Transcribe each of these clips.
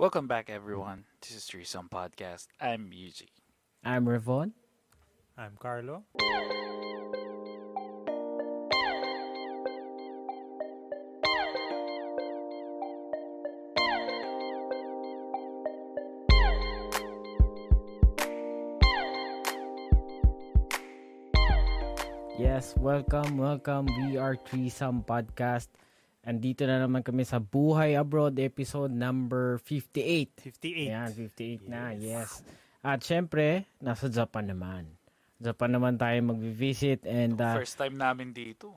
Welcome back, everyone. This is Threesome Podcast. I'm Yuji. I'm Revon. I'm Carlo. Yes, welcome, welcome. We are Threesome Podcast. Andito na naman kami sa Buhay Abroad episode number 58. 58. Ayan, 58 na, yes. At syempre, nasa Japan naman. Japan naman tayo mag-visit and uh, First time namin dito.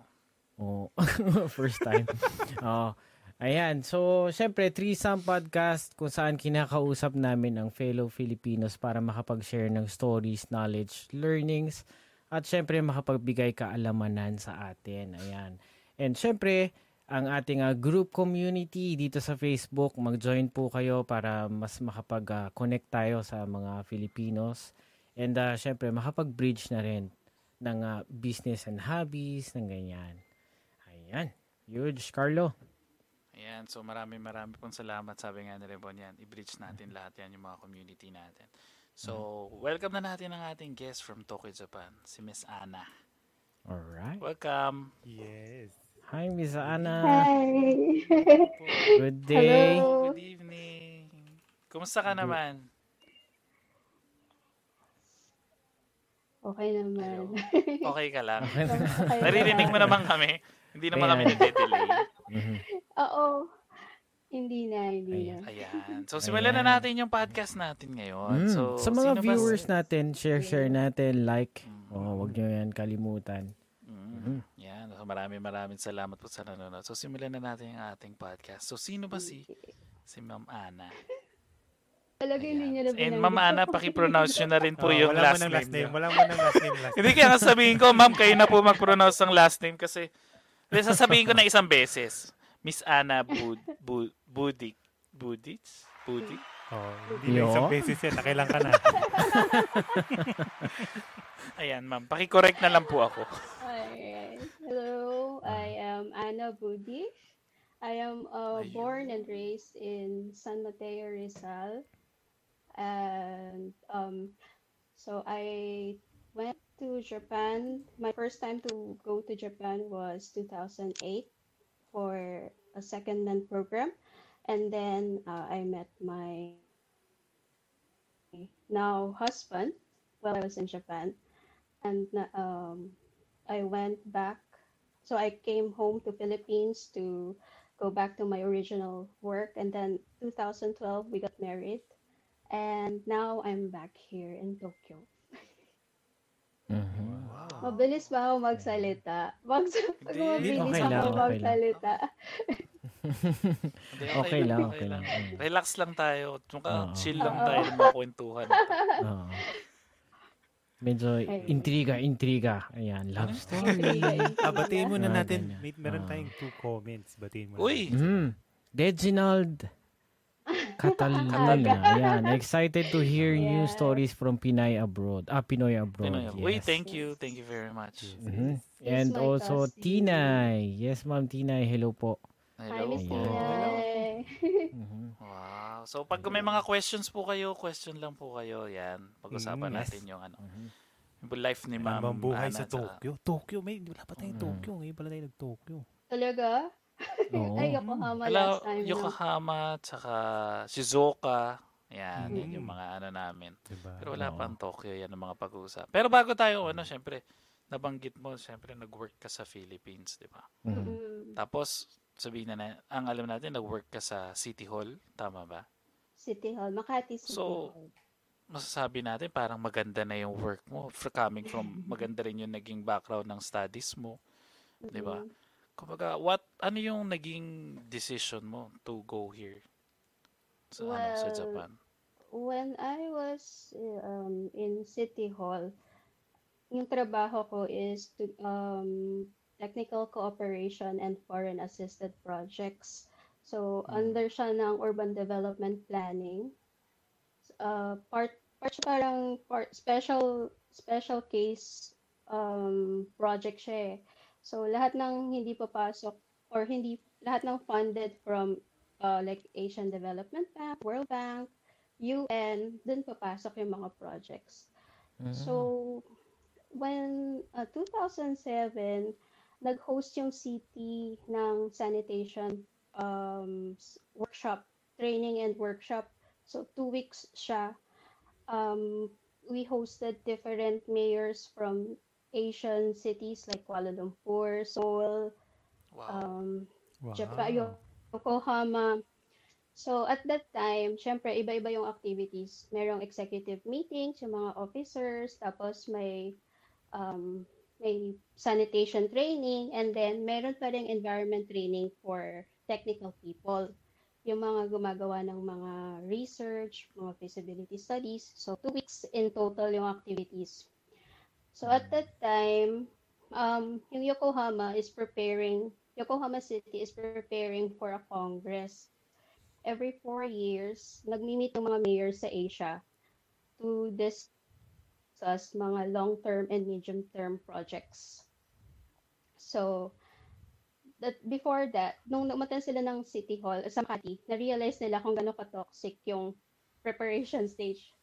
Oh, first time. oh. Ayan, so syempre Threesome Podcast kung saan kinakausap namin ang fellow Filipinos para makapag-share ng stories, knowledge, learnings at syempre makapagbigay kaalamanan sa atin. Ayan. And syempre, ang ating uh, group community dito sa Facebook, mag-join po kayo para mas makapag-connect tayo sa mga Filipinos. And uh, syempre, makapag-bridge na rin ng uh, business and hobbies, ng ganyan. Ayan. Huge, Carlo. Ayan, so marami marami pong salamat. Sabi nga ni Rebon yan, i-bridge natin lahat yan yung mga community natin. So, welcome na natin ang ating guest from Tokyo, Japan, si Miss Ana. Alright. Welcome. Yes. Hi, Miss Ana. Hi. Good day. Hello. Good evening. Kumusta ka naman? Okay naman. Okay ka lang? Okay Naririnig mo naman. kami. Hindi naman Ayan. kami nade-delay. Mhm. Oo. Hindi na, hindi Ayan. na. Ayan. So, simulan na Ayan. natin yung podcast natin ngayon. Mm. So, sa mga sino ba- viewers natin, share, share natin, like. Mm. Oh, wag nyo yan kalimutan. Mm. Yan. So, maraming maraming salamat po sa nanonood. So, simulan na natin yung ating podcast. So, sino ba si si Ma'am Ana? Talaga hindi niya na And. Ma'am Ana, paki-pronounce nyo na rin po Oh, yung wala last mo ng last name. Wala mo ng last name. Last Hindi kaya nga sabihin ko, Ma'am, kayo na po mag-pronounce ng last name kasi hindi, sasabihin ko na isang beses. Miss Ana Bud, Bud, Budik. Budits? Budik? Oh, hindi na Yo. isang beses yan. Nakailang ka na. Ayan, Ma'am. Paki-correct na lang po ako. Hello, I am Anna Budi. I am uh, born and raised in San Mateo, Rizal. And um, so I went to Japan. My first time to go to Japan was 2008 for a second-hand program. And then uh, I met my now husband while I was in Japan. And um, I went back. So I came home to Philippines to go back to my original work. And then 2012, we got married. And now I'm back here in Tokyo. Mhm. Mabilis ba ako magsalita? Mag pag Hindi, mabilis okay ako lang, okay lang. magsalita. Hindi, Okay lang, okay lang. Relax lang tayo. Tsaka Oo. chill lang tayo ng mga kwentuhan. Oo. Medyo intriga, intriga. Ayan, love story. Ah, batiin muna Ah, natin. ganyan. May, meron Ah. tayong two comments. Batiin muna. Uy! Mm. Reginald Cataluna. Ayan, excited to hear new stories from Pinay abroad. Ah, Pinoy abroad. Pinoy. Yes. Uy, thank you. Thank you very much. Mhm. Yes, And also cousin. Tinay. Yes, Ma'am Tinay. Hello po. Hi, Hello Miss po. Tinay. Mhm. Wow. So, pag may mga questions po kayo, question lang po kayo. Yan. Pag-usapan Mm, yes. natin yung ano. Mhm. Yung life ni Ma'am bang buhay Ana, sa Tokyo? Tokyo, may wala pa tayong Mm. Tokyo. Ngayon pala tayo nag-Tokyo. Talaga? Oo. Ay, Yokohama Hello, last time. no? Yokohama, tsaka Shizuoka. Yan, Mm. yan yung mga ano namin. Diba? Pero wala Oo. pang Tokyo, yan ang mga pag-uusap. Pero bago tayo, ano, syempre, nabanggit mo, syempre, nag-work ka sa Philippines, di ba? Mhm. Mm, Tapos, sabihin na, na ang alam natin, nag-work ka sa City Hall, tama ba? City Hall, Makati City So, Hall. masasabi natin parang maganda na yung work mo for coming from maganda rin yung naging background ng studies mo. Di ba? Kumbaga, what ano yung naging decision mo to go here sa ano sa Well, Japan? When I was um, in City Hall, yung trabaho ko is to um, technical cooperation and foreign assisted projects. So, Mm. under siya ng urban development planning. Uh, part, part siya parang part, special special case um, project siya eh. So, lahat ng hindi papasok or hindi lahat ng funded from uh, like Asian Development Bank, World Bank, UN, dun papasok yung mga projects. Mm. So, when uh, 2007, nag-host yung city ng sanitation um, workshop, training and workshop. So, two weeks siya. Um, we hosted different mayors from Asian cities like Kuala Lumpur, Seoul, Wow. um, Wow. Japan, Yokohama. So, at that time, syempre, iba-iba yung activities. Merong executive meetings, yung mga officers, tapos may um, may sanitation training, and then meron pa rin environment training for technical people. Yung mga gumagawa ng mga research, mga feasibility studies. So, two weeks in total yung activities. So, at that time, um, yung Yokohama is preparing Yokohama City is preparing for a congress. Every four years, nagmi-meet ng mga mayors sa Asia to discuss mga long-term and medium-term projects. So, that before that, nung namatan sila ng City Hall sa Makati, na-realize nila kung gano'n ka-toxic yung preparation stage.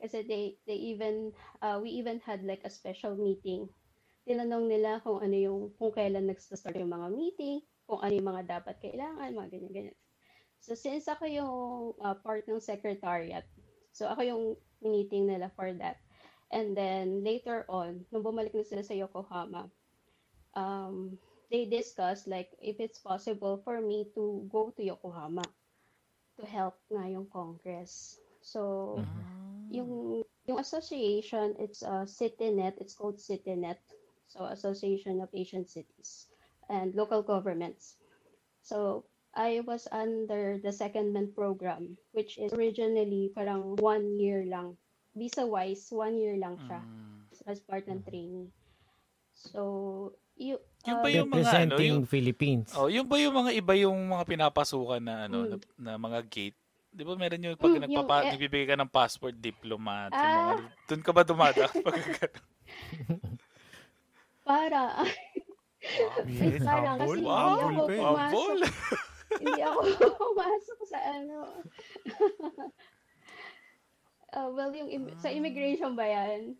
Kasi they, they even, uh, we even had like a special meeting tinanong nila kung ano yung, kung kailan nag-start yung mga meeting, kung ano yung mga dapat kailangan, mga ganyan-ganyan. So, since ako yung uh, part ng secretariat, so ako yung meeting nila for that. And then, later on, nung bumalik na sila sa Yokohama, um, they discussed like if it's possible for me to go to Yokohama to help nga yung Congress. So, yung yung association, it's uh, CityNet. It's called CityNet. So, Association of Asian Cities and Local Governments. So, I was under the secondment program, which is originally parang one year lang. Visa-wise, one year lang siya Mm. as part ng training. So, you, Yung ba um, yung mga ano, Representing yung, Philippines. oh, yung ba yung mga iba yung mga pinapasukan na ano, Mm. na, na mga gate? Di ba meron yung pag Mm, yung, nagpapa, eh, nagbibigay ka ng passport, diplomat, yung Ah. mga, doon ka ba dumada? Para, Yes, parang kasi hindi Wow, ako Humble pa eh. pumasok. Hindi ako pumasok sa ano. Uh, well, yung im- sa immigration ba yan?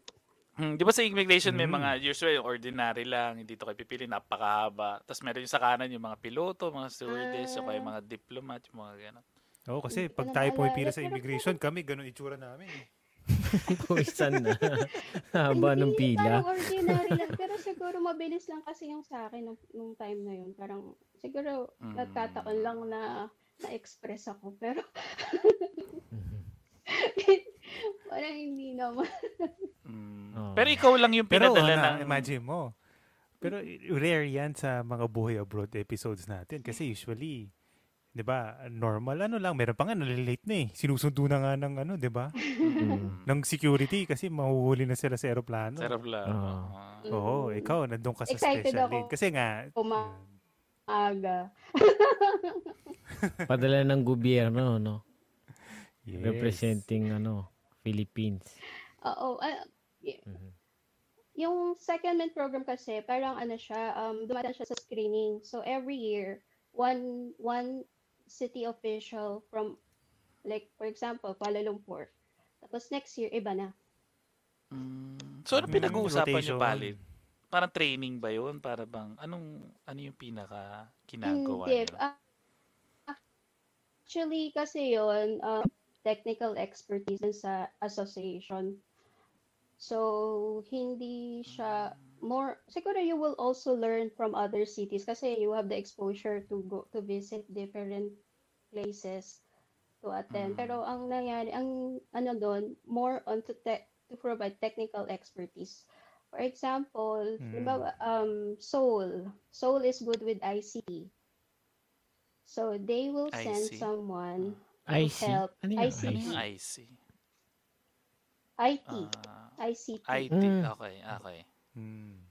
Hmm, di ba sa immigration may Mm. mga usually ordinary lang, hindi to kayo pipili, napakahaba. Tapos meron yung sa kanan yung mga piloto, mga stewardess, o kaya Ah. mga diplomat, yung mga gano'n. Oo, kasi Hindi ko pag tayo pumipila sa immigration, kami, ganun itsura namin. eh. Puwisan na. Haba ng pila. Parang ordinary lang. Pero siguro mabilis lang kasi yung sa akin nung, nung time na yun. Parang siguro Mm. nagkataon lang na na-express ako. Pero parang hindi naman. Mm. Oo. Pero ikaw lang yung Pero pinadala na, ng... imagine mo. Pero rare yan sa mga buhay abroad episodes natin. Kasi usually, di ba, normal ano lang. Meron pa nga, nalilate na eh. Sinusundo na nga ng ano, di ba? Mm. ng security kasi mahuhuli na sila sa aeroplano. Sarap lang. Oo. Ah. Oo, ikaw, nandun ka sa Excited special ako. lane. Kasi nga, Uma- Aga. Padala ng gobyerno, no? yes. Representing, ano, Philippines. Oo. ah, y- Mhm. yung secondment program kasi, parang ano siya, um, dumadaan siya sa screening. So, every year, one one city official from, like, for example, Kuala Lumpur. Tapos next year, iba na. Mm. So, ano Mm, pinag-uusapan rotation. nyo? Parang training ba yun? Para bang, anong, ano yung pinaka ginagawa Hindi. nyo? Ah, actually, kasi yon um, technical expertise sa association. So, hindi siya more, siguro you will also learn from other cities kasi you have the exposure to go to visit different places to attend. Mm. Pero ang nangyari, ang ano doon, more on to, te- to provide technical expertise. For example, Mm. halimbawa, um, Seoul. Seoul is good with ICT. So they will send someone IC? help. Ano yung IC. IC? IT, Ah, ICT. IT. Mm. Okay, okay. Mm.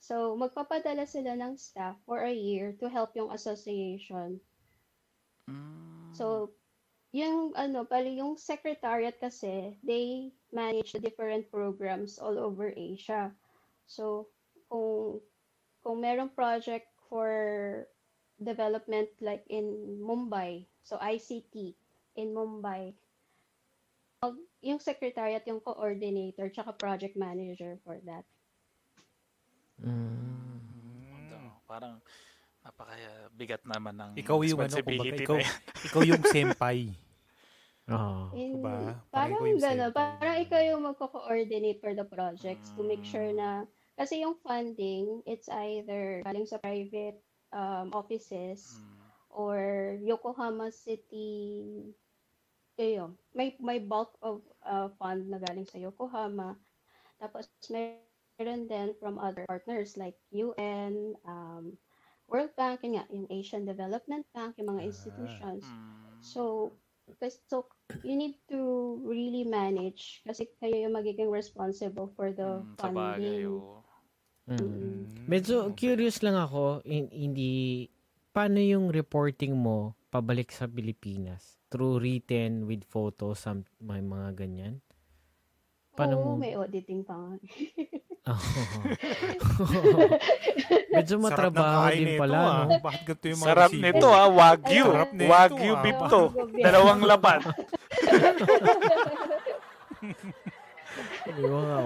So magpapadala sila ng staff for a year to help yung association. Mm. So yung ano, pali yung secretariat kasi, they manage the different programs all over Asia. So kung kung merong project for development like in Mumbai. So ICT in Mumbai. Yung secretariat, yung coordinator, tsaka project manager for that. Mm. Ano, parang napaka bigat naman ng Ikaw yung ano, kumbaga, responsibility ikaw, ikaw yung senpai. Oo. In, Diba? Parang gano'n. Parang ikaw yung magko-coordinate for the projects to make sure Mm. na, kasi yung funding, it's either galing sa private um, offices Mm. or Yokohama City, ayun, may, may bulk of uh, fund na galing sa Yokohama. Tapos meron din from other partners like UN, um, World Bank, yun nga, yung Asian Development Bank, yung mga Ah. institutions. Mm. So, so you need to really manage kasi kayo yung magiging responsible for the Mm, sa bagay, funding. oo. Mm. Mm. Medyo Okay. curious lang ako, hin- hindi, paano yung reporting mo pabalik sa Pilipinas? Through written, with photos, some, may mga ganyan? Paano Oo, mo? may auditing pa nga. Medyo Sarap ng matrabaho din nito, pala, ah. no? Bakit ganito yung mga Sarap resibo? nito ah, Wagyu. Sarap nito, Wagyu ah. beef Ang to. gobyerno. Dalawang laban. Di ba nga.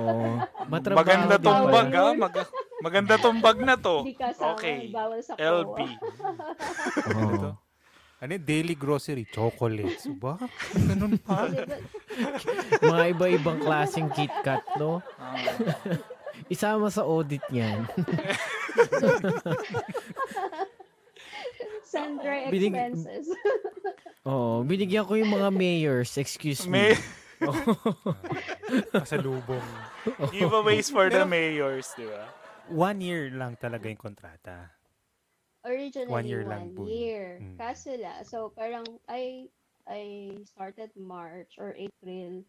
Matrabaho Maganda tong bag ah. Mag- maganda tong bag na to. Hindi kasama, Okay. bawal sa LB. Ito. Ano yung daily grocery? Chocolates. Ba? Ganun pa. Mga iba-ibang klaseng KitKat, no? Ah. Isama sa audit niyan. Sundry Binig- expenses. Oo, binigyan ko yung mga mayors, excuse May me. Kasalubong. giveaways for the mayors, di ba? One year lang talaga yung kontrata. Originally, One year one lang year. Mm. Kaso la, so parang I I started March or April.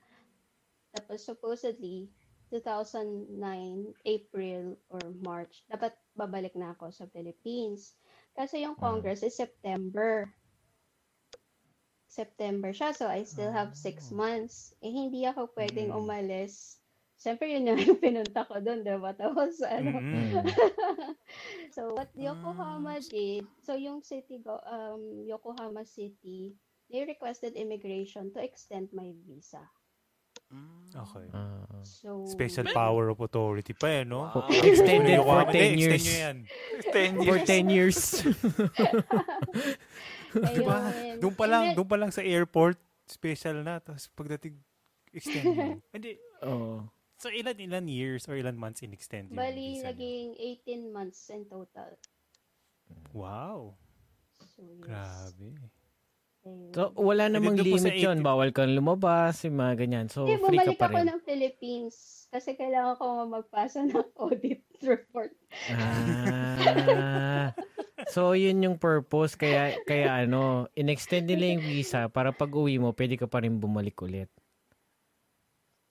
Tapos supposedly 2009 April or March dapat babalik na ako sa Philippines. Kasi yung Mm. Congress is September. September siya, so I still have six Ah. months. Eh, hindi ako pwedeng Mm. umalis. Siyempre, yun yung pinunta ko doon, diba? Tapos, ano, Mm. So what Yokohama did, so yung city go um Yokohama City, they requested immigration to extend my visa. Mm. Okay. Ah. So Special power of authority pa eh, no? Wow. Extended for Yokohama, 10 hindi, years. Extend nyo yan. 10 For years. 10 years. Diba? Doon pa lang, doon pa lang sa airport, special na. Tapos pagdating, extend mo. Hindi. Oo. So, ilan, ilan years or ilan months in-extend yung Bali, naging 18 months in total. Wow. So, yes. Grabe. So, wala namang limit yun. 80 Bawal kang lumabas, yung mga ganyan. So, Hindi, free ka pa ako rin. ng Philippines kasi kailangan ko magpasa ng audit report. Ah. So, yun yung purpose. Kaya, kaya ano, in-extend nila yung visa para pag uwi mo, pwede ka pa rin bumalik ulit.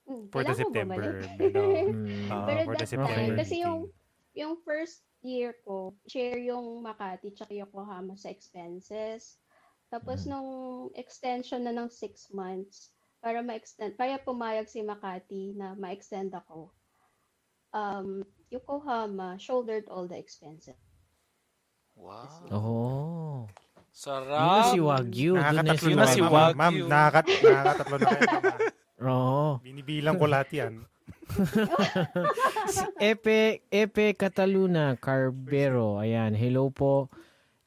Hmm, For the September. ano, Hmm. ah, Pero for the that September time, kasi yung- yung first year ko, share yung Makati tsaka Yokohama sa expenses. Tapos Mhm. nung extension na ng six months, para ma-extend, kaya pumayag si Makati na ma-extend ako. Um, Yokohama shouldered all the expenses. Wow. Oh. Sarap. Yun na si Wagyu. Nakakatatlo Yun na si ma'am. Wagyu. Ma'am, nakakat, nakakatatlo na kayo. ma'am. Oo. Binibilang ko lahat yan. Si Epe, Epe Cataluna Carbero. Ayan, hello po.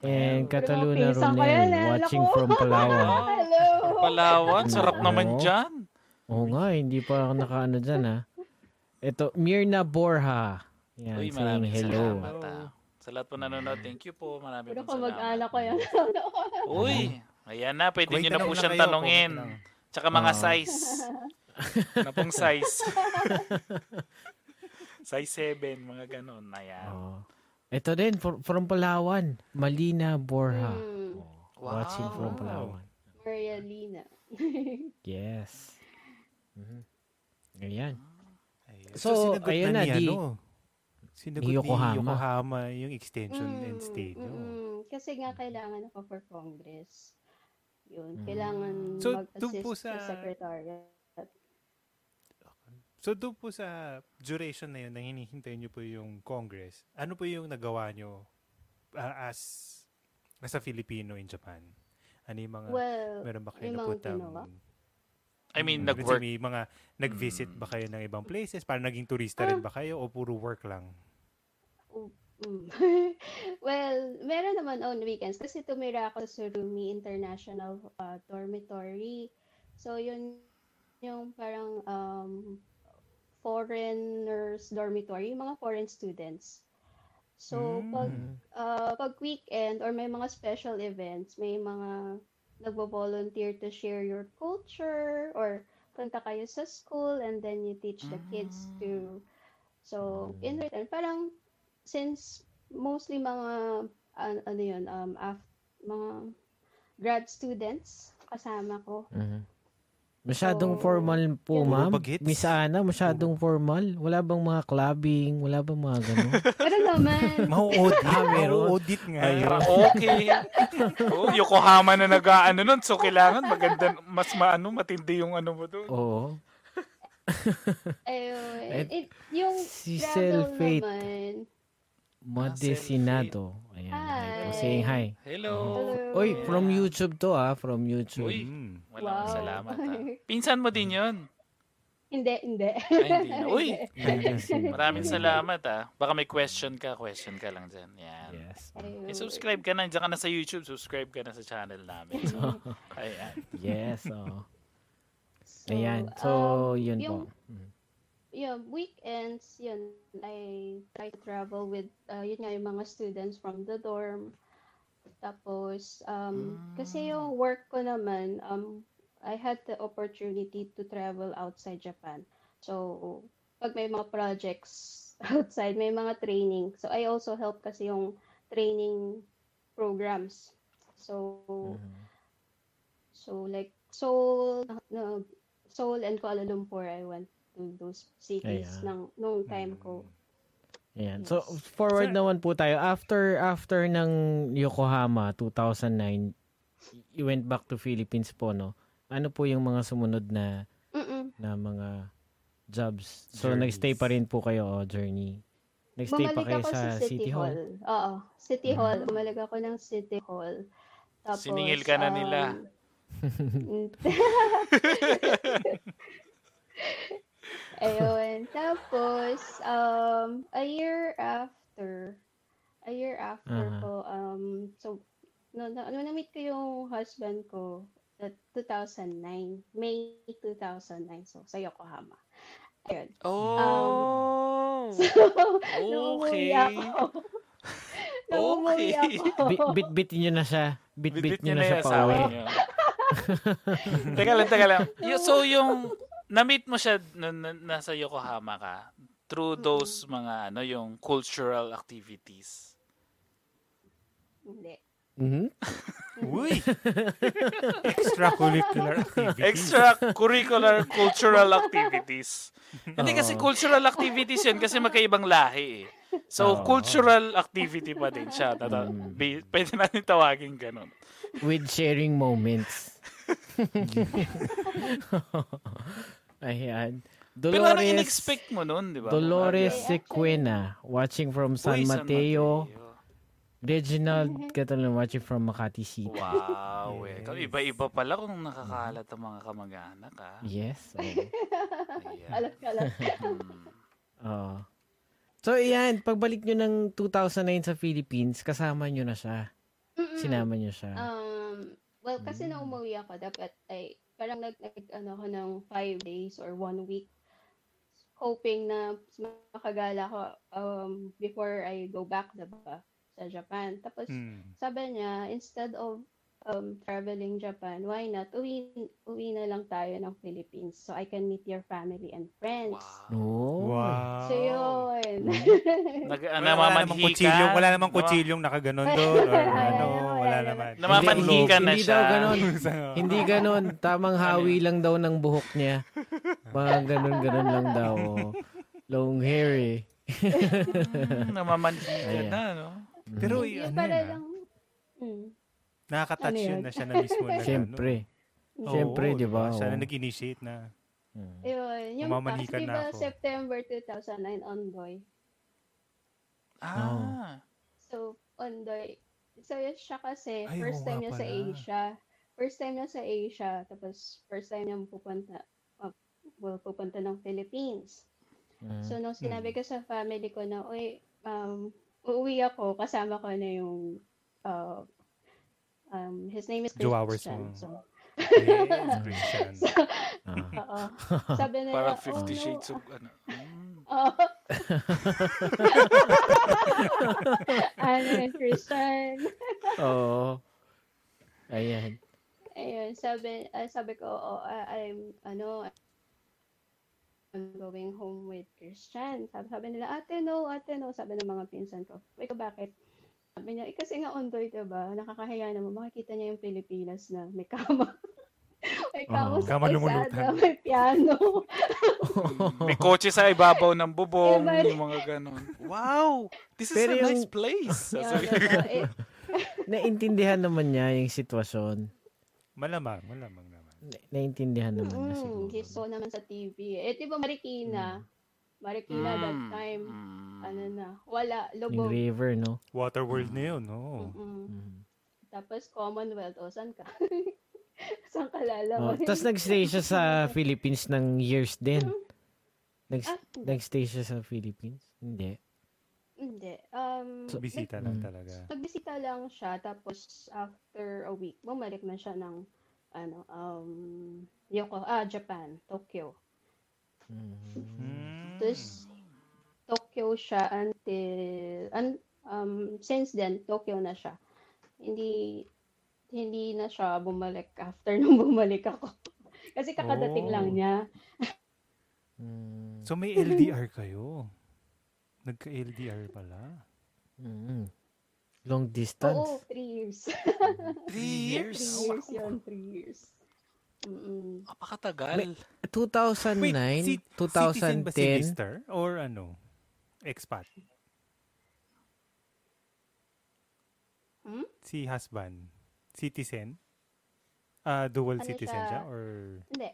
And Cataluna Ronel, eh. watching from Palawan. Hello! Palawan, sarap naman dyan. Oo nga, hindi pa ako nakaano dyan ha. Ito, Mirna Borja. Yan, Uy, saying hello. salamat ah. Sa lahat po nanonood, thank you po. Maraming Puro pong ko salamat. mag-anak ko yan. Uy, ayan na, pwede Wait, nyo na po na siyang kayo, tanongin. Tsaka mga Oo. size. na pong size. size 7, mga ganon. Ayan. Oh. Ito din, for- from Palawan. Malina Borja. Hmm, Oh, Watching from Wow. Palawan. Maria Lina. Yes. Mhm. Ayan. Ayun. So, sinagot ayun na, ni, di- ano, sinagot ni Yokohama. ni Yokohama yung extension Mm, and stay nyo. mm, kasi nga kailangan ako for Congress. Yun, Mm. kailangan So, mag-assist po sa sa- secretariat. So, doon po sa duration na yun, na hinihintay nyo po yung Congress, ano po yung nagawa nyo ah, as Nasa Filipino in Japan. Ano yung mga, Well, meron ba kayo naputang... ginawa? I mean, Mm, nag-work. May mga, nag-visit Mm. ba kayo ng ibang places? Parang naging turista rin ba kayo o puro work lang? Mm. well, meron naman on weekends kasi tumira ako sa Surumi International uh, Dormitory. So, yun yung parang um, foreigners dormitory, mga foreign students. So, pag, Mm. uh, pag weekend or may mga special events, may mga nagbo-volunteer to share your culture or punta kayo sa school and then you teach the kids to so in return parang since mostly mga an- ano yun um af, mga grad students kasama ko Mhm. Masyadong So, formal po, yun. ma'am. Miss Ana, masyadong formal. Wala bang mga clubbing? Wala bang mga ganun? pero naman Mau-audit. Ah, meron. Mau-audit nga. Ayun. Ah, okay. oh, Yokohama na nag-ano nun. So, kailangan maganda, mas maano, matindi yung ano mo doon. Oo. ayun Eh, it, yung si travel naman Modesinado. Ayan. Hi. po. Hi. Saying hi. Hello. hello Oy, from YouTube to ah. From YouTube. Uy. Mm. Walang Wow. salamat. Ha. Pinsan mo din yun. hindi hindi Ay, hindi. Uy, maraming salamat ah. Baka may question ka, question ka lang dyan. Yan. Yes. Ayun. Eh, subscribe ka na. Diyan ka na sa YouTube. Subscribe ka na sa channel namin. So, ayan. Yes. Oh. So, Ayan. So, um, yun yung, po. Mm. yeah, weekends, yun, I try to travel with, uh, yun nga, yung mga students from the dorm. Tapos, um, kasi yung work ko naman, um, I had the opportunity to travel outside Japan. So, pag may mga projects outside, may mga training. So, I also help kasi yung training programs. So, Mhm. So like Seoul, no, Seoul and Kuala Lumpur, I went to those cities Ayan. ng nung time ko. Ayan. So, Yes. forward Sir- naman po tayo. After after ng Yokohama 2009, you went back to Philippines po, no? Ano po yung mga sumunod na Mm-mm. na mga jobs? So, Journeys. nagstay pa rin po kayo, o journey? Nagstay pa Bumalik kayo ako sa City Hall? Oo, City Hall. Bumalik ako ng City Hall. Tapos, Siningil ka na nila. um, Ayun. Tapos, um, a year after, a year after Aha. ko, um, so, no, na, no, na-meet ko yung husband ko at 2009, May 2009, so, sa Yokohama. Ayun. Oh! Nung umuwi Okay. ako. Okay. ako. Bit, bit-bit nyo na siya. Bit-bit Bit-bit nyo na na siya pa teka lang, teka lang. So, yung na-meet mo siya na, na- nasa Yokohama ka through those mga ano yung cultural activities. Hindi. Mhm. Uy! Extracurricular activities. Extracurricular cultural activities. Hindi kasi cultural activities yun kasi magkaibang lahi eh. So, Oo. cultural activity pa din siya. Tata- Mm. pwede natin tawagin ganun. With sharing moments. Ayan. Pero anong Dolores, in-expect mo nun, di ba? Dolores Okay, Sequena, watching from San Uy, Mateo. Mateo. Reginald Catalan, watching from Makati City. Wow, eh. Yes. Iba-iba pala kung nakakalat ang mga kamag-anak, ah. Yes. oo. Ayan. Alam ka lang. Oo. So, yan. Pagbalik nyo ng 2009 sa Philippines, kasama nyo na siya. Mm-mm. Sinama nyo siya. Um, well, kasi na umuwi ako, dapat ay, parang nag, nag ano ko ng five days or one week, hoping na makagala ko um, before I go back, diba, sa Japan. Tapos, Mm. sabi niya, instead of um, traveling Japan, why not, uwi, uwi na lang tayo ng Philippines so I can meet your family and friends. Wow. Oh. Wow. So, yun. Nag, Wala, wala namang kutsilyong, wala namang kutsilyong nakaganon doon. Or ano, wala naman. Namamanhikan na hindi siya. daw ganon. Sa- Hindi ganon. Tamang hawi lang daw ng buhok niya. Mga ganon-ganon lang daw. oh. Long hair eh. Hmm, namamanhikan Ayan. na, no? Pero Yung ano para yun, ah, lang, mm, nakaka-touch Ano yun na siya na mismo. nag- Siyempre. ano. Siyempre, di ba? Siya na Oo. nag-initiate na. Mm. Yun, yung past, na diba, ako. September 2009, Ondoy. Ah. So, Yun siya kasi, Ay, first time niya sa pala. Asia. First time niya sa Asia, tapos first time niya pupunta, uh, well, pupunta ng Philippines. Mm. So, nung sinabi Mm. ko sa family ko na, uy, um, uuwi ako, kasama ko na yung, uh, um, his name is Christian. So, Yes, Christian. Oo. Sabi nila, Parang oh, Fifty no, Shades of ano. Mm. Oo. ano yun, Christian? Oo. Ayan. Ayun, sabi, ah, sabi ko, oh, ah, I'm, ano, I'm going home with Christian. Sabi, sabi nila, ate no, ate no. Sabi ng mga pinsan ko, wait, bakit? Sabi niya, eh, kasi nga ondoy, diba? Nakakahiya naman. Makikita niya yung Pilipinas na may kama. may kama Oo. sa Kama kalsada, may piano. May kotse sa ibabaw ng bubong, Eh, yung mga ganon. Wow! This is Pero a nice yung- place. Yun, Sasabihin diba? Eh, Naintindihan naman niya yung sitwasyon. Malamang, malamang naman. Na- Naintindihan naman niya mm, siguro. he saw naman sa TV. Eh, di ba Marikina? Marikina that Mm, time, mm. ano na, wala, Yung lubog. river, no? Waterworld na yun, no? Mm-mm. Mm. Tapos Commonwealth, o saan ka? saan ka Oh, lalawin? Tapos nagstay siya sa Philippines ng years din. Nag Ah, nagstay siya sa Philippines? Hindi. Hindi. Um, So, Bisita lang Mm. talaga. nagbisita lang siya, tapos after a week, bumalik na siya ng, ano, um, Yoko, ah, Japan, Tokyo. Mm. Mm. Tapos, Tokyo siya until, un, um, since then, Tokyo na siya. Hindi, hindi na siya bumalik after nung bumalik ako. Kasi kakadating Oh. lang niya. Mm. So may LDR kayo. Nagka-LDR pala. Mm. Long distance. Oo, three years. Three years? three years yun, three years. Mm-mm. Napakatagal. 2009, Wait, si- citizen ba si 2010. Lister? Or ano? Expat? Hmm? Si husband? Citizen? Ah, dual Ano citizen siya? siya? Or Hindi.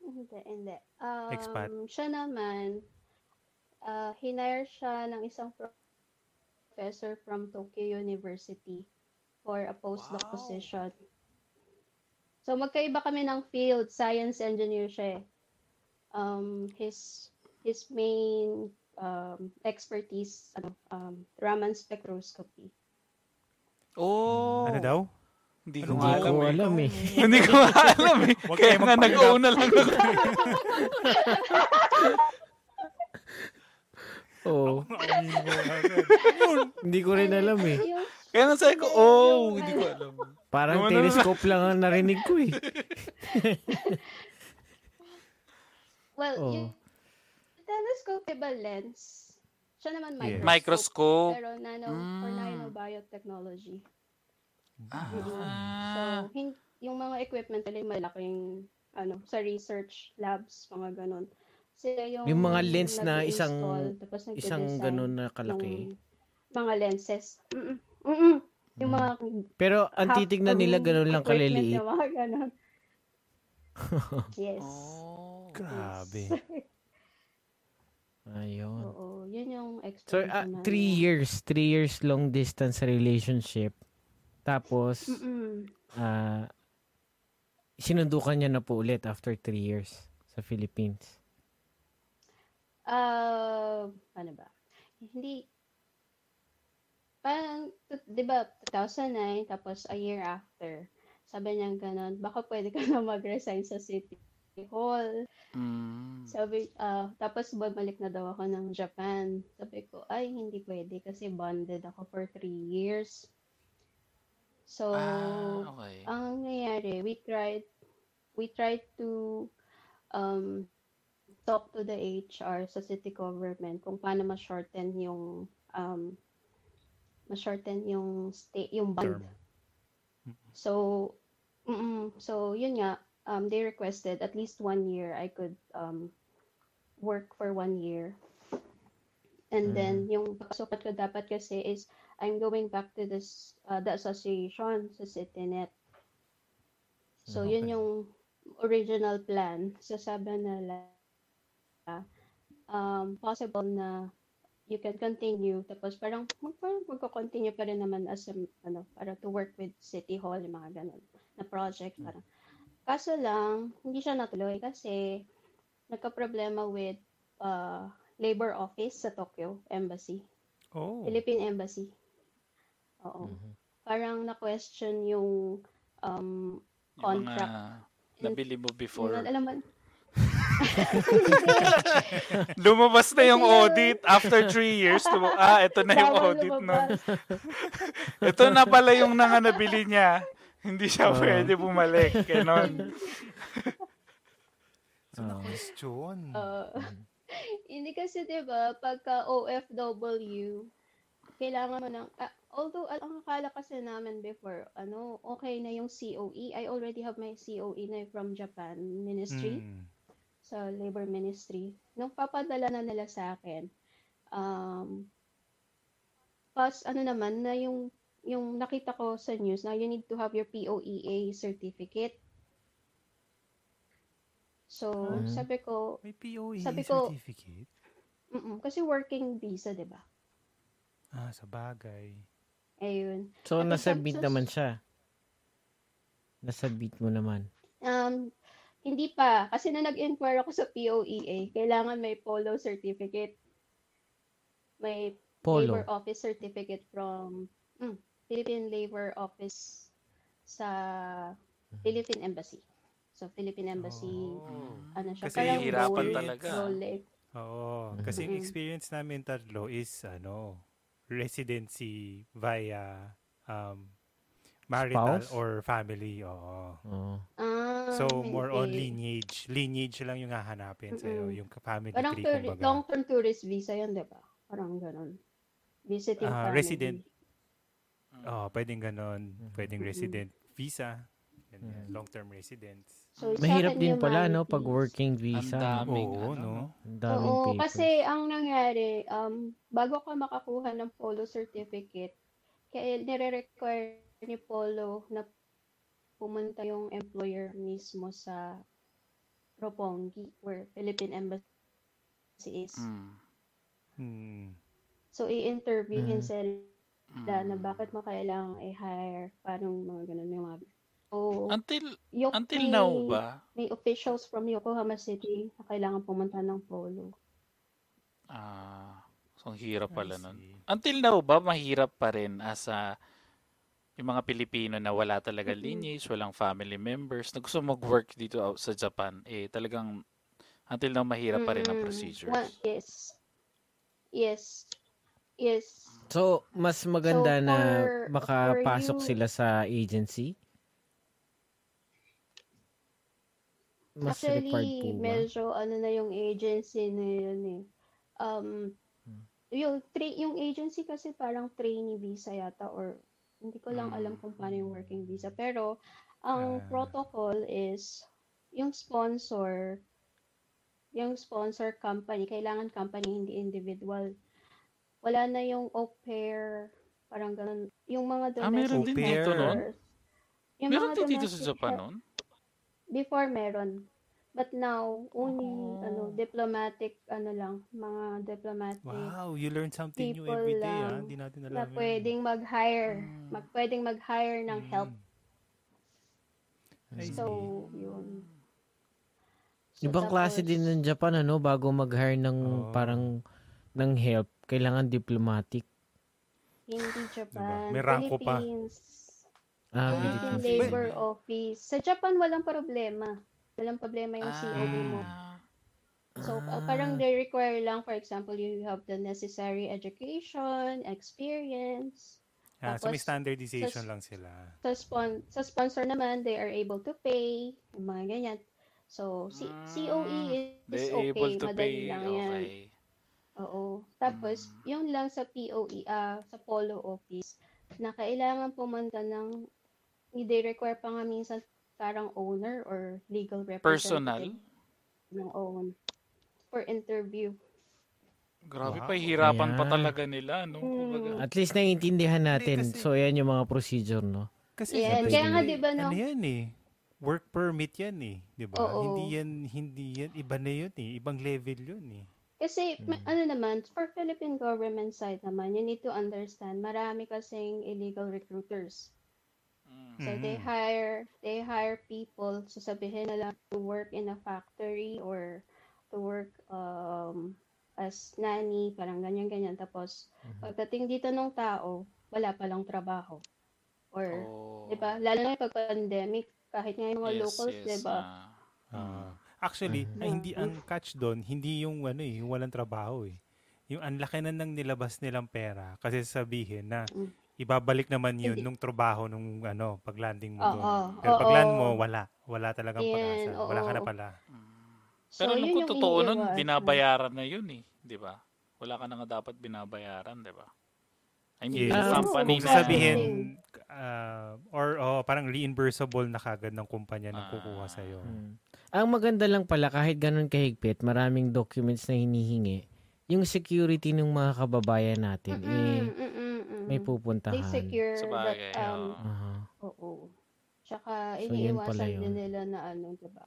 Hindi, hindi. Um, Expat? Siya naman, uh, hinire siya ng isang professor from Tokyo University for a postdoc Wow. position. So magkaiba kami ng field, science engineer siya eh. Um, his his main um, expertise ano um, Raman spectroscopy. Oh. ano daw? Hindi Ano ko Hindi alam ko eh. alam eh. Hindi ko alam eh. Kaya nga magpanggap. nag-una lang ako. Oo. Hindi ko rin alam eh. Kaya nga sabi ko, oh, hindi ko alam. Parang na- telescope lang ang narinig ko eh. well, Oo. yung telescope, diba lens? Siya naman Yes. microscope. Microscope. Pero nano, for Mm. nanobiotechnology. So, Ah. hin- yung mga equipment nila yung malaking, ano, sa research labs, mga ganun. Sila yung, Yung mga lens na isang- Isang ganun na kalaki. mga lenses. Mm-mm. Mm-mm. Yung Mm. mga Pero ang titignan nila ganun lang kaliliit. na mga ganun. yes. Oh. Grabe. Ayun. Oo, yun yung So, experience ah, naman three years. Three years long distance relationship. Tapos, Mm-mm. ah, sinundukan niya na po ulit after three years sa Philippines. Ah, ano ba? Hindi, parang, di ba, 2009, tapos a year after, sabi niya ganun, baka pwede ka na mag-resign sa City Hall. Mm. Sabi, ah, tapos bumalik na daw ako ng Japan. Sabi ko, ay, hindi pwede kasi bonded ako for three years. So, Ah, okay. ang nangyayari, we tried, we tried to um, talk to the HR sa city government kung paano ma-shorten yung um, ma-shorten yung stay, yung bond. Term. So, mm so yun nga, um, they requested at least one year I could um, work for one year. And then yung pagsukat ko dapat kasi is I'm going back to this uh, the association sa CityNet. So yun Okay. yung original plan. So sabi nila um, possible na you can continue. Tapos parang mag, parang magko-continue pa rin naman as a, ano, para to work with City Hall, yung mga ganun na project. Parang. Kaso lang, hindi siya natuloy kasi nagka-problema with uh, labor office sa Tokyo Embassy. Oh. Philippine Embassy. Oo. Parang na-question yung um, Yung mga Contract. nabili mo before. Yun, alam mo, Lumabas na yung audit after three years. Lum- ah, ito na yung bawal audit nun. lumabas. Ito na pala yung nanga nabili niya. Hindi siya Oo. pwede bumalik. Ganon. So, na question. Uh, hindi kasi 'di ba pagka OFW kailangan mo ng ah, although al- ang akala kasi namin before ano okay na yung COE I already have my COE na from Japan Ministry Mm. Sa Labor Ministry nung papadala na nila sa akin um pas ano naman na yung yung nakita ko sa news na you need to have your POEA certificate so Mhm. sabi ko May POE Sabi ko- certificate? Mm, kasi working visa, 'di ba? Ah, sa bagay. Ayun. So, At nasabit isang- naman siya. Nasabit mo naman. Um, hindi pa. Kasi na nag-inquire ako sa POEA, kailangan may polo certificate. May Polo. labor office certificate from mm, Philippine Labor Office sa Philippine Embassy. So, Philippine Embassy, Oh. ano siya, Kasi parang hirapan talaga. role. Oo. Kasi yung Mhm. experience namin tatlo is, ano, residency via um, marital Spouse? or family. Oo. Oo. Ah, So, more on hindi. lineage. Lineage lang yung hahanapin sa'yo. Mm-mm. Yung family Parang tree, tour- kumbaga. long-term tourist visa yun, 'di ba? Parang ganun. Visiting Ah, family. resident. Oo, pwedeng ganon. Pwedeng Mm-mm. resident visa. Ganyan, Mm. Long-term residence. So, Mahirap din pala, no? Pag working Ang visa. daming, Oo, ano, no? Ang daming Oo, papers. kasi ang nangyari, um, bago ka makakuha ng polo certificate, kaya nire-require ni polo na pumunta yung employer mismo sa Roppongi, where Philippine Embassy is. Mm. Hmm. So, i-interviewin Mm. sila na Mm. bakit mo kailangang i-hire, parang mga ganun yung mga... So, Until, yung until may- now ba? May officials from Yokohama City na kailangan pumunta ng polo. Ah, so ang hirap pala nun. see. Until now ba, mahirap pa rin as a, yung mga Pilipino na wala talaga lineage, walang family members, na gusto mag-work dito sa Japan, eh talagang until now mahirap pa rin ang procedures. one- yes. Yes. Yes. So, mas maganda So, na for- makapasok for you- sila sa agency? Mas po Actually, ba? medyo ano na yung agency na yun eh. Um, Hmm. yung, tra- yung agency kasi parang trainee visa yata or hindi ko lang alam kung paano yung working visa. Pero, ang Ah. protocol is yung sponsor, yung sponsor company, kailangan company, hindi individual. Wala na yung au pair, parang ganun. Yung mga Ah, meron domestic din dito. Yung Meron mga din dito sa domestic Japan nun? Before meron. But now, only Oh. ano diplomatic ano lang, mga diplomatic Wow, you learn something new every day, ah. lang Hindi natin alam na yun. pwedeng mag-hire, Mm. mag pwedeng mag-hire ng Mm. help. I So, see. yun. So, Ibang klase tapos, din ng Japan, ano? Bago mag-hire ng Oo. parang ng help, kailangan diplomatic. Hindi Japan, May rangko pa. Philippines. Ah, Ah, Philippine Philippines. Labor Office. Sa Japan, walang problema. Walang problema yung COE mo. Ah, So, uh, Ah. parang they require lang, for example, you have the necessary education, experience, Ah, so may Tapos, standardization sa- lang sila. sa, spon- sa sponsor naman, they are able to pay, yung mga ganyan. So, C- Ah, COE is They're okay, able to madali pay. lang yan. Okay. Oo. Tapos, Mm. yung lang sa POE, ah, sa Polo Office, na kailangan pumunta ng, they require pa nga minsan parang owner or legal Personal? representative ng own for interview. Grabe Wow. pa, hirapan pa talaga nila, no? Mm. Kumbaga, At least naiintindihan natin. kasi- So, yan yung mga procedure, no? Kasi Yan. siyempre, Kaya nga, di ba, no? Ano yan eh? Work permit yan eh. Di ba? Oo. Hindi yan, hindi yan, iba na yun eh. Ibang level yun eh. Kasi, may- Mm. ano naman, for Philippine government side naman, you need to understand, marami kasing illegal recruiters. So, they Mm. hire, they hire people, sasabihin nila to work in a factory or to work um, as nanny, parang ganyan-ganyan. Tapos, Mhm. pagdating dito ng tao, wala palang trabaho. Or, Oh. di ba, lalo na pag pandemic, kahit nga yung mga Yes, locals, yes, di ba, ah. Ah. actually, Mhm. ay, hindi ang catch doon, hindi yung ano eh, yung walang trabaho eh. Yung ang laki na nang nilabas nilang pera kasi sabihin na Mm. Ibabalik naman yun Hindi. nung trabaho nung ano, pag-landing mo Oo, doon. Pero oo. pag land mo, wala. Wala talagang Yan, pag-asa. Wala ka na oo. pala. So, Pero yun ko yung totoo nun, iniiwasan. binabayaran na yun eh. Di ba? Wala ka na nga dapat binabayaran, di ba? I mean, Yes. yung Ah, company Kung na... sasabihin, ah, or oh, parang reimbursable na kagad ng kumpanya nang kukuha Ah. sa'yo. Mm. Ang maganda lang pala, kahit ganun kahigpit, maraming documents na hinihingi, yung security ng mga kababayan natin, eh, May They pupuntahan. secure Sa that, um, oo. Aha. oo. Tsaka, So, iniiwasan yun. din nila na ano, diba?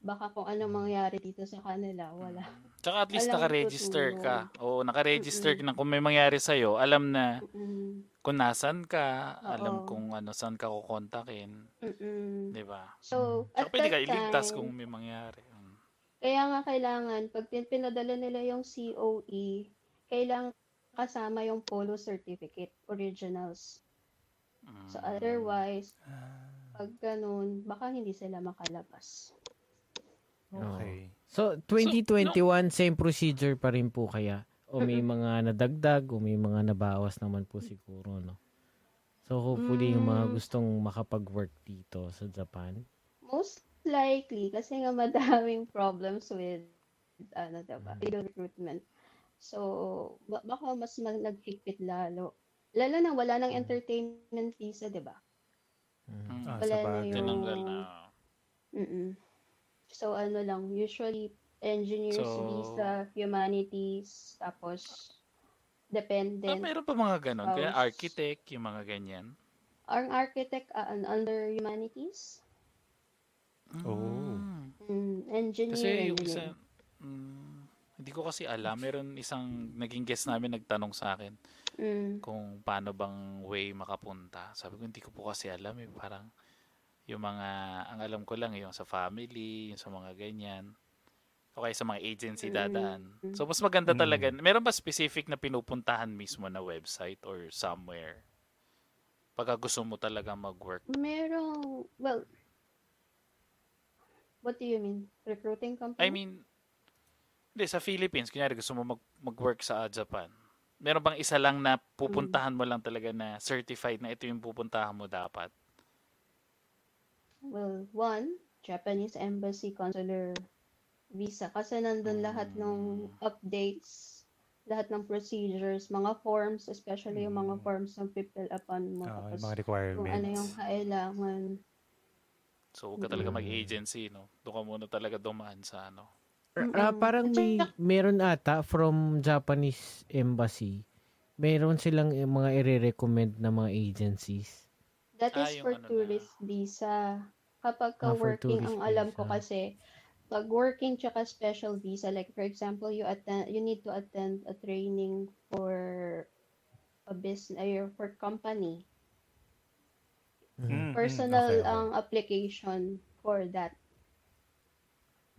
Baka kung anong mangyari dito sa kanila, wala. Tsaka at least Walang nakaregister ka. Oo, nakaregister ka Mm-mm. na. Kung may mangyari sa'yo, alam na Mm-mm. kung nasan ka, alam Oo. kung ano, saan ka kukontakin. Mm-mm. Di ba? So, Tsaka at pwede ka that iligtas time, kung may mangyari. Mm. kaya nga kailangan, pag pinadala nila yung COE, kailangan kasama yung polo certificate, originals. Mm. So, otherwise, pag ganun, baka hindi sila makalabas. Okay. So, 2021, same procedure pa rin po kaya? O may mga nadagdag, o may mga nabawas naman po siguro, no? So, hopefully, yung mga Mm. gustong makapag-work dito sa Japan. Most likely, kasi nga madaming problems with, ano diba, illegal recruitment. So, ba- baka mas mag- naghigpit lalo. Lalo na wala nang entertainment visa, di ba? Mm. Ah, Wala na yung- Tinanggal na. Mm-mm. So, ano lang, usually, engineers So- visa, humanities, tapos, Ah, dependent. meron pa mga ganun. Kaya Spouse. architect, yung mga ganyan. Ang architect, uh, under humanities, Oh. Mm. engineer, Kasi yung engineer. isa, mm, hindi ko kasi alam. Meron isang naging guest namin nagtanong sa akin Mm. kung paano bang way makapunta. Sabi ko, hindi ko po kasi alam eh. Parang yung mga, ang alam ko lang yung sa family, yung sa mga ganyan. O kaya sa mga agency Mm. dadaan. So, mas maganda Mm. talaga. Meron ba specific na pinupuntahan mismo na website or somewhere? Pagka gusto mo talaga mag-work. Merong, well, what do you mean? Recruiting company? I mean, hindi, sa Philippines, kunyari gusto mo mag, mag-work sa Japan. Meron bang isa lang na pupuntahan mo lang talaga na certified na ito yung pupuntahan mo dapat? Well, one, Japanese Embassy Consular Visa. Kasi nandun lahat ng updates, lahat ng procedures, mga forms, especially yung mga Mm. forms na fill upan mo. Ah, Tapos mga kung ano yung requirements. kailangan. So, huwag ka talaga Mm. mag-agency, no? Doon ka muna talaga dumaan sa ano. Ah, Mm-mm. parang may, meron ata from Japanese Embassy, meron silang eh, mga i-recommend na mga agencies. That Ah, is yung for ano na. tourist visa. Kapag ka Ah, working, ang alam ko visa. kasi, pag working tsaka special visa, like for example, you attend, you need to attend a training for a business, or for company. Mhm. Mm, mm, Personal okay, okay. ang application for that.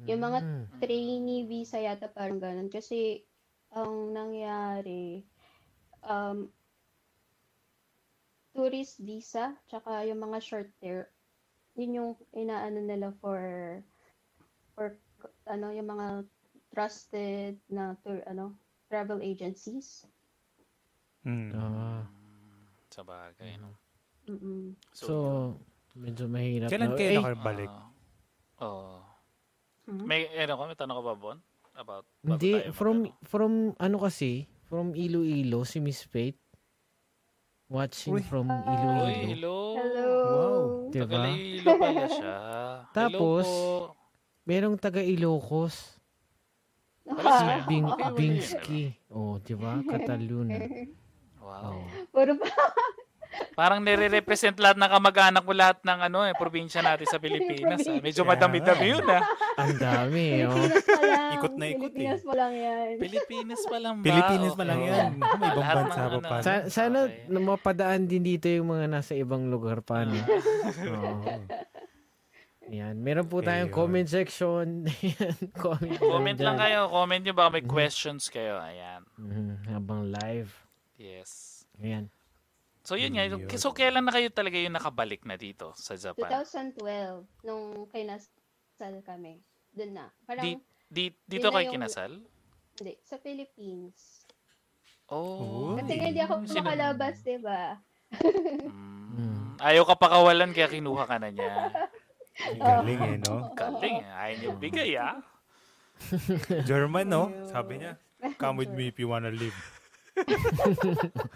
Yung mga Mm. trainee visa yata parang ganun. Kasi, ang nangyari, um, tourist visa, tsaka yung mga short term, yun yung inaano nila for, for, ano, yung mga trusted na tour, ano, travel agencies. Mm. Ah. Mm, sa bagay, no? Mm-mm. So, medyo mahirap. Kailan na. kayo Eh, nakabalik? Ah, Oo. Mhm. May, ano ka, may tanong ka ba, Bon? About, Hindi, from, mag- from, ano kasi, from Iloilo, si Miss Faith. Watching Uy. from Ah. Uy, Iloilo. hello. Hello. Wow. Taga Diba? Iloilo pala siya. Tapos, hello po. Merong taga Ilocos. Wala Si. Bing, Bingsky. Oh, di ba? Cataluna. Wow. Oh. Puro pa. Parang nire-represent lahat ng kamag-anak mo lahat ng ano eh, probinsya natin sa Pilipinas. ah. Medyo madami-dami yun ah. Ang dami, oh. Pilipinas pa lang. Ikot na ikot eh. Pilipinas pa lang yan. Pilipinas pa lang ba? Pilipinas pa lang Okay. yan. May ibang Lahat ng bansa pa ano, pa. Sa- sana Okay. na mapadaan din dito yung mga nasa ibang lugar pa. No? Oo. Yan. Meron po tayong Ayun. comment section. Yan, comment, Comment dyan. lang kayo. Comment nyo baka may questions kayo. Ayan. Mhm, Habang live. Yes. Ayan. So yun nga. Yun. So kailan na kayo talaga yung nakabalik na dito sa Japan? 2012, nung kinasal kami. Doon na. Parang, Di- Di, dito kayo yung- kinasal? hindi, sa Philippines. Oh. Kasi nga hindi ako Sino- makalabas, di ba? Mm. Ayaw ka pakawalan kaya kinuha ka na niya. Ang Galing eh, no? Galing eh. Ayaw niyo bigay ah. German, no? Sabi niya, come with me if you wanna live.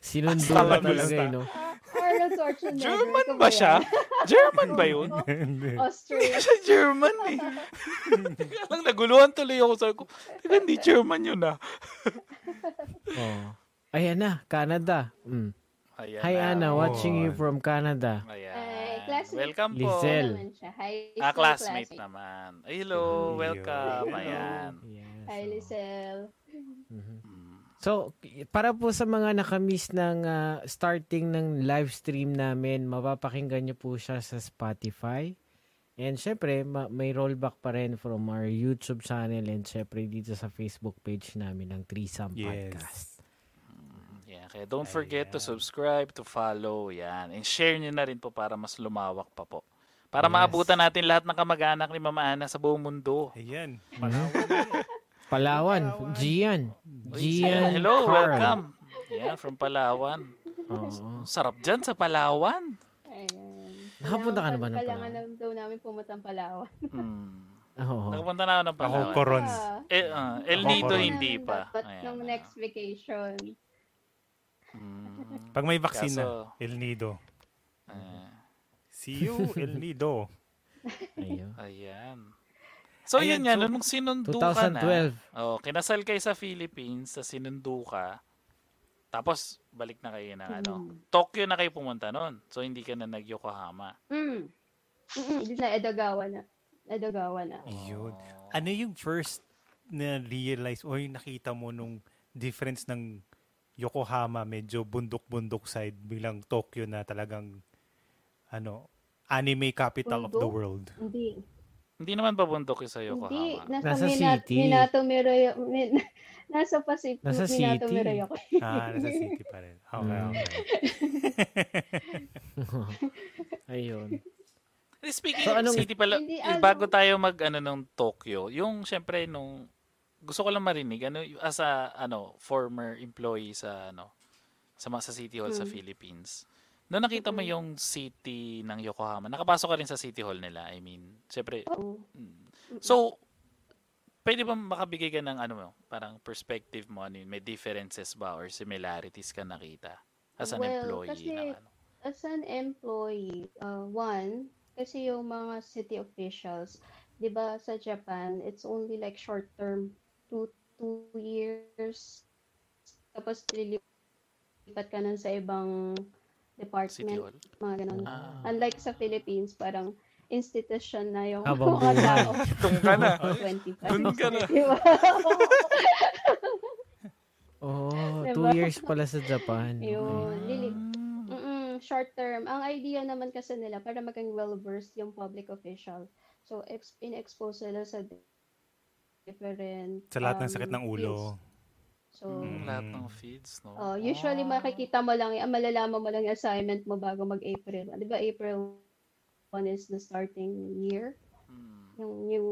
Sinundo na talaga, eh, no? Arnold Schwarzenegger. German ba siya? German ba yun? Hindi. Austria. Siya German eh. Teka lang, naguluhan tuloy ako. Sabi ko, teka, hindi German yun ah. Oh. Ayan na, Canada. Mm. Ayan Hi, na. Anna. Watching you Oh. from Canada. Ayan. Ay, classmate. Welcome po. Lizel. naman siya. High Ah, school classmate naman. Hello. Welcome. Hello. Ayan. Yes, Hi, oh. Lisel. Mm. So, para po sa mga nakamiss ng ah, starting ng live stream namin, mapapakinggan nyo po siya sa Spotify. And syempre, ma- may rollback pa rin from our YouTube channel and syempre dito sa Facebook page namin ng Threesome Yes. Podcast. Yeah, kaya don't forget to Ayan. subscribe, to follow, yan. And share nyo na rin po para mas lumawak pa po. Para Yes. maabutan natin lahat ng kamag-anak ni Mama Ana sa buong mundo. Ayan. Palawan, Gian. Uy, Gian Hello, Carl. welcome. Yeah, from Palawan. Oo. Sarap dyan sa Palawan. Ayan. Nakapunta ka na ba ng Kailangan Palawan? na daw namin pumunta ng Palawan. Hmm. Oo. Nakapunta na ako ng Ako, Palawan. Corons. Ah, Eh, ah, El Ako, Nido Coron. hindi pa. But Ayan, nung next vacation. Hmm. Pag may vaccine na, Kaso, El Nido. eh, See you, El Nido. Ayun. ayan. So, Ayan, yun nga, so, nung sinundo ka na, 2012. oh, kinasal kayo sa Philippines, sa sinundo ka, tapos balik na kayo ng ano. Mm. Tokyo na kayo pumunta noon. So, hindi ka na nag-Yokohama. Mm. Hindi na Edogawa na. Edogawa na. Yun. Oh. Ano yung first na realize o yung nakita mo nung difference ng Yokohama, medyo bundok-bundok side, bilang Tokyo na talagang ano, anime capital of the Bundok? world. Hindi. Hindi naman babundok yung sa Hindi. Yokohama. Nasa, Nasa Mina- city. Minato Miroyo. Min, nasa Pacific. Nasa Minato city. Miroyo. Ah, nasa city pa rin. Okay, okay. Ayun. Eh, Speaking So, of anong- city pala, Hindi, eh, ano- bago tayo mag ano ng Tokyo, yung syempre nung gusto ko lang marinig ano as a ano former employee sa ano sa mga- sa City Hall sa Mm. Philippines. Noong nakita mo yung city ng Yokohama, nakapasok ka rin sa City Hall nila. I mean, syempre Oo. mm. So pwede ba makabigay ka ng ano mo, parang perspective mo ano may differences ba or similarities ka nakita as an Well, employee kasi- ng ano? As an employee, uh, one, kasi yung mga city officials, di ba sa Japan, it's only like short term, two, two years. Tapos lilipat ka nun sa ibang department, mga ganun. Ah. Unlike sa Philippines, parang institution na yung Habang mga tao. Doon ka na. 25. Doon ka na. Oh, Diba? two years pala sa Japan. Yun, lili- Mm-mm, short term. Ang idea naman kasi nila para maging well-versed yung public official. So, ex- in-expose sila sa different Sa lahat ng um, sakit ng ulo. fields. So, Mm. Lahat ng feeds, no? oh, usually Ah. makikita mo lang, ah, malalaman mo lang yung assignment mo bago mag-April. Di ba April 1 is the starting year, Hmm. yung new,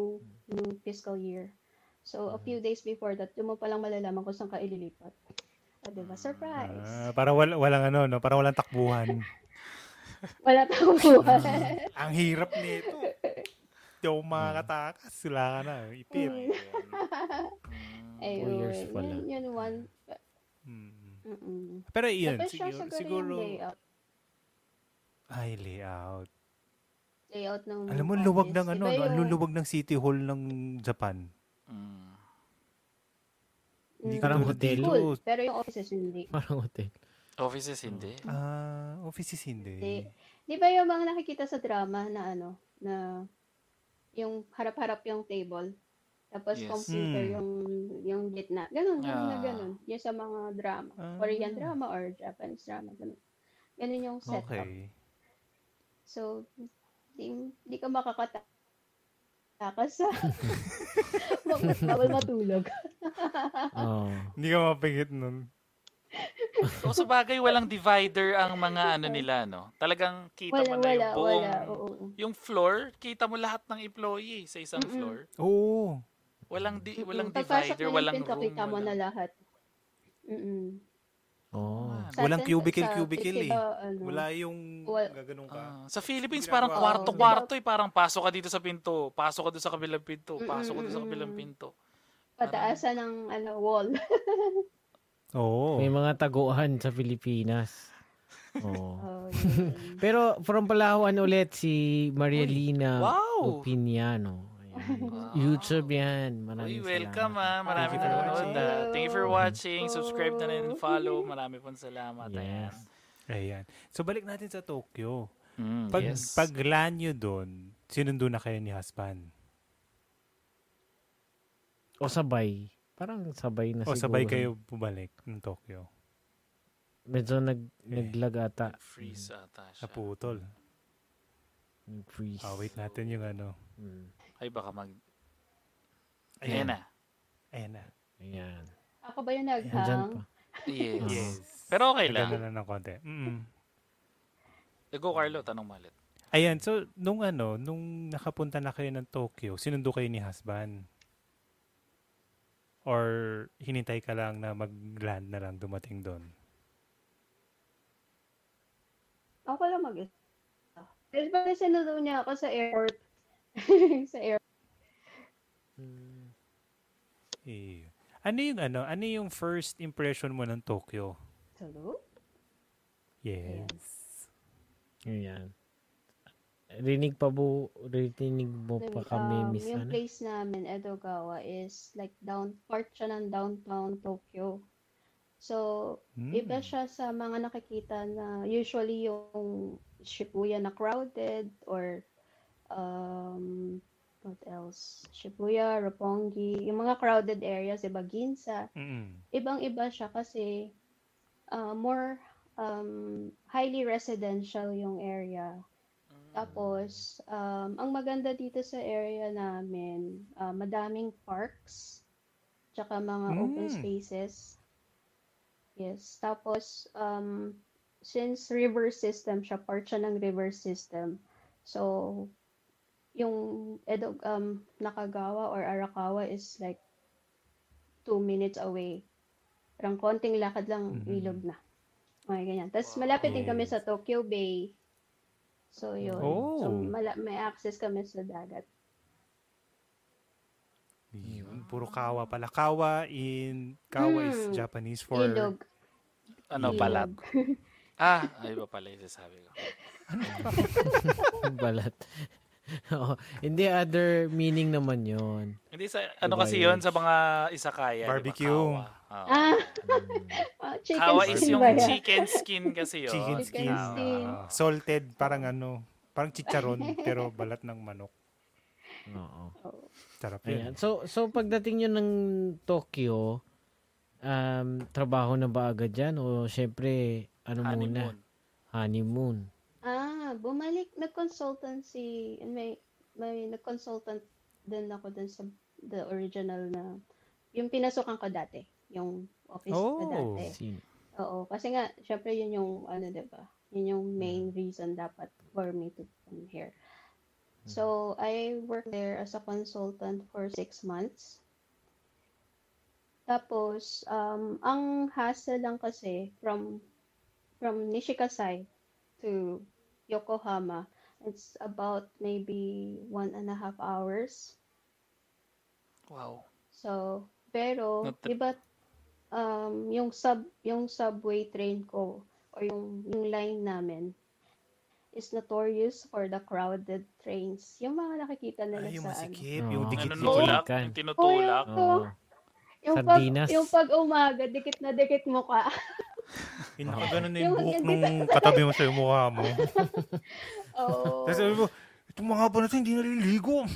new fiscal year. So, a few days before that, doon mo palang malalaman kung saan ka ililipat. O, di ba? Surprise! Ah, para wala, walang ano, no? Para walang takbuhan. Wala tayong buhay. Ang hirap nito. Hindi ako makakatakas. Sila ka na. Ipit. Ayun. Hmm. Ayun. years pala. Yun, yun one. Mm. Mm-mm. Pero yun, Tapos siguro, siguro, siguro yung layout. ay, layout. Layout ng Alam mo, office. luwag ng ano, Diba yung- luluwag ng City Hall ng Japan. Hmm. Hindi Mm. Parang hotel. dito. Cool. Pero yung offices hindi. Parang hotel. Offices hindi. Ah, offices Hindi. hindi. Di ba yung mga nakikita sa drama na ano, na yung harap-harap yung table, tapos Yes. computer Hmm. yung yung gitna. Ganun, ganun na Ah. ganun. Yung sa mga drama. Ah. Korean drama or Japanese drama. Ganun. Ganun yung setup. Okay. So, di, di ka makakatakas sa bakit bawal matulog. Oh. Hindi ka mapigit nun. So sa bagay, walang divider ang mga ano nila, no? Talagang kita Wala, mo na wala, yung buong... wala. Oo. Yung floor, kita mo lahat ng employee sa isang Mm-mm. floor. Oo. Walang di, walang. Pagpasok divider, walang room. kita mo na lahat. Mm-mm. Oh. Ah. Sa Walang cubicle, sa cubicle eh. ano, Wala yung Wal- gaganong ka. Ah, sa Philippines, parang kwarto-kwarto eh. Parang pasok ka dito sa pinto, pasok ka doon sa kabilang pinto, pasok ka doon sa kabilang pinto. pataasan ng ano, wall. Oo. May mga taguan sa Pilipinas. Oh. Oh. Pero from Palawan ulit si Marielina Wow! Opiniano. Ayan. Wow. YouTube yan. Uy, Maraming welcome salamat. ah. Marami Thank for nanonood watching. ah. Thank you for watching. Oh. Subscribe na rin, follow. Marami pong salamat. Ayan. Yes. Ayan. So balik natin sa Tokyo. Mm, Pag yes. pag land nyo doon, sinundo na kayo ni husband? O sabay. Parang sabay na O siguro. sabay kayo bumalik ng Tokyo? Medyo nag, Eh. naglag ata. Freeze ata siya. Naputol. Nag-freeze. Ah, wait natin yung ano. Mm. Ay, baka mag... Ayan. Ayan na. Ayan na. Ayan. Ako ba yung naghang? Yes. Yes. Pero okay lang. na lang ng konti. Eh, Go, Carlo. Tanong malit. Ayan, so nung ano, nung nakapunta na kayo ng Tokyo, sinundo kayo ni husband? Or hinintay ka lang na mag-land na lang dumating doon? Ako lang mag-isa. Kasi pag sinundo niya ako sa airport. sa airport. Eh, ano yung ano, ano yung first impression mo ng Tokyo? Hello? Yes. Ayan. Rinig pa bu, rinig mo pa kami, Um, Miss yung ano? place namin, Edogawa, is like down, part siya ng downtown Tokyo. So, Hmm. iba siya sa mga nakikita na usually yung Shibuya na crowded or um, what else? Shibuya, Roppongi, yung mga crowded areas, iba Ginza. Mm-mm. Ibang-iba siya kasi uh, more um, highly residential yung area. Tapos, um, ang maganda dito sa area namin, uh, madaming parks, tsaka mga open Mm. spaces. Yes. Tapos, um, since river system siya, part siya ng river system. So, yung Edo, um, Nakagawa or Arakawa is like two minutes away. Parang konting lakad lang, Mhm. ilog na. Okay, ganyan. Tapos Wow. malapit din kami sa Tokyo Bay. So, yun. So, Oh. mala- may access kami sa dagat. Yun, puro kawa pala. Kawa in kawa is Hmm. Japanese for Ilog. Ano, Ilog. balat. Ah, ay ba pala yung sasabi ko. Balat. Oo. Hindi, other meaning naman yon Hindi sa, ano Diba kasi yun? yon sa mga isakaya. Barbecue. Kawa. Oo. Ah, Mm. chicken Kawa is skin yung ba yan? chicken skin kasi yun. chicken Chicken skin. skin. Ah, salted, parang ano, parang chicharon, pero balat ng manok. Oo. Oh. Sarap Ayan. yun. So, so pagdating nyo ng Tokyo, um, trabaho na ba agad yan? O syempre, ano muna? Honeymoon. Ah, bumalik nag-consultancy. May, may nag-consultant din ako dun sa the original na, yung pinasukan ko dati. Yung office ko Oh. dati. Sino? Oo, kasi nga, syempre yun yung, ano, diba? Yun yung main reason dapat for me to come here. So, I worked there as a consultant for six months. Tapos, um, ang hassle lang kasi from from Nishikasai to Yokohama, it's about maybe one and a half hours. Wow. So, pero, Not- di ba, um, yung sub, yung subway train ko, or yung, yung line namin, is notorious for the crowded trains. Yung mga nakikita nila Ay, yung sa ano. masikip, Oo. yung Ano, dikit-dikit. tinutulak? Kan. Yung tinutulak. Oo. Oo. Yung pag, yung pag umaga, dikit na dikit mo ka. Yung nakaganon na yung Yung- buhok nung katabi mo sa mukha mo. Oo. Tapos sabi mo, itong mga pa na hindi naliligo.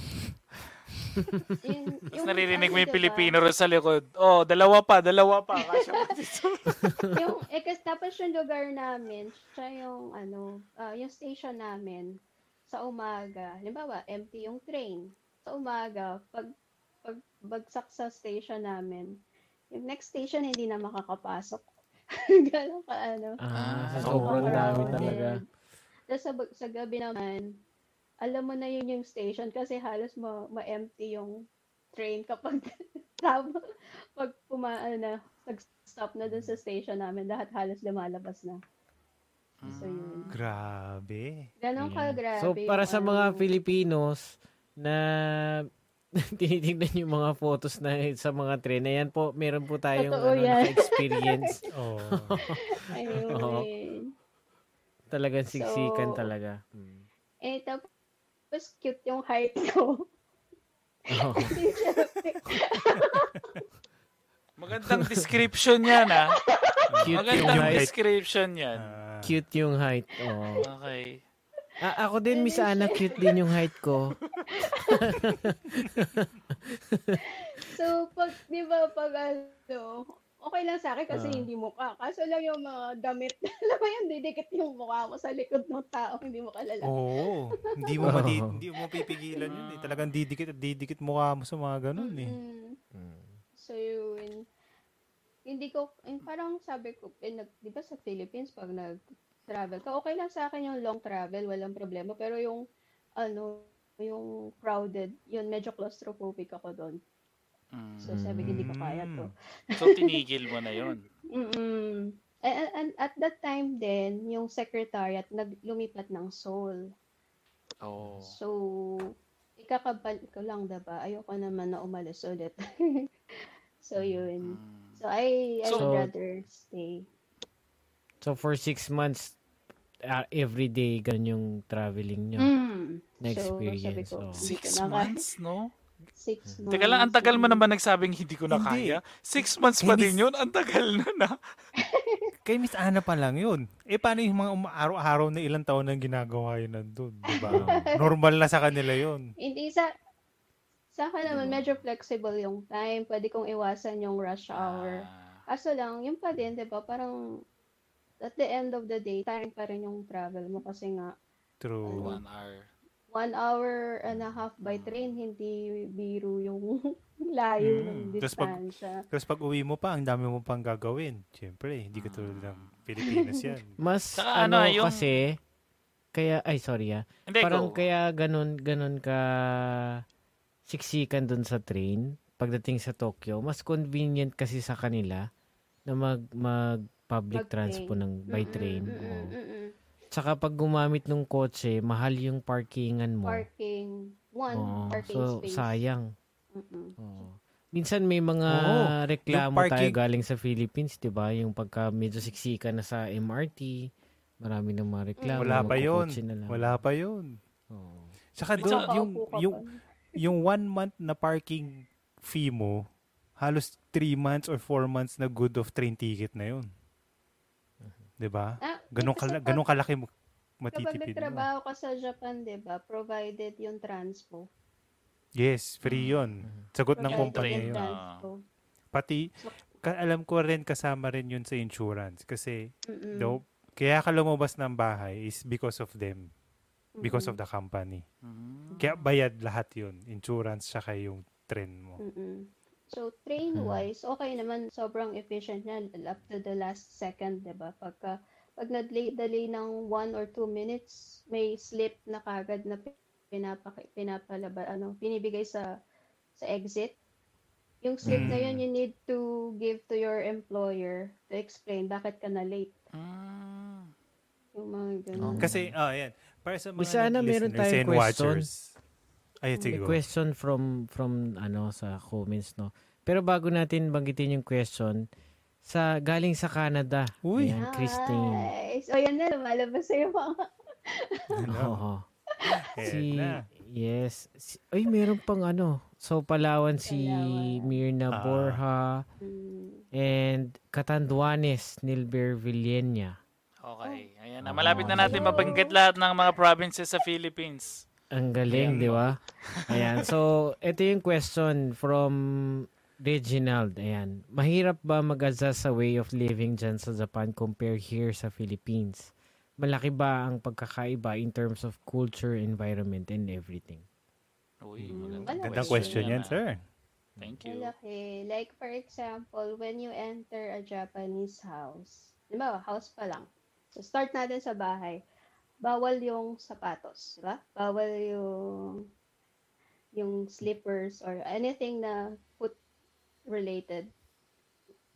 Yung- Tapos yung naririnig mo ano, yung diba? Pilipino rin sa likod. Oh, dalawa pa, dalawa pa. Kasya pa dito. yung, eh, kasi tapos yung lugar namin, siya yung, ano, ah, yung station namin, sa umaga, halimbawa, empty yung train. Sa umaga, pag, pag bagsak sa station namin, yung next station hindi na makakapasok. Gano'n ka, ano. Ah, Ah, so sobrang dami talaga. Tapos sa, sa gabi naman, alam mo na yun yung station kasi halos ma, ma-empty yung train kapag tama, pag pumaan na, nag-stop na dun sa station namin, lahat halos lumalabas na. So yun. Grabe. Ganon ka grabe. So, para sa mga ano. Filipinos na tinitignan yung mga photos na sa mga train, ayan po, meron po tayong Totoo ano, yan. experience Oh. Oo. Talagang So, siksikan talaga. Hmm. Eh, tapos cute yung height ko. Oo. Magandang description yan, ah. Cute yung Magandang height. description yan. Ah, Cute yung height. Oo. Okay. Ah, ako din, Miss Ana, cute din yung height ko. so, pag, di ba, pag ano, okay lang sa akin kasi Ah. hindi mukha. Kaso lang yung mga damit, alam mo yun, didikit yung mukha mo sa likod ng tao, hindi mo kalala. Oo. Hindi mo madi- hindi mo pipigilan yun eh. Talagang didikit at didikit mukha mo sa mga ganun eh. Mm. Hmm. So, yun. Hindi ko, eh, parang sabi ko, eh, nag, di ba sa Philippines, pag nag-travel ka, okay lang sa akin yung long travel, walang problema. Pero yung, ano, yung crowded, yun, medyo claustrophobic ako doon. Mm. So, sabi ko, hindi ko kaya to. So, tinigil mo na yon. Mm-mm. And, and- and at that time din, yung secretariat naglumipat ng Seoul. Oh. So, ikakabal ko lang, diba? Ayoko naman na umalis ulit. so, yun. Mm. So, I, I So- would rather stay. So, for six months, ah, every day, ganun yung traveling nyo. Mm. Na experience, So, ko, oh. hindi Six months, no? Six months. Teka lang, ang tagal mo naman nagsabing hindi ko na Hindi. kaya. Six months pa din yun. Ang tagal na na. Kay Miss Ana pa lang yun. Eh, paano yung mga uma- araw-araw na ilang taon nang ginagawa yun nandun? Diba? Normal na sa kanila yun. Hindi sa sa akin naman medyo flexible yung time. Pwede kong iwasan yung rush hour. Ah, Kaso lang, yung pa din, 'di ba? Parang at the end of the day, tiring pa rin yung travel mo kasi nga True. one hour. one hour and a half by train, hindi biro yung layo ng Mm. Pag- distansya. Tapos pag uwi mo pa, ang dami mo pang gagawin. Siyempre, hindi ka tulad ng Pilipinas yan. Mas, Saka ano, ano, yung- kasi, kaya, ay, sorry ah. Hindi, Parang go. kaya ganun, ganun ka siksikan dun sa train pagdating sa Tokyo. Mas convenient kasi sa kanila na mag, mag public Mag-train. transpo ng by Mm-mm, train. mm-mm, oo. mm-mm. Tsaka pag gumamit ng kotse, mahal yung parkingan mo. Parking. One Oo, parking so, space. sayang. Mm-mm. Oo. Minsan may mga Oo, reklamo parking- tayo galing sa Philippines, 'di ba? Yung pagka medyo siksikan na sa MRT, marami ng mga reklamo. Wala pa lang. Wala pa yun. Oo. Tsaka Minsan, doon, yung, yung, yung one month na parking fee mo, halos three months or four months na good of train ticket na yun. 'Di ba? Ah, Ganun, kala, pag- ganun kalaki mo Kapag matitipid mo. nagtrabaho ka sa Japan, di ba, provided yung transpo. Yes, free yun. Sagot ng kumpanya na. transpo. Pati, ka- alam ko rin kasama rin yun sa insurance. Kasi, Mm-mm. daw, kaya ka lumabas ng bahay is because of them. Because Mm-mm. of the company. Mm. Kaya bayad lahat yun. Insurance tsaka yung train mo. Mm-mm. So, train-wise, okay naman, sobrang efficient niya up to the last second, di ba? Pagka, pag nag-delay ng one or two minutes, may slip na kagad na pinapaki, pinapalaba, ano, pinibigay sa sa exit. Yung slip na yun, Mm. you need to give to your employer to explain bakit ka na late. Mm. Yung mga ganun. Kasi, ah, yan. Para sa mga Bisa na meron listeners tayong and question. watchers. Ay, May sige. go. question from from ano sa comments no. Pero bago natin banggitin yung question, sa galing sa Canada. Uy. Ayan, Christine. Nice. O yan na, lumalabas sa yung mga Oo. Si na. yes. Si, ay meron pang ano. So Palawan si Palawan. Mirna Ah. Borja, mm, And Catanduanes, Nilber Villena. Okay. Ayan na. Malapit na natin mabanggit lahat ng mga provinces sa Philippines. Ang galing, di ba? Ayan. So, ito yung question from Reginald. Ayan. Mahirap ba mag-adjust sa way of living dyan sa Japan compare here sa Philippines? Malaki ba ang pagkakaiba in terms of culture, environment, and everything? Uy, magandang Gandang question yan, ah. sir. Thank you. Malaki. Like, for example, when you enter a Japanese house, di ba, house pa lang. So, start natin sa bahay. Bawal yung sapatos, di ba? Bawal yung yung slippers or anything na foot related.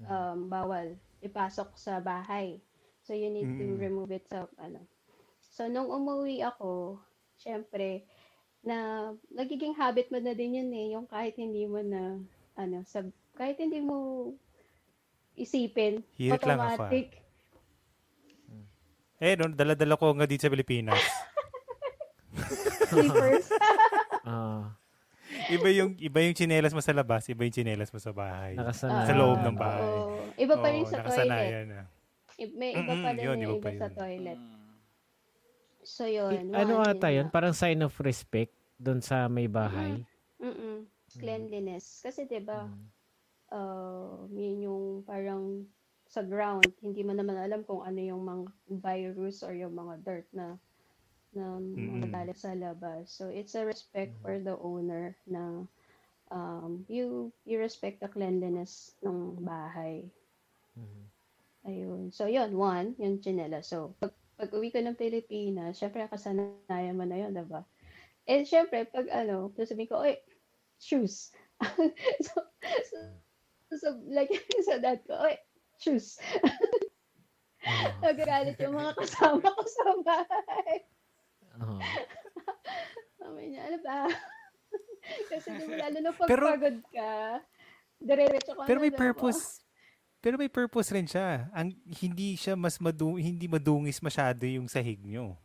Um, bawal ipasok sa bahay. So, you need to Mm. remove it sa, ano. So, nung umuwi ako, syempre, na nagiging habit mo na din yun eh, yung kahit hindi mo na, ano, sab kahit hindi mo isipin, Hirit ah. automatic. Eh, no, dala-dala ko nga dito sa Pilipinas. Slippers. Ah, iba yung iba yung tsinelas mo sa labas, iba yung tsinelas mo sa bahay. nakasanayan. Sa loob ng na. bahay. Oo. Iba pa rin Oo, sa toilet. nakasanayan na. I- May iba Mm-mm, pa rin yun, yung iba iba pa sa yun. toilet. So, yun. ano one, ata yun? Parang sign of respect doon sa may bahay. Mm-mm. Cleanliness. Kasi, di ba, Mm. uh, yun yung parang sa ground, hindi mo naman alam kung ano yung mga virus or yung mga dirt na na mga Mm. sa labas. So it's a respect for the owner na um, you you respect the cleanliness ng bahay. Mhm. Ayun. So yun, one, yung chinela. So pag, pag uwi ko ng Pilipinas, syempre kasanayan mo na yun, diba? Eh syempre, pag ano, sasabihin ko, oy, shoes. so, so, so, like, sa dad ko, oy, shoes. Ah, Nagagalit yung mga kasama ko sa bahay. ah. Sabi niya, ano ba? Kasi di ba, lalo na pag Pero- pagod ka, dire-diretso ka Pero may diba? purpose. Pero may purpose rin siya. Ang hindi siya mas madu hindi madungis masyado yung sahig nyo.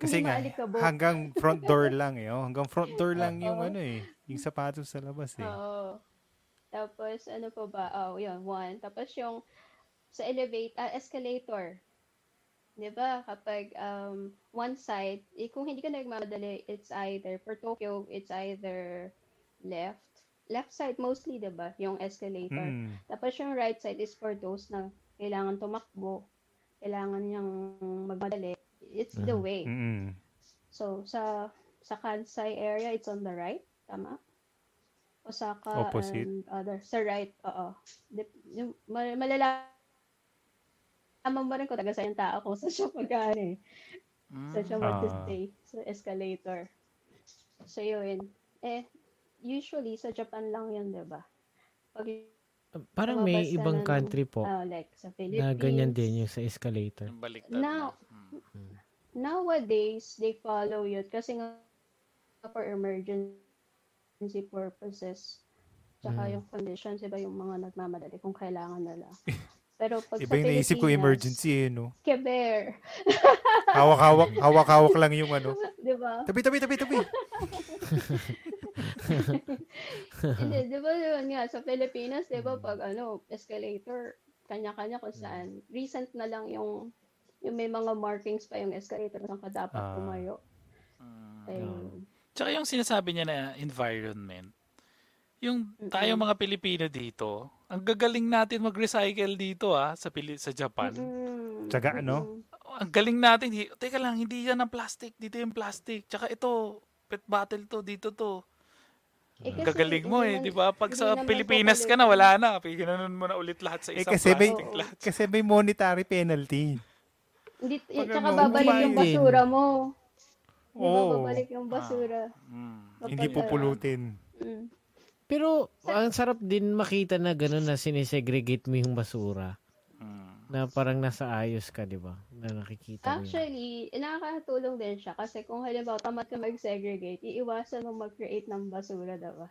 Kasi nga hanggang front door lang eh. Oh. Hanggang front door lang yung ano eh, yung sapatos sa labas eh. Oo. Tapos, ano pa ba? Oh, yun, one. Tapos yung sa elevate, ah, escalator. 'Di ba? Kapag um, one side, eh, kung hindi ka nagmamadali, it's either, for Tokyo, it's either left. Left side mostly, 'di ba? Yung escalator. Mm. Tapos yung right side is for those na kailangan tumakbo, kailangan niyang magmadali. It's the Mhm. way. Mm. So, sa sa Kansai area, it's on the right. Tama? Osaka Opposite. and other. Sa right, oo. Dip- Yung, mal- malalaman mo rin kung taga saan yung tao kung saan siya magkano eh. Saan siya Ah. mag-stay. Sa escalator. So, yun. Eh, usually, sa Japan lang yun, di ba? Pag, Parang may ibang ng- country po ah, like, sa Philippines. na ganyan din yung sa escalator. Yung baliktad Now- na. Mm. nowadays they follow it kasi nga for emergency purposes tsaka Mm. yung conditions iba yung mga nagmamadali kung kailangan nila pero pag Iba sa yung naisip ko emergency eh, no? keber Hawak-hawak, hawak-hawak lang yung ano. di ba Tabi, tabi, tabi, tabi. hindi di ba yun nga sa Pilipinas di ba pag ano escalator kanya-kanya kung saan recent na lang yung yung may mga markings pa yung escalator saan ka dapat Ah. tumayo Mm. ayun Tsaka yung sinasabi niya na environment, yung tayo mga Pilipino dito, ang gagaling natin mag-recycle dito ah, sa, Pili- sa Japan. Tsaga, ano? Ang galing natin. Teka lang, hindi yan ang plastic. Dito yung plastic. Tsaka ito, pet bottle to, dito to. Eh, Ang kasi gagaling mo eh, di ba? Pag sa Pilipinas ka na, wala na. Piginanon mo na ulit lahat sa Eh, isang kasi may, plastic lahat. kasi may monetary penalty. Hindi, Pag tsaka ano, babalik yung basura mo. Di ba Oo. babalik yung basura? Mm. Kapag, Hindi ano, pupulutin. mm. Pero ang sarap din makita na gano'n na sinesegregate mo yung basura. Mm. Na parang nasa ayos ka, di ba? Na nakikita mo yun. Actually, nakakatulong din siya kasi kung halimbawa tamad ka mag-segregate, iiwasan mo mag-create ng basura, diba?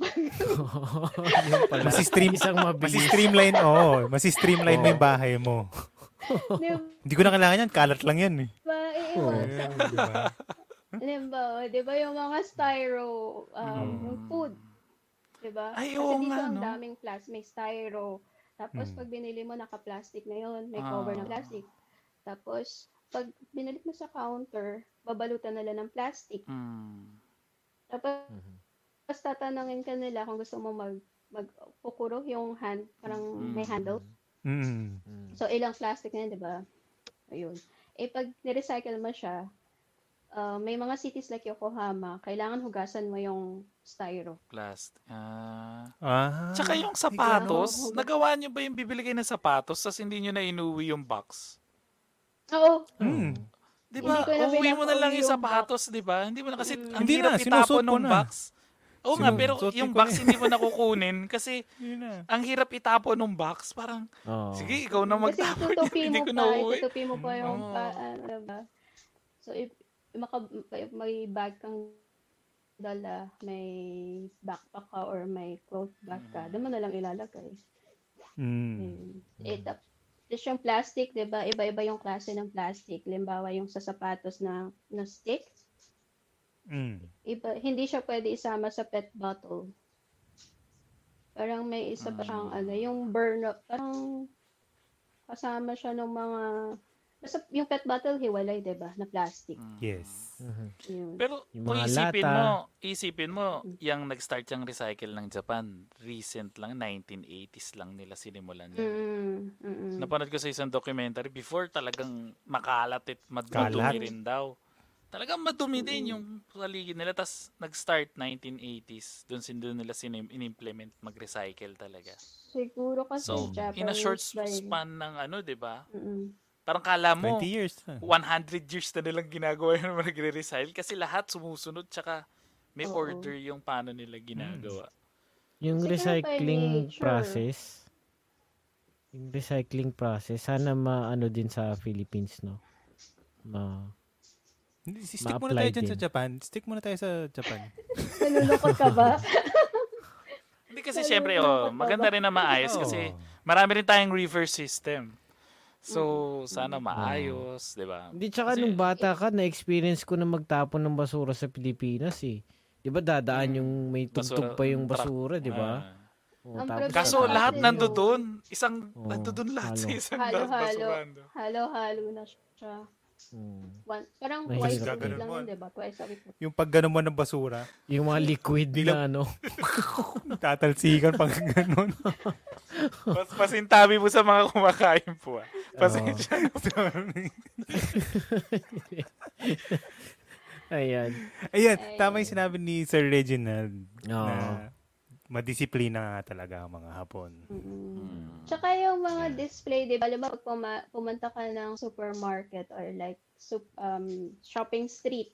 Yun pala. Masi-stream, Isang mabilis. masi-streamline, oo. Masi-streamline mo yung bahay mo. Di Hindi ko na kailangan yan. Kalat lang yan eh. ba? Iiwasan. Ba? Halimbawa, di ba yung mga styro, um, Mm. yung food, di ba? Ay, Kasi oo dito nga, ang no? daming plastic, may styro, Tapos Mm. pag binili mo, naka-plastic na yun. May cover ng Ah. plastic. Tapos, pag binalik mo sa counter, babalutan nila ng plastic. Mm. Tapos, Mhm. tapos tatanungin ka nila kung gusto mo mag magkukuro yung hand, parang may handle. Mm. Mm. So, ilang plastic na yun, di ba? Ayun. Eh, pag nirecycle mo siya, uh, may mga cities like Yokohama, kailangan hugasan mo yung styro. Plastic. Ah. Ah. Tsaka yung sapatos, ganun. nagawa niyo ba yung bibili kayo ng sapatos tapos hindi niyo na inuwi yung box? Oo. Mm. Di Hindi ba? Uwi mo na lang yung yung sapatos, di ba? Hindi mo na kasi Mm. ang Hindi hirap na, itapon ng box. Oo nga, pero yung box hindi mo na kukunin kasi na. ang hirap itapon ng box. Parang, Oo. sige, ikaw na Kasi magtapon. tutupi hindi mo ko pa, tutupi mo pa yung, Oo. pa, ano, diba? So, if, maka, may bag kang dala, may backpack ka or may cloth bag ka, doon mo na lang ilalagay. Mm. Eh, tap- Tapos yung plastic, di ba? Iba-iba yung klase ng plastic. Limbawa yung sa sapatos na, na stick. Mm. Iba, hindi siya pwede isama sa pet bottle. Parang may isa pa siyang Ah. ano, yung burn up, parang kasama siya ng mga basta yung pet bottle hiwalay, 'di ba, na plastic. Mm. Yes. Mhm. Yun. Pero Yung kung isipin lata. mo, isipin mo, yung nag-start yung recycle ng Japan, recent lang, 1980s lang nila sinimulan yan. Mm, mm, Napanood ko sa isang documentary, before talagang makalat at madumi rin daw. Talagang madumi din yung paligid nila. Tapos nag-start 1980s. Doon sin doon nila sinim- in-implement mag-recycle talaga. Siguro kasi So, Japanese in a short span ng ano, di ba? Mm, Parang kala mo, 20 years na. 100 years na nilang ginagawa yung nagre-recycle kasi lahat sumusunod tsaka may Oo. order yung paano nila ginagawa. Yung Siguro recycling nature. process, yung recycling process, sana maano din sa Philippines, no? Ma Hindi, Stick muna Ma-apply tayo dyan din. sa Japan. Stick muna tayo sa Japan. Nalulungkot ka ba? Hindi kasi syempre, oh, maganda rin na maayos kasi marami rin tayong reverse system. So, sana maayos, di ba? Hindi, tsaka Kasi- nung bata ka, na-experience ko na magtapon ng basura sa Pilipinas, eh. Di ba dadaan yung may tugtog Basura- pa yung basura, di ba? Ang tapos Kaso lahat yung- nandoon. Isang Oo, nandoon lahat sa halo. isang Halo-halo. basurando. Halo-halo na siya. Mm. One, parang twice a week lang yun, di ba? Twice a week. Yung paggano mo ng basura, Yung mga liquid na ano. tatalsikan pag ganun. Pas pasintabi mo sa mga kumakain po. Ah. Pasensya na. Ayan. Ayan, Ay. tama yung sinabi ni Sir Reginald Oo. na madisiplina nga talaga ang mga Hapon. Mm. Tsaka yung mga display, di ba? Alam mo, pag puma- pumunta ka ng supermarket or like sup, um, shopping street,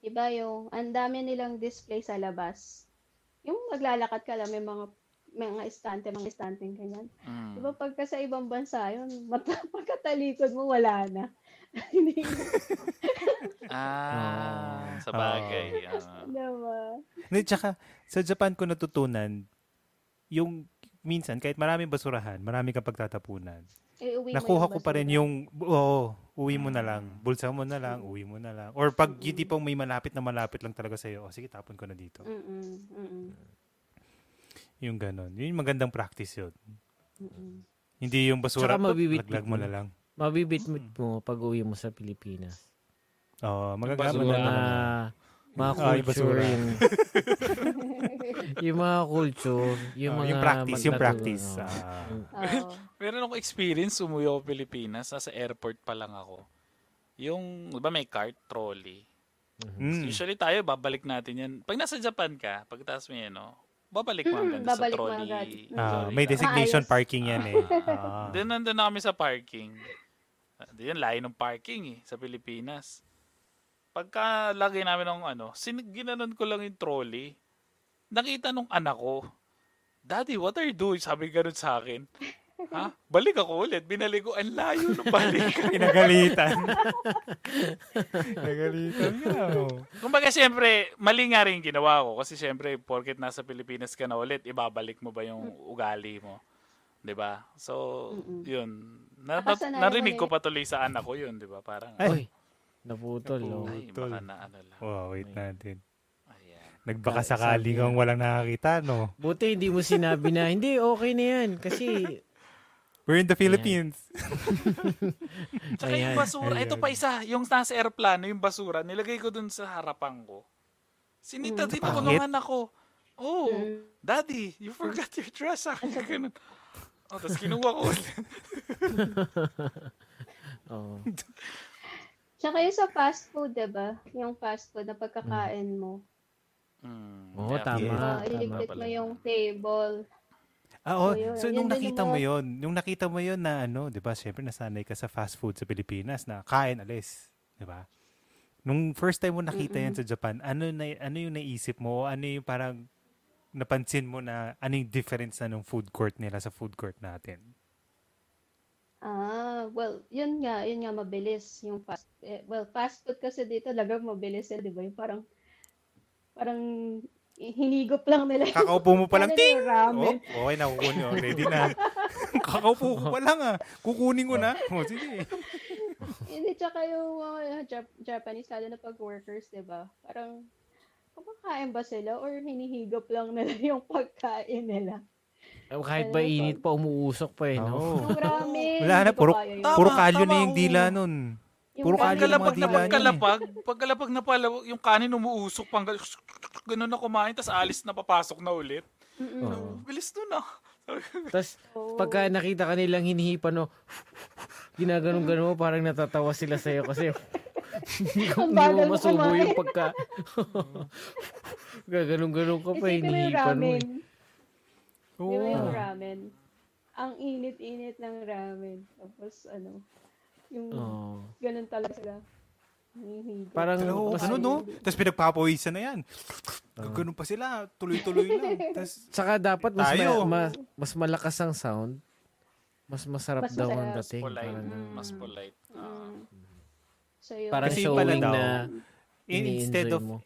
di ba yung ang dami nilang display sa labas. Yung maglalakad ka lang, may mga mga estante, mga estante ganyan. Mm. Di ba pagka sa ibang bansa yun, mata, pagkatalikod mo, wala na. Hindi Ah, sa bagay. ah. diba? Hindi, tsaka, sa Japan ko natutunan, yung minsan, kahit maraming basurahan, marami kang pagtatapunan. Eh, uwi Nakuha yung ko pa rin yung, oo, uwi mo na lang. Bulsa mo na lang, uwi mo na lang. Or pag yung tipong may malapit na malapit lang talaga sa'yo, oh, sige, tapon ko na dito. Mm-mm, mm-mm, Yung ganon. Yun yung magandang practice yun. mm-mm. Hindi yung basura, laglag mo. na lang. Mabibitmit mo pag uwi mo sa Pilipinas. Oo, mo Yung na mga, mga Ah, yung culture, basura. yung, yung mga culture, yung Oo, mga... yung practice, yung practice. oo. Ah. Meron akong experience, umuwi ako Pilipinas, nasa airport pa lang ako. Yung, di ba may cart, trolley. Mm. Usually tayo, babalik natin yan. Pag nasa Japan ka, pagkatapos mo yan, no, babalik mo Mm, agad sa babalik mo trolley. agad. Ah, trolley may designation Maayos. parking yan eh. Ah. Then nandun na kami sa parking. Diyan, layo ng parking eh, sa Pilipinas. Pagka lagay namin ng ano, sin- ginanon ko lang yung trolley. Nakita nung anak ko, Daddy, what are you doing? Sabi ganun sa akin. Ha? Balik ako ulit. Binalik ko. Ang layo ng balik. Pinagalitan. Pinagalitan ka. oh. Kumbaga, siyempre, mali nga rin ginawa ko. Kasi siyempre, porket nasa Pilipinas ka na ulit, ibabalik mo ba yung ugali mo? 'Di ba? So, Mm-mm. yun. Na, na- narinig ko na pa tuloy sa anak ko yun, 'di ba? Parang, Uy, naputol. oh. ay, na ano lang. Wow, wait natin. Ayan. Nagbaka sakali kang walang nakakita, no? Buti hindi mo sinabi na, hindi, okay na yan. Kasi We're in the Philippines. Tsaka yung basura, Ayan. ito pa isa, yung nasa aeroplano, yung basura, nilagay ko dun sa harapan ko. Sinita, Mm. tinulungan ako. Oh, Mm. daddy, you forgot your dress. Ko ganun. Oh, tapos kinuha ko ulit. Oo. Tsaka yung sa fast food, diba? Yung fast food na pagkakain mo. Mm, Oo, yeah, tama. yeah. Uh, iligpit mo yun. yung table. Ah, oh, So, yun. so Yun nung nakita mo yon, nung nakita mo yon na ano, 'di ba? Syempre nasanay ka sa fast food sa Pilipinas na kain alis, 'di ba? Nung first time mo nakita yan sa Japan, ano na ano yung naisip mo? Ano yung parang napansin mo na ano yung difference na ng food court nila sa food court natin? Ah, well, yun nga, yun nga mabilis yung fast. Eh, well, fast food kasi dito talagang mabilis yan, 'di ba? Yung parang parang hinigop lang nila. Kakaupo mo pa lang, Ano ting! Oh, okay na, kukunin. Oh, ready na. Kakaupo ko pa lang ah. Kukunin ko na. Oh, sige. Hindi, tsaka yung mga Jap- Japanese, lalo na pag workers, di ba? Parang, kumakain ba sila or hinihigop lang nila yung pagkain nila? Eh, Kahit ba init pa, umuusok pa eh, no? Yung ramen, Wala na, puro- Puro kalyo na yung dila nun. Yung puro kalyo ng mga na dila niya eh. pagkalapag, pagkalapag na pala, yung kanin umuusok pang ganun na kumain, tapos alis na papasok na ulit. Oo. Bilis nun ah. Tapos, pagka nakita ka nilang hinihipan, no, ginaganon-ganon mo, parang natatawa sila sa'yo kasi hindi, ko, hindi bagal mo masubo kumain. yung pagka... Gaganon-ganon ka pa, hinihipan mo ramen. eh. Ba yung Oo. ramen? Ang init-init ng ramen. Tapos, ano, yung Oo. ganun talaga sila. Parang, Hello, mas, ano no? Tapos pinagpapawisan na yan. Ganun pa sila. Tuloy-tuloy lang. Tapos, saka dapat mas, Tayo. ma- ma- mas malakas ang sound. Mas masarap Mas daw ang dating. Polite. Parang, Mas polite. Mm. So, yun. parang Kasi showing pala daw, na in- instead of, mo.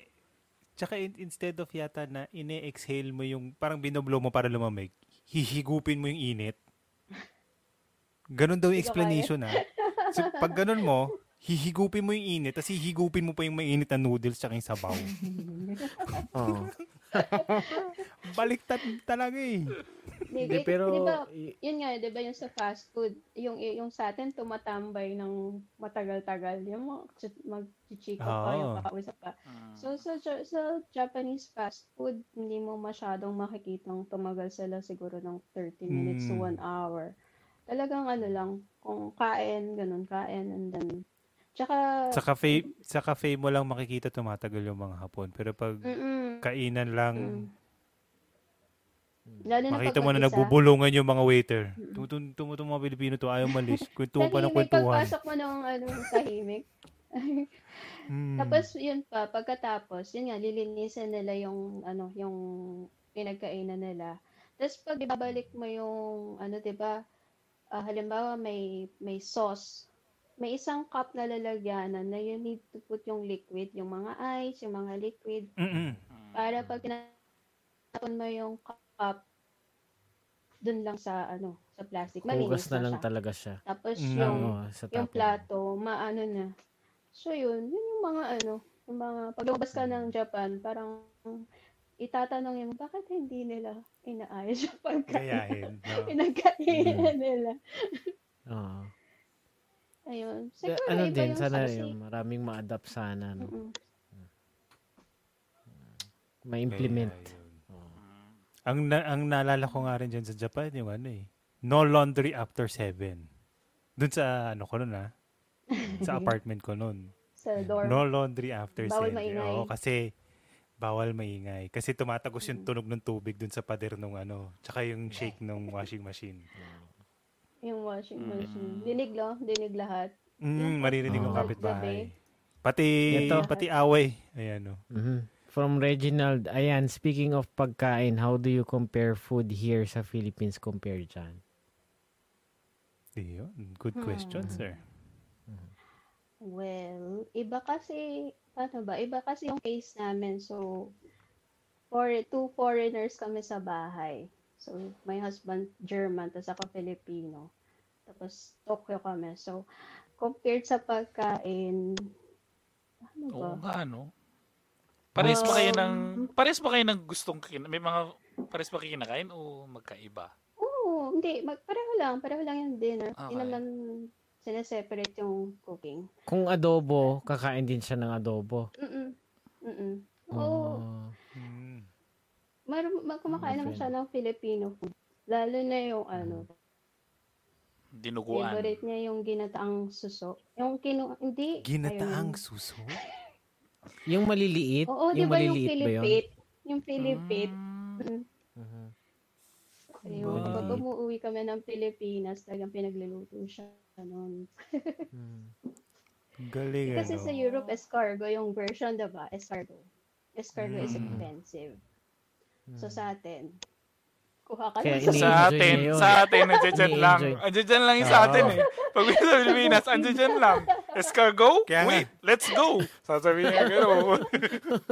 tsaka in- instead of yata na ine-exhale mo yung, parang binoblow mo para lumamig, hihigupin mo yung init. Ganun daw yung explanation ha. So, pag ganun mo, hihigupin mo yung init, tapos hihigupin mo pa yung mainit na noodles tsaka yung sabaw. Oo. Baliktad talaga eh. Di, pero, di ba, y- yun nga, di ba yung sa fast food, yung, yung sa atin tumatambay ng matagal-tagal. Yung mga mag-chichika pa, yung Oo. kakausap pa. Mm. So, sa, Ja- sa Japanese fast food, hindi mo masyadong makikitang tumagal sila siguro ng 30 minutes to Mm. 1 hour. Talagang ano lang, kung kain, ganun, kain, and then, tsaka, Sa cafe, sa cafe mo lang makikita tumatagal yung mga hapon. Pero pag mm kainan lang, lalo na makita pag mo na nagbubulungan yung mga waiter. Tumutong mga Pilipino to, ayaw malis. Kwentuhan pa ng kwentuhan. pagpasok mo ng ano, tahimik. Mm. Tapos yun pa, pagkatapos, yun nga, lilinisan nila yung, ano, yung pinagkainan nila. Tapos pag ibabalik mo yung, ano, 'di ba ah, halimbawa may, may sauce, may isang cup na lalagyanan na you need to put yung liquid, yung mga ice, yung mga liquid, Mm-mm. para pag tinapon mo yung cup, dun lang sa, ano, sa plastic, malinis Hugas na lang siya. talaga siya. Tapos Mm. yung, Oo, sa yung tapon. plato, maano na. So yun, yun yung mga ano, yung mga, pag lumabas ka ng Japan, parang itatanong yung, bakit hindi nila inaayos yung pagkain? Gayahin. no? Pinagkainan nila. Oo. Ayun. Kaya Siguro ano iba din, yung sana kasi- yung maraming ma-adapt sana, no? Mm-mm. Ma-implement. Oo. Mm. Ang, na, ang naalala ko nga rin dyan sa Japan, yung ano eh, no laundry after 7. Doon sa, ano ko nun ah, sa apartment ko nun. Sa dorm. No laundry after Bawal 7. maingay. Oo, kasi bawal maingay. Kasi tumatagos Mm. yung tunog ng tubig dun sa pader nung ano, tsaka yung shake ng washing machine. Yung washing Mm. machine. Dinig lang, dinig lahat. Mm, maririnig Oo. yung kapitbahay. Pati, Ito. pati away. Ayan oh. o. Mhm. From Reginald, ayan, speaking of pagkain, how do you compare food here sa Philippines compared dyan? Yun, good Hmm. question, sir. Well, iba kasi, paano ba? Iba kasi yung case namin. So, for two foreigners kami sa bahay. So, my husband German, tapos ako Filipino. Tapos Tokyo kami. So, compared sa pagkain, ano ba? Oo nga, no? Pares ba kayo ng, Um, pares ba kayo ng gustong kin May mga, pares ba kayo kinakain o magkaiba? Oo, hindi. Mag, pareho lang. Pareho lang yung dinner. Hindi Okay. naman sineseparate yung cooking. Kung adobo, kakain din siya ng adobo. Mm-mm. Mm-mm. Oo. Oh. Mm. Mar mar- kumakain naman siya ng Filipino food. Lalo na yung ano, Dinuguan. favorite niya yung ginataang suso. Yung kinu... Hindi. Ginataang ayun. suso? Yung maliliit? Oo, di yung ba yung maliliit ba yun? Philippine? Yung Philippine. Mm. Mm. Mhm. Ayun. Pag Maliliit. umuwi kami ng Pilipinas, talagang pinagluluto siya noon. Mm. Galing Kasi ano. sa Europe, escargot, yung version, diba? Escargot. Escargot is Mm. expensive. So Mm. sa atin, kuha ka Kaya lang sa Sa atin, yun. sa atin, nandiyan lang. Andiyan lang yung sa atin eh. Pag sa Pilipinas, andiyan lang. Escargot? Kaya nga. Wait, let's go. Sasabihin niya gano'n.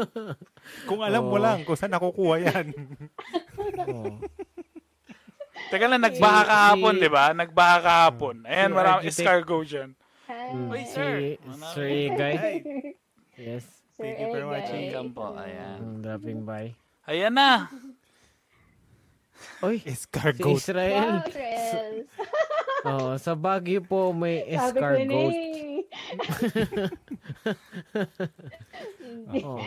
Kung alam mo Oo. lang kung saan nakukuha yan. Oo. Teka lang, nagbaha kahapon, di ba? Nagbaha kahapon. Ayan, Si marami escargot dyan. Hi. Si, sir. Sir. Hi. Yes. Thank you for watching. Welcome po, ayan. Mm, dropping by. Ayan na. Oy, si Escargot. Israel. Wow, Israel. Oh, sa Baguio po may escargot. Oh.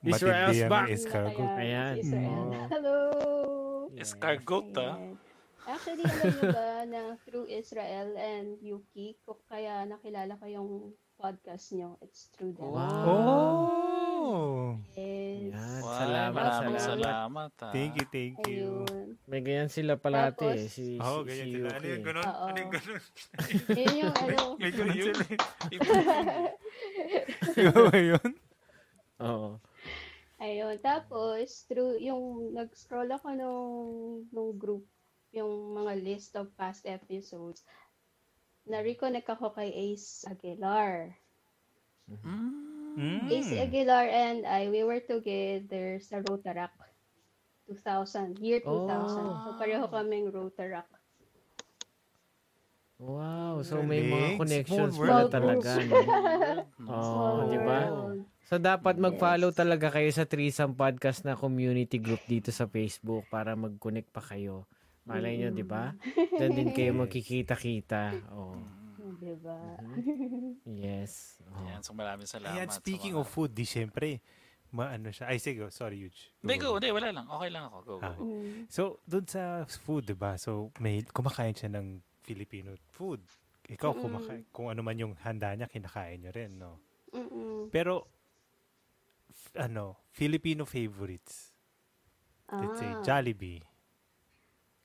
Israel's back. escargot. Ayan. si Israel. Hello. Escargot, ah. Actually, alam mo ba na through Israel and Yuki, kung kaya nakilala ko yung podcast nyo, it's through them. Wow. Oh. Yes. Yan. Wow, Salamat, salamat. salamat. ah. Thank you, thank you. Ayun. May ganyan sila palati Tapos- eh. Si, Oo, si, ganyan si sila. Ano yung ganun? Oo. Ano yung ganun? Yun yung ano. May ganun sila. Iba- Yung ba yun? Oo. Ayun. Tapos, through yung nag-scroll ako nung, nung group, yung mga list of past episodes, na-reconnect ako kay Ace Aguilar. Mm. Mm. Ace Aguilar and I, we were together sa Rotarac 2000, year 2000. So, pareho kaming Rotarac. Wow. So may mga connections pala talaga. No? Small di ba? So dapat mag-follow Yes. talaga kayo sa Threesome Podcast na community group dito sa Facebook para mag-connect pa kayo. Malay nyo, di ba? Diyan din kayo magkikita-kita. Oh. Diba? Yes. Oh. Ayan, so maraming salamat. Ayan, speaking mga- of food, di syempre, maano siya. Ay, sige, sorry, Yuj. Hindi, go. Hindi, wala lang. Okay lang ako. Go, go, Ah. go. Mm. So, doon sa food, di ba? So, may kumakain siya ng Filipino food. Ikaw, Mm-mm. kumakain, kung ano man yung handa niya, kinakain niyo rin, no? Mm-mm. Pero, f- ano, Filipino favorites. Let's say, Ah. Jollibee.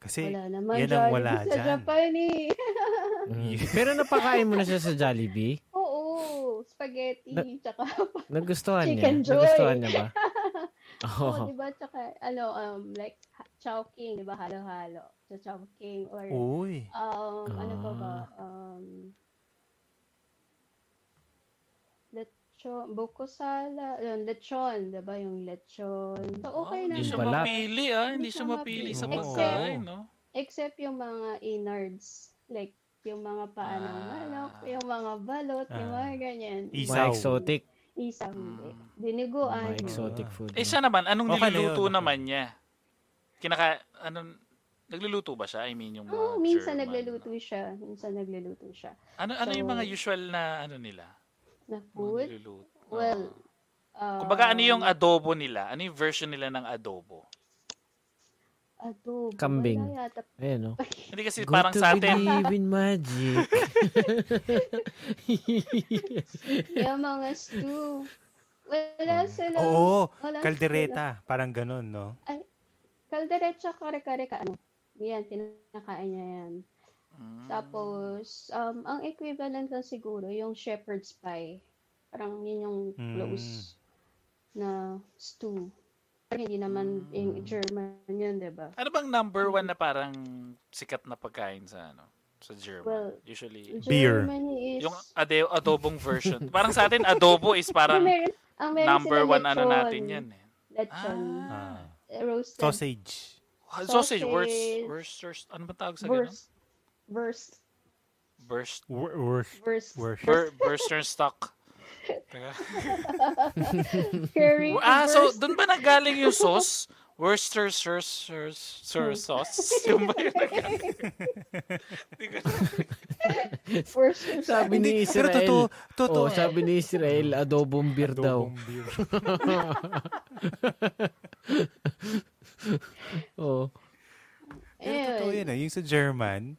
Kasi, Wala naman yan ang Jollibee wala sa dyan. Japan eh. Mm. Pero napakain mo na siya sa Jollibee? Oo, spaghetti, Na- tsaka, Nagustuhan niya? Chicken Joy. Nagustuhan niya ba? oh, Oo. di ba, tsaka, ano, um, like, ha- chowking, di ba, halo-halo, sa chowking, or, uy, um, ano pa ba, Ah. um, lechon, buko sala, yun, lechon, di ba, yung lechon. So, okay Oh, na. Hindi siya Balat. mapili, ah. Hindi Hindi siya mapili sa pagkain, no? Except yung mga innards, like, yung mga paa ng Ah. manok, yung mga balot, yung Ah. mga ganyan. Mga Isaw. exotic. Isaw, hindi. Mm. Diniguan. Mga exotic food. Eh, siya naman, anong Okay niluluto yun, okay. naman niya? Kinaka, anong, nagluluto ba siya? I mean, yung mga Oo, minsan German, nagluluto no? siya. Minsan nagluluto siya. Ano, ano yung So, mga usual na, ano nila? Na food? niluluto? Well, Oo. Kumbaga, ano yung adobo nila? Ano yung version nila ng adobo? adobo. Kambing. Wala yata. Ayan, no? Hindi kasi Go parang to sa atin, believe in magic. yung mga stew. Wala sila. oo, wala kaldereta, parang ganun, no? sila- Kaldereta, kare-kare ka. Ano? Yan, tinakain niya yan. Mm. Tapos, um, ang equivalent lang siguro, yung shepherd's pie. Parang yun yung Mm. close na stew. Pero hindi naman Mm. yung German yun, di ba? ano bang number one na parang sikat na pagkain sa ano sa German? Well, Usually, Beer. Is... yung ade- adobong version. parang sa atin, adobo is Ang parang meron- ang meron number one ano lechon. natin yan eh. Lechon. Ah. Roasted. Sausage. Ah, Sausage, worst, Sausage. worst, worst, ano ba tawag sa ganun? Burst. Burst. Burst, Wor- wor- Burst. Worst. bur, burster stock. Teka. Curry. ah, so burst. doon ba nagaling yung sauce? Worcestershire Hmm. sauce. Yung ba yun? First, Sabi ni Pero Israel. totoo, totoo. Oh, sabi ni Israel, adobong beer daw. Adobong beer. Oh. Pero totoo yan eh. Yung sa German,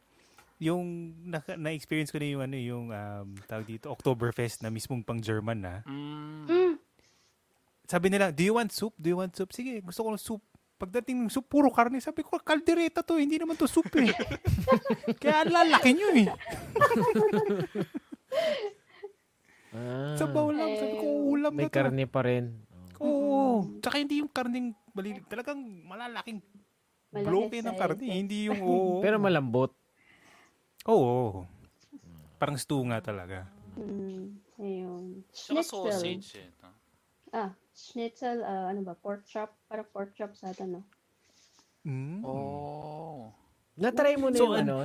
yung naka- na-experience ko na yung ano yung um, tawag dito Oktoberfest na mismong pang German na. Mm. Mm. Sabi nila, "Do you want soup? Do you want soup?" Sige, gusto ko ng soup. Pagdating ng soup, puro karne. Sabi ko, kaldereta to. Hindi naman to soup eh. Kaya lalaki nyo eh. Ah, Sabaw lang. Sabi ko, ulam may na to. karne pa rin. Oo. Tsaka hindi yung karning balilig. Talagang malalaking Malaki bloke ng size, karne. eh. Hindi yung oo. Pero malambot. Oo. Parang stew nga talaga. Mm, ayun. Schnitzel. sausage eh. no? Ah, schnitzel, ah, ano ba, pork chop? Parang pork chop sa atin, no? Mm. Oh. Natry mo na So, yung an- ano,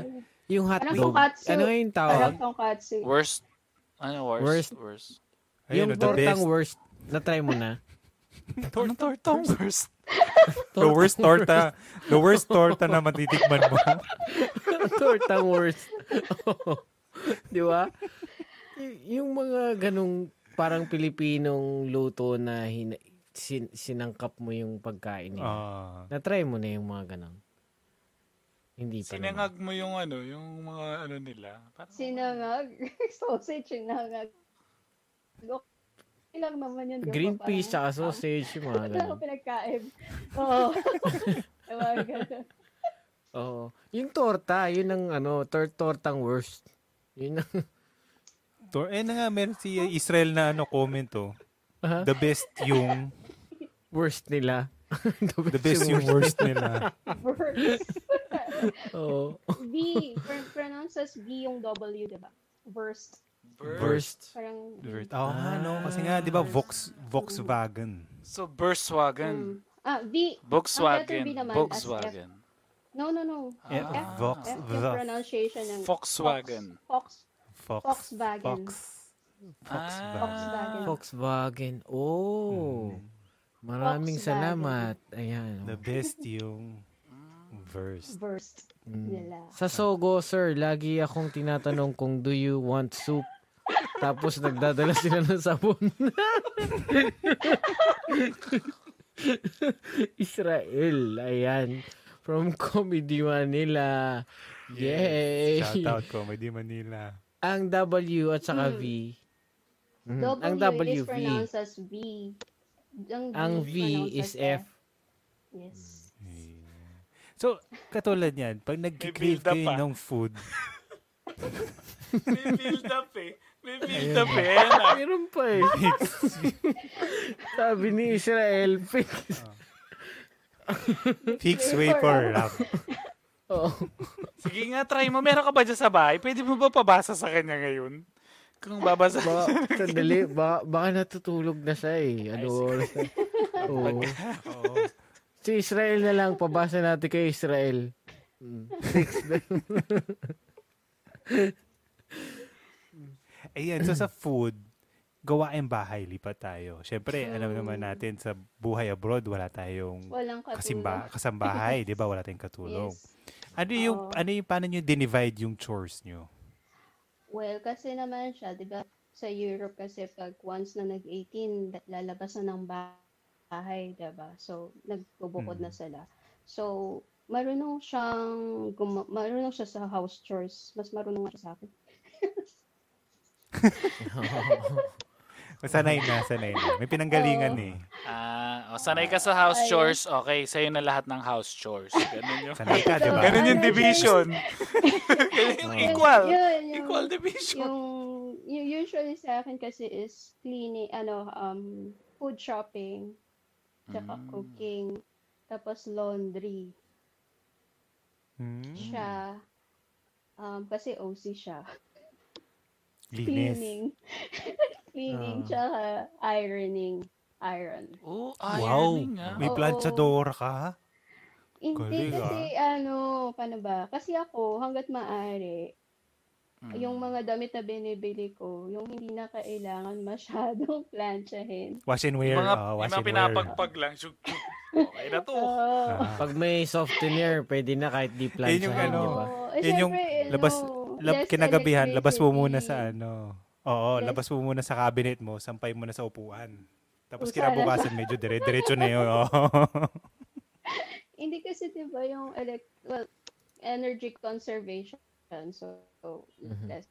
yung Parang hotdog. tonkatsu. Ano yung Parang tawag? tonkatsu. Worst. Ano worst? Worst. Worst. yung Ayun, oh, the tortang worst. Natry mo na. Anong tortang worst? The worst torta. The worst torta na matitikman mo. tortang worst. Di ba? Y- yung mga ganong parang Pilipinong luto na hina- sin- sinangkap mo yung pagkain nila. Ah. Natry mo na yung mga ganon. Hindi pa naman. Sinangag mo yung ano, yung mga ano nila. Parang, Sinangag. Sausage, sinangag. Okay lang naman ba? Green peas tsaka sausage, yung mga ganon. ko pinagkain. Oo. Ganun. Oo. Yung torta, yun ang ano, tor- tortang worst. Yun ang, Tor eh na nga, meron si Israel na ano, comment oh. Aha. The best yung, worst nila. the best yung worst nila. Verse. Oo. V. pr- Pronounce as V yung W, di ba? Verse. Burst. Parang Oo nga, no? Kasi nga, di ba, Vox, Volkswagen. So, Volkswagen. Mm. Ah, V. Volkswagen. Ang letter B naman as Volkswagen. No, no, no. Eh, Ah. Vox, F yung the, pronunciation ng Volkswagen. Fox. Fox, Volkswagen. Fox, Ah. Volkswagen. Volkswagen. Oh. Maraming Volkswagen. salamat. Ayan. The best yung verse. Verse Mm. nila. Sa Sogo, sir, lagi akong tinatanong kung do you want soup? Tapos nagdadala sila ng sabon. Israel, ayan. From Comedy Manila. Yay! Shout out di Manila. Ang W at saka Hmm. V. Mhm. W, Ang is W, V. pronounced as V. Ang V, Ang V is as F. Yes. So, katulad yan, pag nag-crave kayo pa. ng food, May build up eh. Ayan ah. Meron pa eh. Sabi ni Israel, fix. fix wafer wrap. Oh. Sige nga, try mo. Meron ka ba dyan sa bahay? Pwede mo ba pabasa sa kanya ngayon? Kung babasa. Baka, sandali, baka, baka natutulog na siya eh. Ano oras na? Oo. Oo. Si Israel na lang, pabasa natin kay Israel. Mm. Ayan, so sa food, gawain bahay, lipat tayo. Siyempre, alam naman natin sa buhay abroad, wala tayong kasimba, kasambahay, di ba? Wala tayong katulong. Yes. Ano yung, Oo. ano yung, paano nyo dinivide yung chores nyo? Well, kasi naman siya, di ba, sa Europe kasi pag once na nag-18, da- lalabas na ng bahay, di ba? So, nagbubukod na Mm. sila. So, marunong siyang, guma- marunong siya sa house chores. Mas marunong siya sa akin. Sanay na, sanay na. May pinanggalingan eh. Ah, o, sanay ka sa house Ayun. chores. Okay, sa'yo na lahat ng house chores. Ganun yung, Sanay ka, di ba? ganun yung division. Ganun yung equal. Yun, yung, Equal division. yung, yung usually sa akin kasi is cleaning, ano, um, food shopping, tsaka Mm. cooking, tapos laundry. Hmm, Siya, um, kasi OC siya. Linis. Cleaning. Cleaning, Ah. tsaka ironing. Iron. Oh, Wow, ironing ah. may planchadora ka? Hindi Galing, kasi, ano, paano ba? Kasi ako, hanggat maaari, Mm. yung mga damit na binibili ko, yung hindi na kailangan masyadong planchahin. Wash and Yung wear. mga, oh, yung wash mga and wear. pinapagpag lang. Shuk, shuk. Okay na to. Oo. Ah. Pag may softener, pwede na kahit di plan Yun yung ano, di ba? Oo. Eh, Yun yung labas, ano, lab, kinagabihan, labas mo muna sa ano. Oo, Less- labas mo muna sa cabinet mo, sampay mo na sa upuan. Tapos sana kinabukasan medyo dire-diretso na yun. Hindi kasi 'di ba yung elect well, energy conservation. So, Mhm. less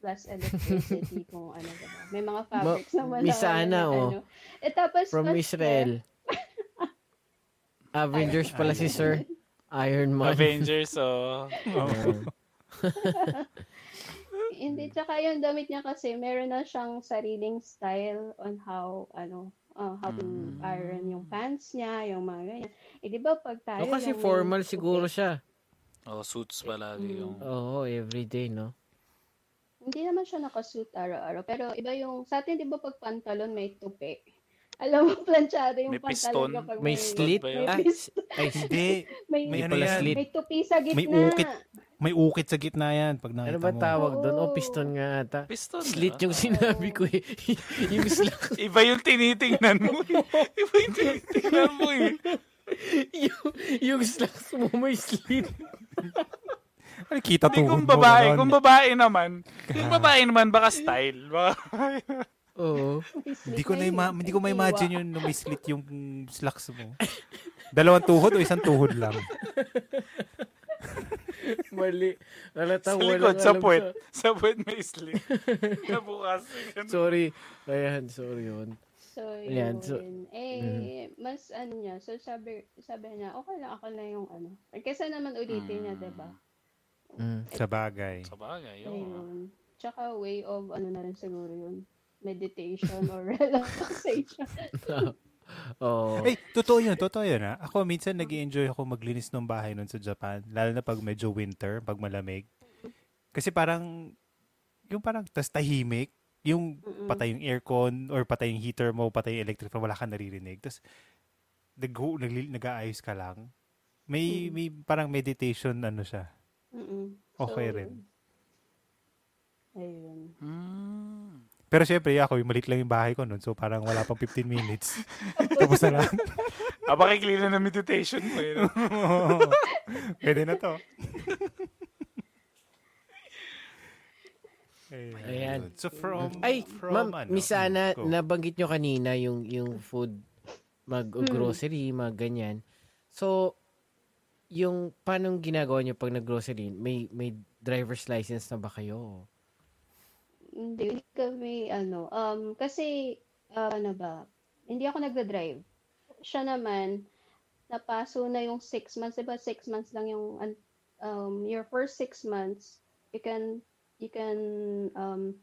less electricity kung ano ba. May mga fabrics naman Miss na Ana, ano. oh. Eh, tapos From mas- Israel. Avengers pala si Sir. Iron Man. Avengers, oh. Ayan. Hindi, tsaka yung damit niya kasi meron na siyang sariling style on how, ano, uh, how to Mm. iron yung pants niya, yung mga ganyan. Eh, di ba pag tayo O kasi lang may- formal siguro siya. Oh, suits palagi yung... Oo, everyday, no? Hindi naman siya nakasuit araw-araw. Pero iba yung, sa atin di ba pag pantalon may tupi? Alam mo, planchado yung May pantalon piston. kapag May slit? ba yun? Ah, May piston. ay, Hindi, May, may May ano pala yan. slit. may tupi sa gitna. May ukit. May ukit sa gitna yan pag nakita ano ba mo. tawag doon? O, Oo. piston nga ata. Piston. Slit diba? yung sinabi ko eh. yung slack. Iba yung tinitingnan mo. eh. Iba yung tinitingnan mo eh. yung, yung slacks mo may slit. Ay, kita tuhod kung mo. babae. Kung babae naman. Kung babae naman, baka style. Baka... Oo. Hindi ko na ima- hindi ko May ma-imagine yun na may slit yung slacks mo. Dalawang tuhod o isang tuhod lang? Mali. Sa Halatang likod, sa puwet. Sa puwet may slit. Nabukas. Sorry. Ayan, sorry yun. So, yun. Ayan, so- eh, mas ano niya. So, sabi, sabi niya, okay lang, ako lang yung ano. Kesa naman ulitin niya, diba? Mm. Sa bagay. Sa bagay, oo. Ayun. Tsaka way of, ano na rin siguro yun. Meditation or relaxation. Oo. Eh, totoo yun, totoo yun ha. Ako minsan nag enjoy ako maglinis ng bahay nun sa Japan. Lalo na pag medyo winter, pag malamig. Kasi parang, yung parang, tas tahimik. Yung patay yung aircon or patay yung heater mo, patay yung electric fan, wala kang naririnig. Tapos, nag nag-aayos ka lang. May, Mm. may parang meditation ano siya. Mm-mm. Okay So, rin. Ayun. Hmm. Pero syempre, ako, yung malit lang yung bahay ko nun. So, parang wala pang 15 minutes. Tapos na lang. Baka clean na meditation mo eh. no? Pwede na to. Ayan. So, from, Ay, from ma'am, ano? Miss Ana, Go. nabanggit nyo kanina yung, yung food, mag-grocery, mga ganyan. So, yung paano ginagawa nyo pag nag-grocery? May, may driver's license na ba kayo? Hindi, hindi kami, ano, um, kasi, uh, ano ba, hindi ako nagda-drive. Siya naman, napaso na yung six months, diba six months lang yung, um, your first six months, you can, you can, um,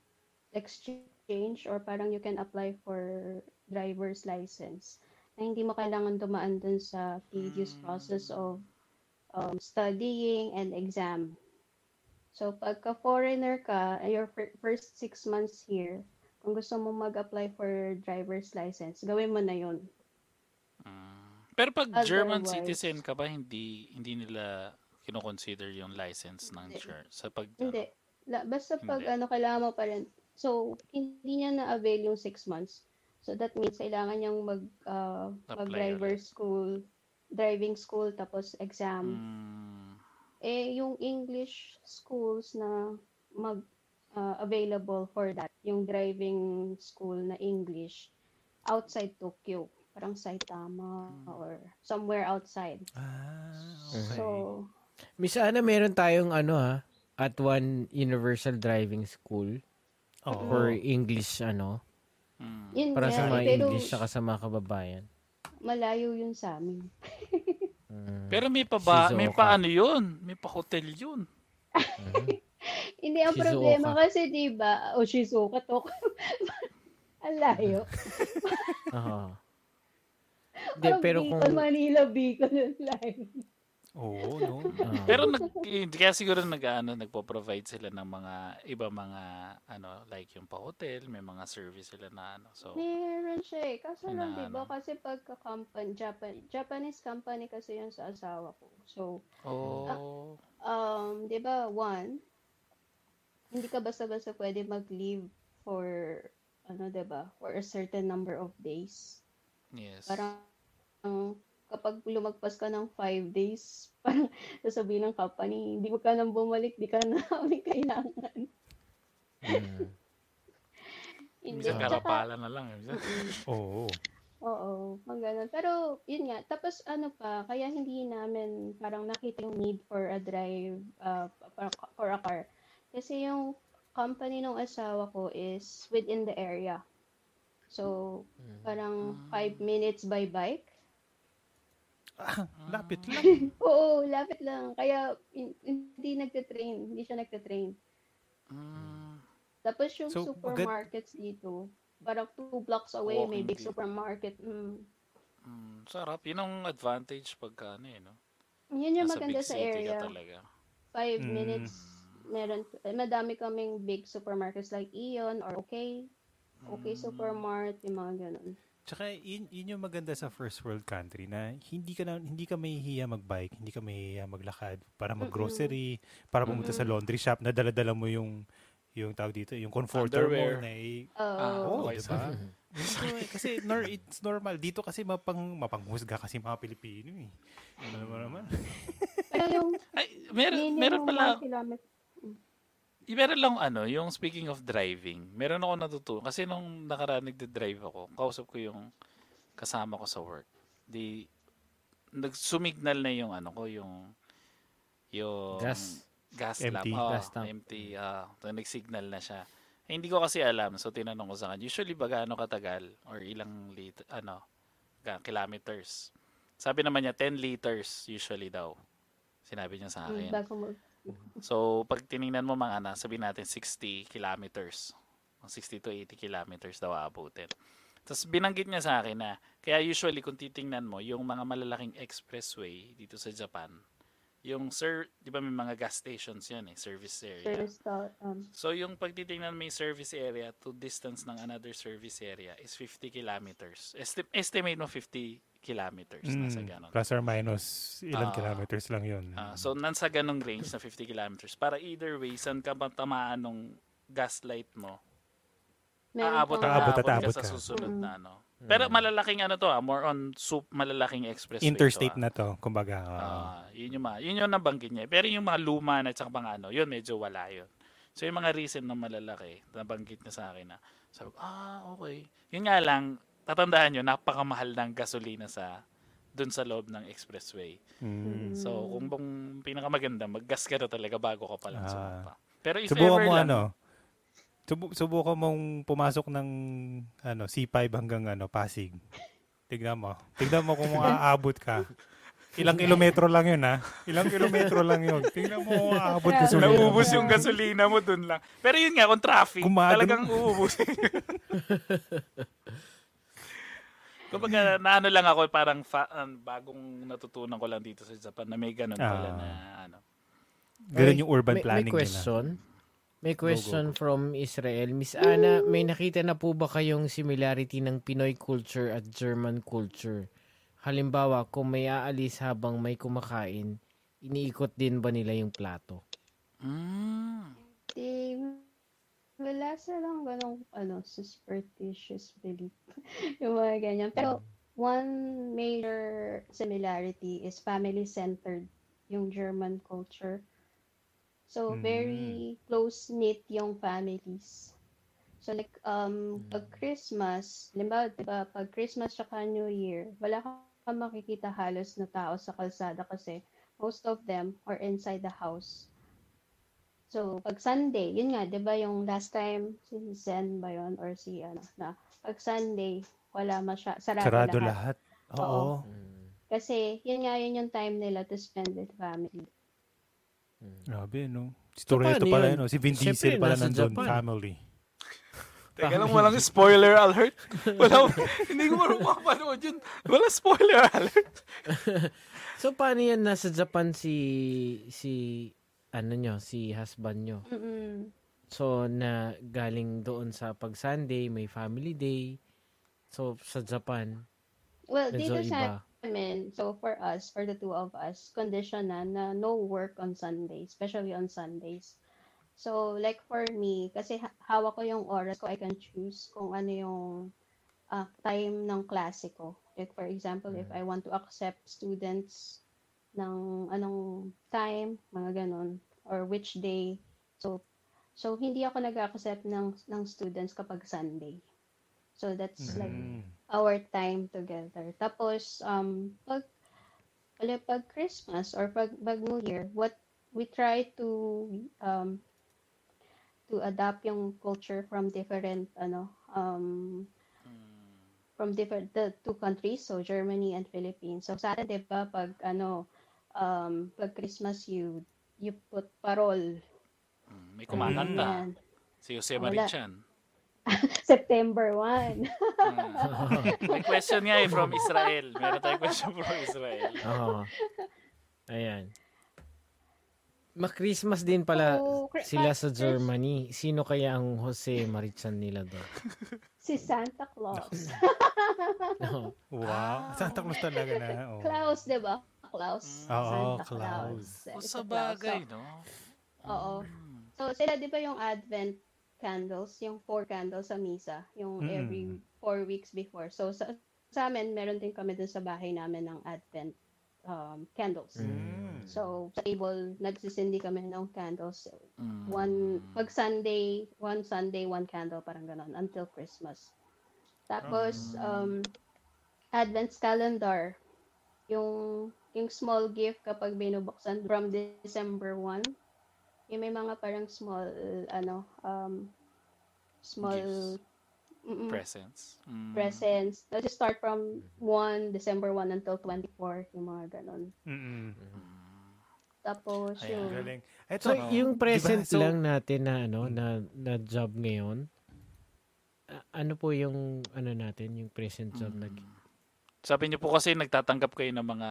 exchange or parang you can apply for driver's license na hindi mo kailangan dumaan dun sa tedious process of um, studying and exam. So, pagka foreigner ka, your fir- first six months here, kung gusto mo mag-apply for driver's license, gawin mo na yun. Hmm. Pero pag German Otherwise- citizen ka ba, hindi hindi nila kino-consider yung license ng. Ger- sa pag Hindi. La, basta pag Hindi. ano, kailangan mo pa rin. So, hindi niya na-avail yung six months. So, that means kailangan niyang mag, uh, mag-driver school, driving school, tapos exam. Hmm. Eh, yung English schools na mag uh, available for that, yung driving school na English, outside Tokyo, parang Saitama or somewhere outside. Ah, okay. So, Miss Ana, meron tayong ano ha, at one universal driving school Oo. for English ano, Hmm. yun para sa nga, mga eh, pero English saka sa mga kababayan. malayo yun sa amin. Mm. Pero may pa ba, may Shizuoka. pa ano yun? May pa hotel yun. Hindi ang Shizuoka. problema kasi 'di ba, o Shizuoka to. ang layo. Oo. Parang pero Bicol, kung Manila, Bicol, ang layo. Oo, no? ah, Pero nag, hindi kaya siguro nag, ano, nagpo-provide sila ng mga iba mga ano like yung pa hotel, may mga service sila na ano. So Meron siya eh. Kaso lang, di ba? Kasi pagka company, Japan, Japanese company kasi yun sa asawa ko. So, oh, um, di ba, one, hindi ka basta-basta pwede mag-leave for, ano, di ba, for a certain number of days. yes. Parang kapag lumagpas ka ng five days, parang sasabihin ng company, hindi mo ka nang bumalik, di ka namin kailangan. Mm. Hindi. Minsan Tsaka, karapalan na lang. eh. Oo. oo, mga ganun. Pero, yun nga, tapos ano pa, kaya hindi namin parang nakita yung need for a drive, uh, for, for a car. Kasi yung company ng asawa ko is within the area. So, Mm. parang five minutes by bike. Ah, lapit lang. Oo, lapit lang. Kaya hin- hindi nagte-train. Hindi siya nagte-train. mm, Tapos yung So, supermarkets dito, parang two blocks away, may Walking big dito. supermarket. Mm. mm, sarap. Yun ang advantage pagka ano eh, no? Yun yung Nasa maganda big sa city ka area. talaga. Five Mm. minutes, meron, eh, madami kaming big supermarkets like Ion or OK, OK Mm. Supermart, yung mga ganun. Tsaka yun, yun yung maganda sa first world country na hindi ka na, hindi ka mahihiya magbike, hindi ka mahihiya maglakad para mag-grocery, para pumunta sa Mm-mm. laundry shop na dala-dala mo yung yung tawag dito, yung comforter Underwear. mo na i- Ah, Oo. Oo, okay, di ba? Gusto eh, kasi nor, it's normal. Dito kasi mapang, mapanghusga kasi mga Pilipino eh. Ano naman? Pero yung Ay, meron, meron pala, kilometer, Meron lang ano, yung speaking of driving, meron ako natutunan. Kasi nung nakaraan nagde-drive ako, kausap ko yung kasama ko sa work. Di, nagsumignal na yung ano ko, yung, yung Gas. gas Empty. lamp. Oo, Gas tank. empty. ah so nag-signal na siya. Eh, hindi ko kasi alam. So, tinanong ko sa kanya, usually ba gaano katagal? Or ilang lit ano, kilometers? Sabi naman niya, 10 liters usually daw. Sinabi niya sa mm, akin. bago mo, So, pag tiningnan mo mga na, sabihin natin 60 kilometers. 60 to 80 kilometers daw aabutin. Tapos binanggit niya sa akin na, kaya usually kung titingnan mo, yung mga malalaking expressway dito sa Japan, yung sir, di ba may mga gas stations yan eh, service area. service um, So yung pagtitingnan may service area to distance ng another service area is 50 kilometers. Esti- estimate mo 50 kilometers, nasa Mm, ganon. plus or minus ilang Ah. kilometers lang yun. Ah, so, nasa ganong range na 50 kilometers. Para either way, saan ka ba tamaan nung gaslight mo? meron Aabot at Aabot at aabot aabot ka sa ka. susunod Mm. na ano. Pero malalaking ano to ah, more on soup, malalaking expressway. Interstate to, ah. na to, kumbaga. oo. Ah, yun yung mga, yun yung nabanggit niya. Pero yung mga luma na tsaka mga ano, yun medyo wala yun. So yung mga recent na malalaki, nabanggit niya sa akin na, sabi ko, ah, okay. Yun nga lang, tatandaan nyo, napakamahal ng gasolina sa dun sa loob ng expressway. Mm. So, kung bang pinakamaganda, mag-gas ka na talaga bago ka pa lang Ah. sumapa. Pero if Subukan ever mo lang, ano, subu- subukan mong pumasok ng ano, C5 hanggang ano, Pasig. Tignan mo. Tignan mo kung maaabot ka. Ilang kilometro lang yun, ha? Ilang kilometro lang yun. Tignan mo aabot ka sa naubos yung gasolina mo dun lang. Pero yun nga, kung traffic, Gumagano- talagang uubos. Kumbaga, naano lang ako, parang fa- an- bagong natutunan ko lang dito sa Japan na may ganun pala Ah. na ano. Ganun yung urban may, planning may nila. question. May Go, go, question from Israel. Miss Ana, may nakita na po ba kayong similarity ng Pinoy culture at German culture? Halimbawa, kung may aalis habang may kumakain, iniikot din ba nila yung plato? Mm. Wala silang ganong, ano, superstitious belief. yung mga ganyan. Pero, one major similarity is family-centered yung German culture. So, Mm. very close-knit yung families. So, like, um, Mm. pag Christmas, limbawa, diba, pag Christmas tsaka New Year, wala kang makikita halos na tao sa kalsada kasi most of them are inside the house. So, pag Sunday, yun nga, di ba yung last time, si Zen ba yun? Or si, ano, na, pag Sunday, wala masya, sarado, Sarado lahat. lahat. Oo. Oo. Kasi, yun nga, yun yung time nila to spend with family. Grabe, no? Si Toretto pala yun? yun, no? Si Vin Siyempre, Diesel pala nasa nandun, Japan. family. Teka lang, walang spoiler alert. Wala, hindi ko marunong makapanood yun. Wala spoiler alert. So, paano yan nasa Japan si, si, ano nyo, si husband nyo? Mm-mm. So, na galing doon sa pag Sunday, may family day. So, sa Japan, Well, dito sa amin, so for us, for the two of us, condition na na no work on Sundays, especially on Sundays. So, like for me, kasi ha- hawak ko yung oras ko, I can choose kung ano yung ah, time ng klase ko. Like for example, if Mm. I want to accept students ng anong time, mga ganon, or which day. So so hindi ako nag-accept ng ng students kapag Sunday. So that's like Mm. our time together. Tapos, um, pag, wala, pag Christmas or pag, pag New Year, what we try to um, to adapt yung culture from different ano um from different the two countries so Germany and Philippines so sa atin 'di ba pag ano um pag Christmas you you put parol Mm, May kumakanta. Ayan. Si Jose. Marichan. September 1 Mm. May question nga eh from Israel. Meron tayong question from Israel. Oo. Ayan. Ma-Christmas din pala Chri- sila sa Germany. Sino kaya ang Jose Marichan nila doon? si Santa Claus Oo. Wow. Santa Claus talaga na. Oh. Klaus 'di ba Klaus Oo, Santa Claus. O It's sa a Claus. bagay, no? Oo. So, sila di ba yung Advent candles, yung four candles sa misa, yung Mm. every four weeks before. So, sa, sa amin, meron din kami dun sa bahay namin ng Advent um, candles. Mm. So, sa table, nagsisindi kami ng candles. Mm. One, pag Sunday, one Sunday, one candle, parang ganon, until Christmas. Tapos, um, Advent calendar, yung, yung small gift kapag binubuksan from December 1, yung may mga parang small, ano, um, small Gifts. mm-mm, Presents. Mm. presents. Let's start from 1, December 1 until 24, yung mga ganon. Mm-mm. Tapos, Ayan. yung, Galing. Ito, So, yung present Diba? So- lang natin na ano na na job ngayon. ano po yung ano natin, yung present job Mm. na Sabi niyo po kasi nagtatanggap kayo ng mga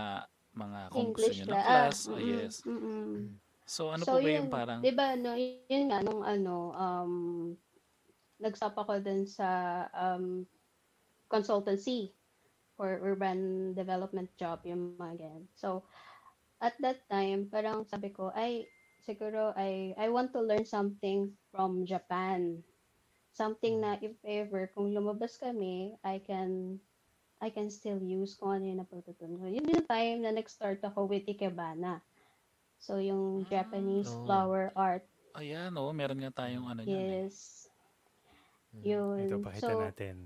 mga kung gusto English niyo ng class. class. Ah, Ah, mm-mm, yes. mm-mm. So ano so, po ba yun, yung parang Di ba, no, yun nga, nung ano, um, nag-stop ako dun sa um, consultancy for urban development job, yung mga ganyan. So, at that time, parang sabi ko, ay, siguro, I, I want to learn something from Japan. Something na if ever, kung lumabas kami, I can I can still use kung ano yung natututunan ko. Yun yung time na nag-start ako with Ikebana. So, yung Japanese Oh. flower art. ayan oh, meron nga tayong ano niyan. eh. Yes. Yun. ito pakita So, natin.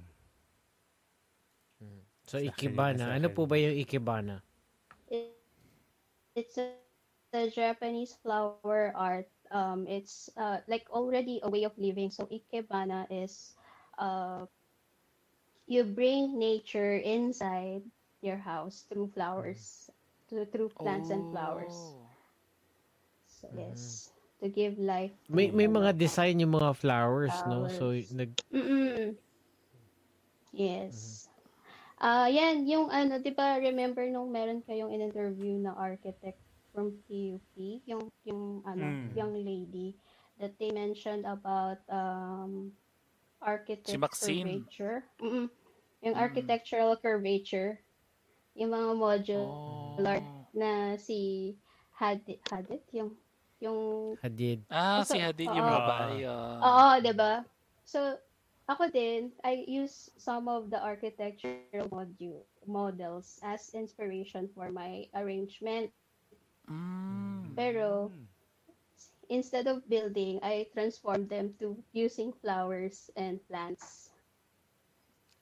So Sa ikebana, ano po ba yung ikebana? it, it's a, the Japanese flower art. Um, it's uh, like already a way of living. So, Ikebana is uh, you bring nature inside your house through flowers, through, through plants and flowers. Oh. So, yes. To give life. to May may mga design yung mga flowers, no? So Flowers. nag Mm-mm. Yes. Ah, yan, yung ano, 'di ba remember nung meron kayong in-interview na architect from PUP, yung yung ano, Mm. young lady that they mentioned about um architect Si Maxine. Mm-mm. Yung Mm. architectural curvature. Yung mga module Oh. Na si Hadid, Hadid yung yung hadid. Ah, So, si Hadid yung oo. babae. ah. Oo, 'di ba? So, ako din, I use some of the architectural module models as inspiration for my arrangement. Mm. Pero instead of building, I transformed them to using flowers and plants.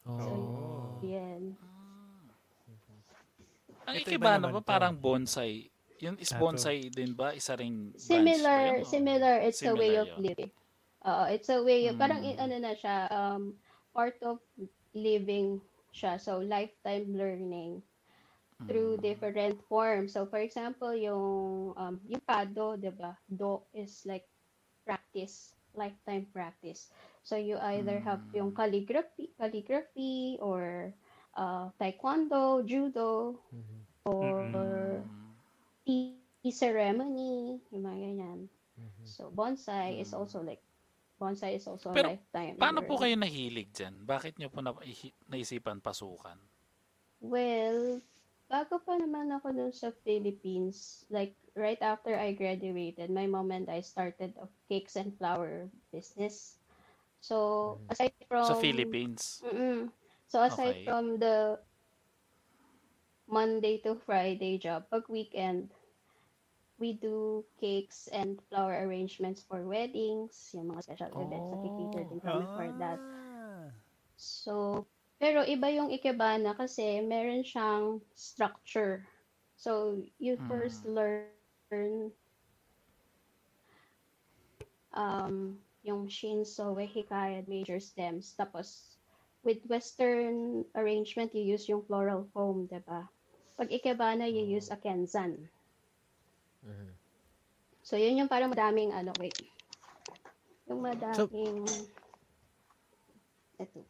Oh. Yan. Ang Ito iba ikebana naman ba to. parang bonsai? Yun is Ah, to. bonsai din ba? Isa ring branch ba Similar, yun? similar, it's a way Similar of yun. living. Oo, it's a way, Mm. parang i- ano na siya, um, part of living siya. So, lifetime learning. through Mm. different forms. So, for example, yung um, yung pado, 'di ba? Do is like practice, lifetime practice. So, you either have Mm. yung calligraphy, calligraphy or uh, taekwondo, judo, Mhm. or Mm. tea ceremony, yung mga ganyan. Mhm. So, bonsai is Mm. also like bonsai is also Pero, a lifetime. Paano po kayo nahilig dyan? Bakit nyo po na, naisipan pasukan? Well, bago pa naman ako dun sa Philippines, like right after I graduated, my mom and I started a cakes and flower business. So, aside from Sa Philippines? Mm-mm. So aside Okay. from the Monday to Friday job. Pag weekend, we do cakes and flower arrangements for weddings, yung mga special events, nakikita din kami for that. Ah. So, pero iba yung ikebana kasi meron siyang structure. So, you first learn um, yung Shinso, Hikayat, major stems. Tapos, with Western arrangement, you use yung floral foam, di ba? Pag ikebana, you use a kenzan. So, yun yung parang madaming, ano, wait. Yung madaming, ito.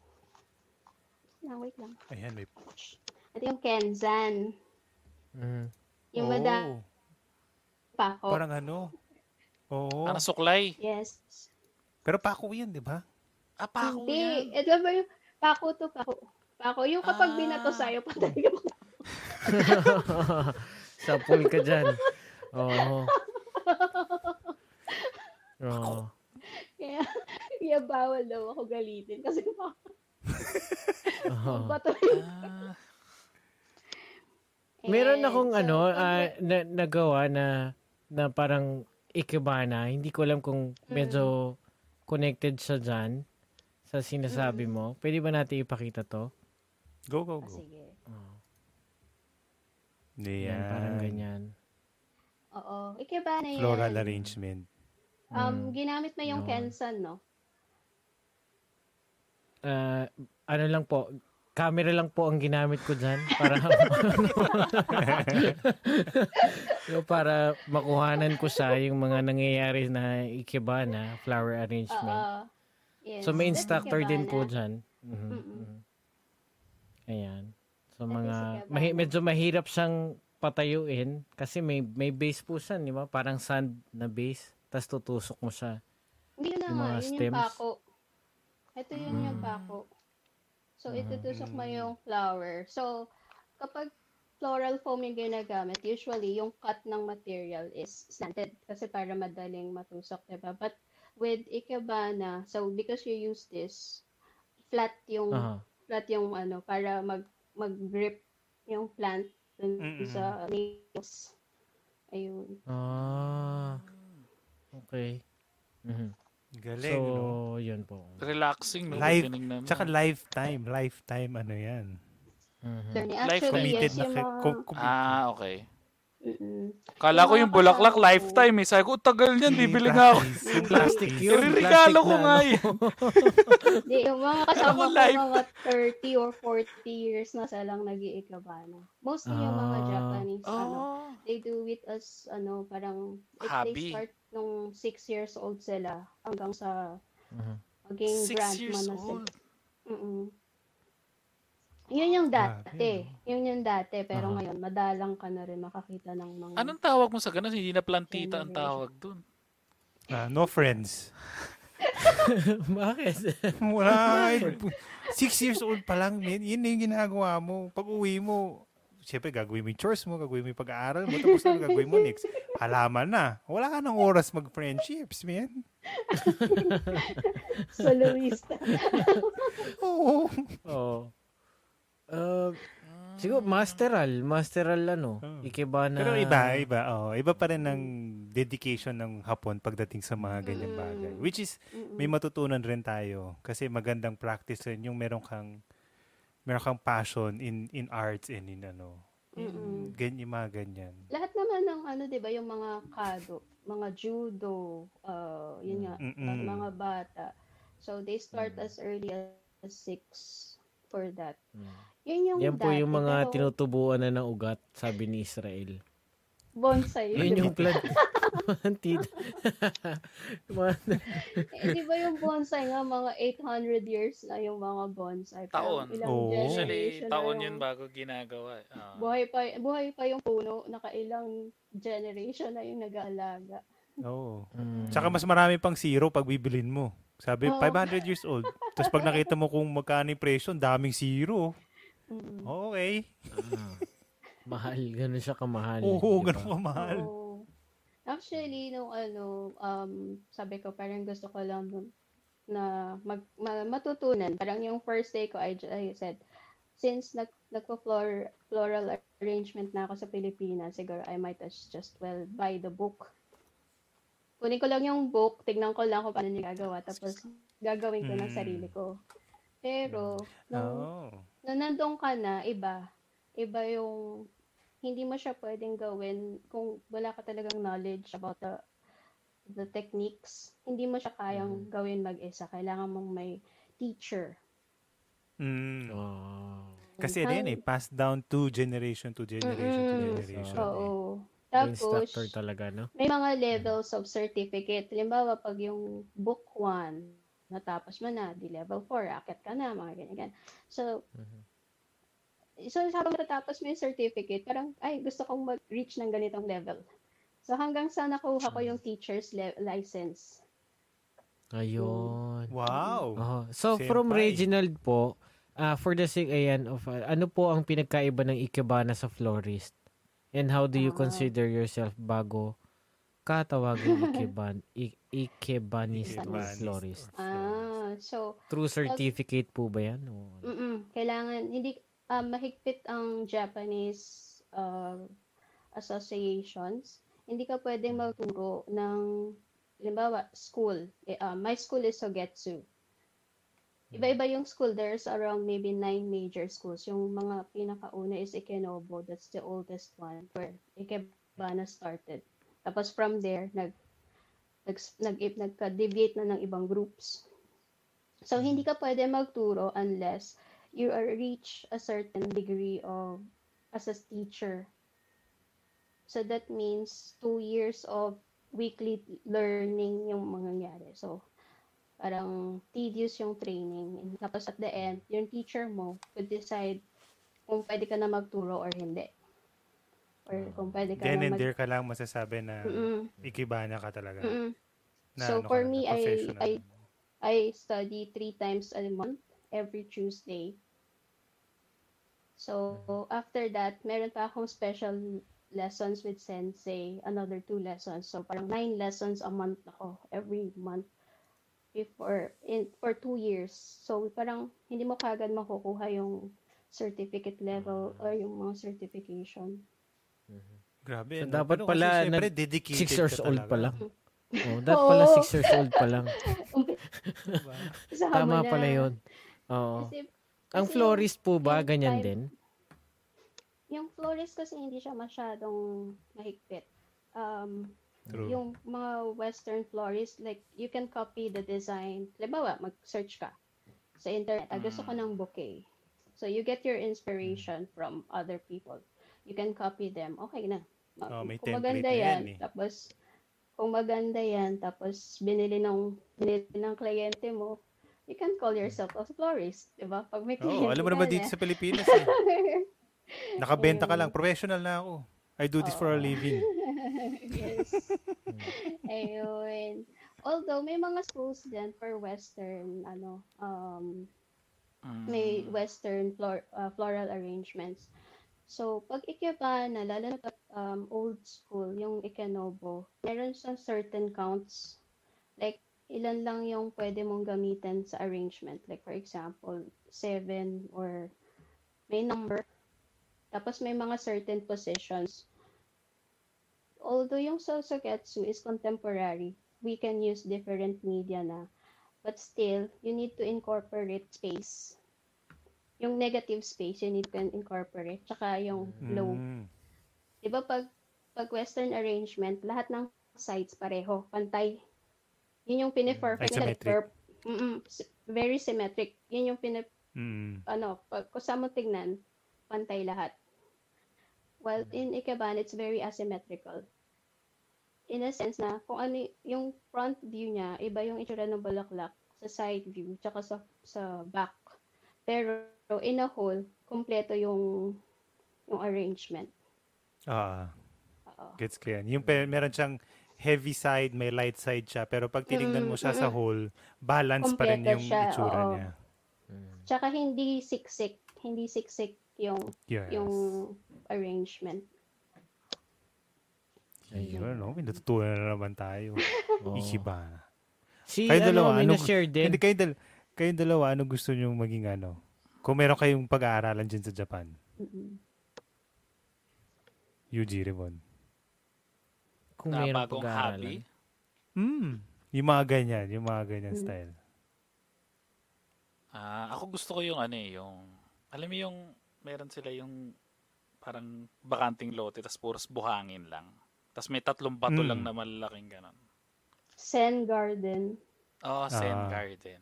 Lang, wait lang. Ayan, may... Ito yung kenzan. Mhm. Yung Oo. madaming pako. Parang ano? Oo. Parang suklay. Yes. Pero pako yan, di ba? Ah, pako Hindi. yan. Ito ba yung pako to, pako. Pako. Yung kapag Ah. binato sa'yo, patay ka. Sa pool ka dyan. Oo. Oo. Kaya, kaya bawal daw ako galitin. Kasi pako. Oo. Bato Ah, Meron And akong so, ano, pag- ah, na, nagawa na na parang ikebana. Hindi ko alam kung medyo connected siya dyan sa sinasabi mo. Pwede ba natin ipakita to? Go, go, Ah, go. sige. Yan, parang ganyan. Oo. Ikeba na yan. Floral arrangement. Um, ginamit mo yung Yun. Kensan, no? Ah, ano lang po, camera lang po ang ginamit ko dyan para Yung para makuhanan ko sa yung mga nangyayari na ikebana, flower arrangement. Yes. So may instructor din po dyan. Mhm, Mm-mm. mhm. Ayan. So mga mahi- medyo mahirap siyang patayuin kasi may may base po siya, di ba? Parang sand na base. Tapos tutusok mo siya. Hindi na Yung mga yun yung stems. Mm. pako. Ito yun yung pako. So, itutusok mo yung flower. So, kapag floral foam yung ginagamit, usually yung cut ng material is slanted kasi para madaling matusok, diba? But with ikebana, so because you use this, flat yung Aha. flat yung ano para mag mag-grip yung plant dun Mm-mm. sa leaves. Ayun. Ah. Okay. Mhm. Galing, So, no? yun po. relaxing, no? Live. Tsaka lifetime. Lifetime, ano yan. Mhm. Learning. Life Actually, Committed yes, na. mga... com- Ah, okay. Mm-mm. Kala ko yung bulaklak lifetime eh. Sabi ko, tagal niyan, Hindi, bibili nga ako. Plastic yun. Iririgalo ko na, nga ano. yun. Di, yung mga kasama ko, mga 30 or 40 years na silang nag-iikabana. Mostly yung mga Ah. Japanese, ano, Oh. they do it as, ano, parang, Hobby. they start nung 6 years old sila hanggang sa Mhm. maging Six grandma years na sila. old. Mm-mm. Yun yung dati. Grabe, Yun yung dati. Pero Aha. ngayon, madalang ka na rin makakita ng mga... Anong tawag mo sa ganun? Hindi na plantita ang tawag dun. Ah, no friends. Bakit? Wala. Six years old pa lang, man. Yun na yung ginagawa mo. Pag uwi mo, siyempre gagawin mo yung chores mo, gagawin mo yung pag-aaral mo, tapos ano gagawin mo next? Halaman na. Wala ka ng oras mag-friendships, man. Soloista. Oo. Oo. Uh, siguro masteral, masteral ano, Oh. ikebana. Pero iba, iba. Oh, iba pa rin ng dedication ng Hapon pagdating sa mga ganyang bagay. Which is, Mm-mm. may matutunan rin tayo. Kasi magandang practice rin yung meron kang meron kang passion in in arts and in ano. Mm-mm. Ganyan, yung mga ganyan. Lahat naman ng ano, 'di ba, yung mga kado, mga judo, uh, yun nga, Mm-mm. mga bata. So they start as early as six for that. Mm. Yun yung Yan po dati, yung mga pero tinutubuan na ng ugat, sabi ni Israel. bonsai. Yun yung plant. Mga- eh, di ba yung bonsai nga, mga 800 years na yung mga bonsai. Taon. ilang Oo. Usually, taon yung- yun bago ginagawa. Ah. Buhay pa, buhay pa yung puno, nakailang generation na yung nag-aalaga. Oo. Mm. Tsaka mas marami pang zero pag bibilin mo. Sabi, Oo. 500 years old. Tapos pag nakita mo kung magkano yung presyo, daming zero. Mm-mm. Okay. Ah. mahal, ganun siya kamahal. Oo, ba? ganun ka mahal. Oo. Actually, nung ano, um, sabi ko, parang gusto ko lang dun- na mag, ma- matutunan. Parang yung first day ko, I, I said, since nag nagpo-floor floral arrangement na ako sa Pilipinas, siguro I might as just well buy the book. Kunin ko lang yung book, tignan ko lang kung paano niya gagawa, tapos gagawin ko ng Mm. sarili ko. Pero, nung, Oh. Nung nandun ka na, iba. Iba yung, hindi mo siya pwedeng gawin kung wala ka talagang knowledge about the the techniques. Hindi mo siya kayang gawin mag-isa. Kailangan mong may teacher. Mm. Oh. Kasi ano yan eh, passed down to generation to generation to Mm-mm. generation. So, eh. Oo. Instructor Tapos, talaga, no? may mga levels of certificate. Halimbawa, pag yung book 1, natapos mo na, di level 4, akit ka na, mga ganyan. So, Mhm. so habang natatapos mo yung certificate, parang, ay, gusto kong mag-reach ng ganitong level. So, hanggang sa nakuha ko yung teacher's le- license. Ayun. Wow! Oh. So, from Senpai. Reginald po, ah for the sake, ayan, of, ah, ano po ang pinagkaiba ng Ikebana sa florist? And how do you Ah. consider yourself bago katawagin Ikeban, I- or florist? Ah, so, True certificate po ba yan? O? Mm-mm. Kailangan, hindi, ah, mahigpit ang Japanese uh, associations. Hindi ka pwedeng magturo ng, halimbawa, school. Eh, ah, my school is Sogetsu. Iba-iba yung school. There's around maybe nine major schools. Yung mga pinakauna is Ikenobo. That's the oldest one where Ikebana started. Tapos from there, nag, nag, nag, nagka-deviate na ng ibang groups. So, hindi ka pwede magturo unless you are reach a certain degree of as a teacher. So that means two years of weekly learning yung mangyayari. So parang tedious yung training. And tapos at the end, yung teacher mo could decide kung pwede ka na magturo or hindi. Or kung pwede ka Then and mag... there ka lang masasabi na Mm-mm, ikibana ka talaga. mm-mm. Na, So, ano for ka na, me, I-. I- I study three times a month, every Tuesday. So, after that, meron pa akong special lessons with sensei, another two lessons. So, parang nine lessons a month ako, every month before, in, for two years. So, parang hindi mo kagad makukuha yung certificate level or yung mga certification. Grabe. So, ano? dapat Pero pala kasi syempre, nag- dedicated Six years ka old pa lang. Oh, dapat pala Oo. six years old pa lang. Diba? Tama pala yun. Oo. Kasi, Ang kasi florist po ba, yung ganyan time- din? Yung florist kasi hindi siya masyadong mahigpit. Um, True. yung mga western florist, like, you can copy the design. Halimbawa, mag-search ka sa internet. Ah, gusto ko ng bouquet. So, you get your inspiration from other people. You can copy them. Okay na. Oh, may kung template maganda na yan yan, eh. tapos, kung maganda yan, tapos binili ng, binili ng kliyente mo, you can call yourself a florist, di ba? Pag may kliyente alam mo na. dito sa Pilipinas eh. Nakabenta ka lang. Professional na ako. I do this for a living. yes. Ayun. Although, may mga schools din for Western, ano, um, may Mm. Western flor- uh, floral arrangements. So, pag ikebana, lalo na um, old school, yung ikenobo, meron siyang certain counts. Like, ilan lang yung pwede mong gamitin sa arrangement. Like, for example, seven or may number. Tapos may mga certain positions. Although yung Sosogetsu is contemporary, we can use different media na. But still, you need to incorporate space. Yung negative space, you need to incorporate. Tsaka yung low. Mm. Di ba pag, pag western arrangement, lahat ng sides pareho, pantay. Yun yung piniperfect nila. Isometric. per- Mm-mm, s- very symmetric. Yun yung pinip, Mm. ano, pag, kung saan mo tignan, pantay lahat. While in Ikeban, it's very asymmetrical. In a sense na, kung ano, yung front view niya, iba yung itsura ng bulaklak sa side view, tsaka sa, sa back. Pero, in a whole, kompleto yung, yung arrangement. Ah, Oo. gets ko yan. Yung pe- meron siyang heavy side, may light side siya. Pero pag tinignan mo siya sa Mm, mm. whole, balance pa rin yung siya, itsura oo. niya. Tsaka hindi siksik, hindi siksik yung, Yes. yung arrangement. Ayun, no? May natutunan na naman tayo. Oo. Ikibana. Si Kayo ano, dalawa, may ano- na-share din. Hindi, kayong, dal- kayong dalawa, ano gusto nyo maging ano? Kung meron kayong pag-aaralan dyan sa Japan, Mm-mm. Yuji Rimon. Kung na bagong pag-aaralan. Hmm. Yung mga ganyan, yung mga ganyan Mm. style. Ah, ako gusto ko yung ano eh, yung alam mo yung meron sila yung parang bakanting lote tapos puros buhangin lang. Tapos may tatlong bato Mm. lang na malalaking ganun. Zen Garden. Oh, Zen Ah. Garden.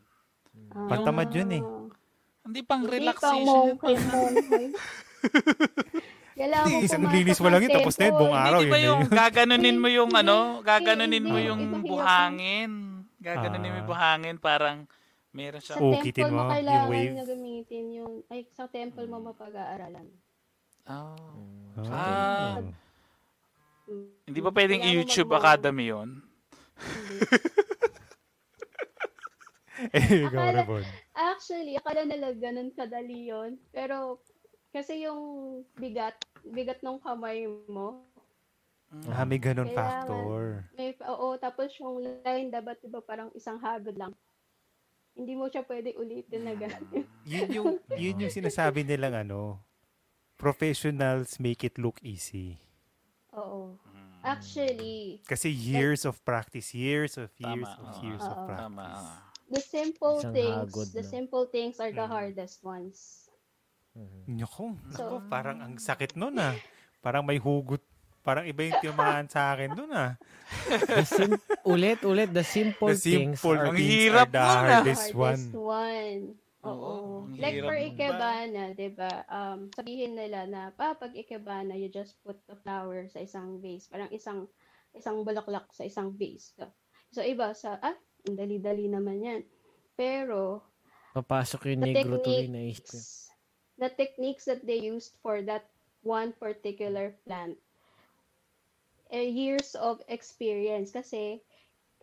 Ah. Pantamad yun eh. Hindi pang Hindi relaxation. monke. Kailangan Hindi, mo isang pumasok linis mo ng lang yun, tapos na yun, buong araw. Hindi ba yun na yung yun. gaganunin mo yung Hindi, ano, gaganunin mo hindi, yung buhangin. Gaganunin mo yung Ah. buhangin parang meron siya. Sa Oo, temple mo, mo, yung kailangan wave. na gamitin yung, ay, sa temple mo mapag-aaralan. Oh. Mm. Ah. Mm. Hindi ba pwedeng Kailangan YouTube mag-mo- Academy yun? Hindi. Eh, ikaw, Akala- Rimon. Actually, akala nila ganun kadali yun. Pero, kasi yung bigat, bigat ng kamay mo, Ah, may ganun factor. may, oo, tapos yung line, dapat diba parang isang hagod lang. Hindi mo siya pwede ulitin na gano'n. Yun yung, yun yung sinasabi nilang ano, professionals make it look easy. Oo. Actually, Kasi years of practice, years of years Tama, of years of Oo. Tama. The simple Isang things, hagod the lang. simple things are the Mm. hardest ones. Naku, So- naku, parang ang sakit nun ah. Parang may hugot. Parang iba yung tiyamaan sa akin nun ah. The sim- ulit, ulit, the simple, The things simple are Ang things hirap are the ah. hardest one. one. Oo. Oo, like for ikebana, 'di ba? Um, sabihin nila na pa pag ikebana, you just put the flower sa isang vase, parang isang isang bulaklak sa isang vase. So, so iba sa ah, ang dali-dali naman 'yan. Pero Papasok yung the negro tuloy na isip. techniques, the techniques that they used for that one particular plant, eh, years of experience kasi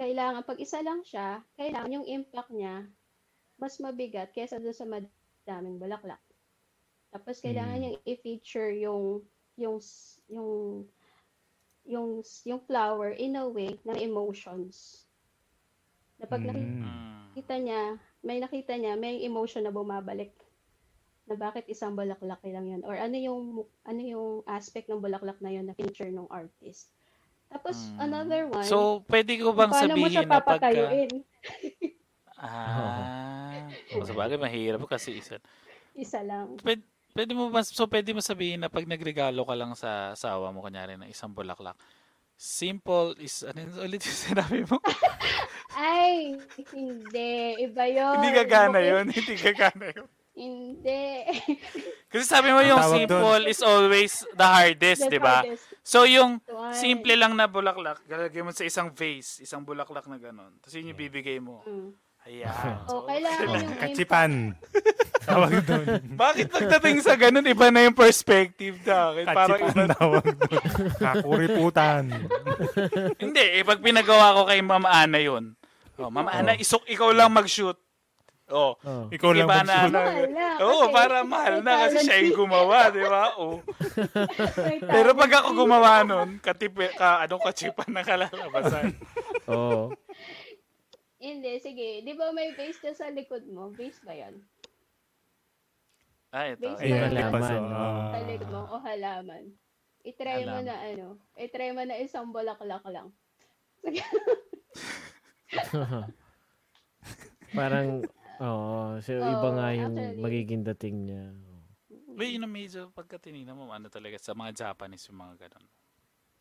kailangan pag isa lang siya, kailangan yung impact niya mas mabigat kaysa doon sa madaming bulaklak. Tapos kailangan Hmm. niyang i-feature yung yung yung yung yung flower in a way ng emotions. Na pag nakita Mm. Nakita niya, may nakita niya, may emotion na bumabalik. Na bakit isang bulaklak lang yun? Or ano yung, ano yung aspect ng bulaklak na yun na feature ng artist. Tapos, Mm. another one, So, pwede ko bang paano mo siya sabihin na pagka... papatayuin? Ah. O, sa bagay, mahirap kasi isa. Isa lang. Pwede, pwede mo ba, so pwede mo sabihin na pag nagregalo ka lang sa asawa mo, kunyari ng isang bulaklak, simple is, ano yun ulit yung sinabi mo? Ay, hindi. Iba yun. Hindi gagana yun. Hindi gagana yun. Hindi. Kasi sabi mo yung tawag simple is always the hardest, The di ba? hardest So yung simple lang na bulaklak, galagay mo sa isang vase, isang bulaklak na ganon. Tapos yun yung bibigay mo. Mm. Ayan. O, kailangan yung impact. Kachipan. Tawag doon. Bakit pagdating sa ganun, iba na yung perspective na akin? Parang iba tawag doon. Kakuriputan. Hindi, eh, pag pinagawa ko kay Mama Ana yun. Oh, Mama Ana, isok ikaw lang mag-shoot. Oh, Oh. Ikaw lang mag-shoot. Mahal na, Oo, kasi para mahal na kasi siya yung gumawa, di ba? Oh. Pero pag ako gumawa nun, katipi, ka, anong kachipan na kalalabasan. Oo. Hindi, sige. Di ba may base dyan sa likod mo? Base ba yan? Ah, ito. Base di pa halaman, oh. ah. Sa likod mo o halaman? I-try mo Halaman. na ano. I-try mo na isang bulaklak lang. Sige. Parang, oo. so, iba Oo, nga yung actually. magiging dating niya. May yun ang medyo pagka tinignan mo, ano talaga, sa mga Japanese yung mga ganun.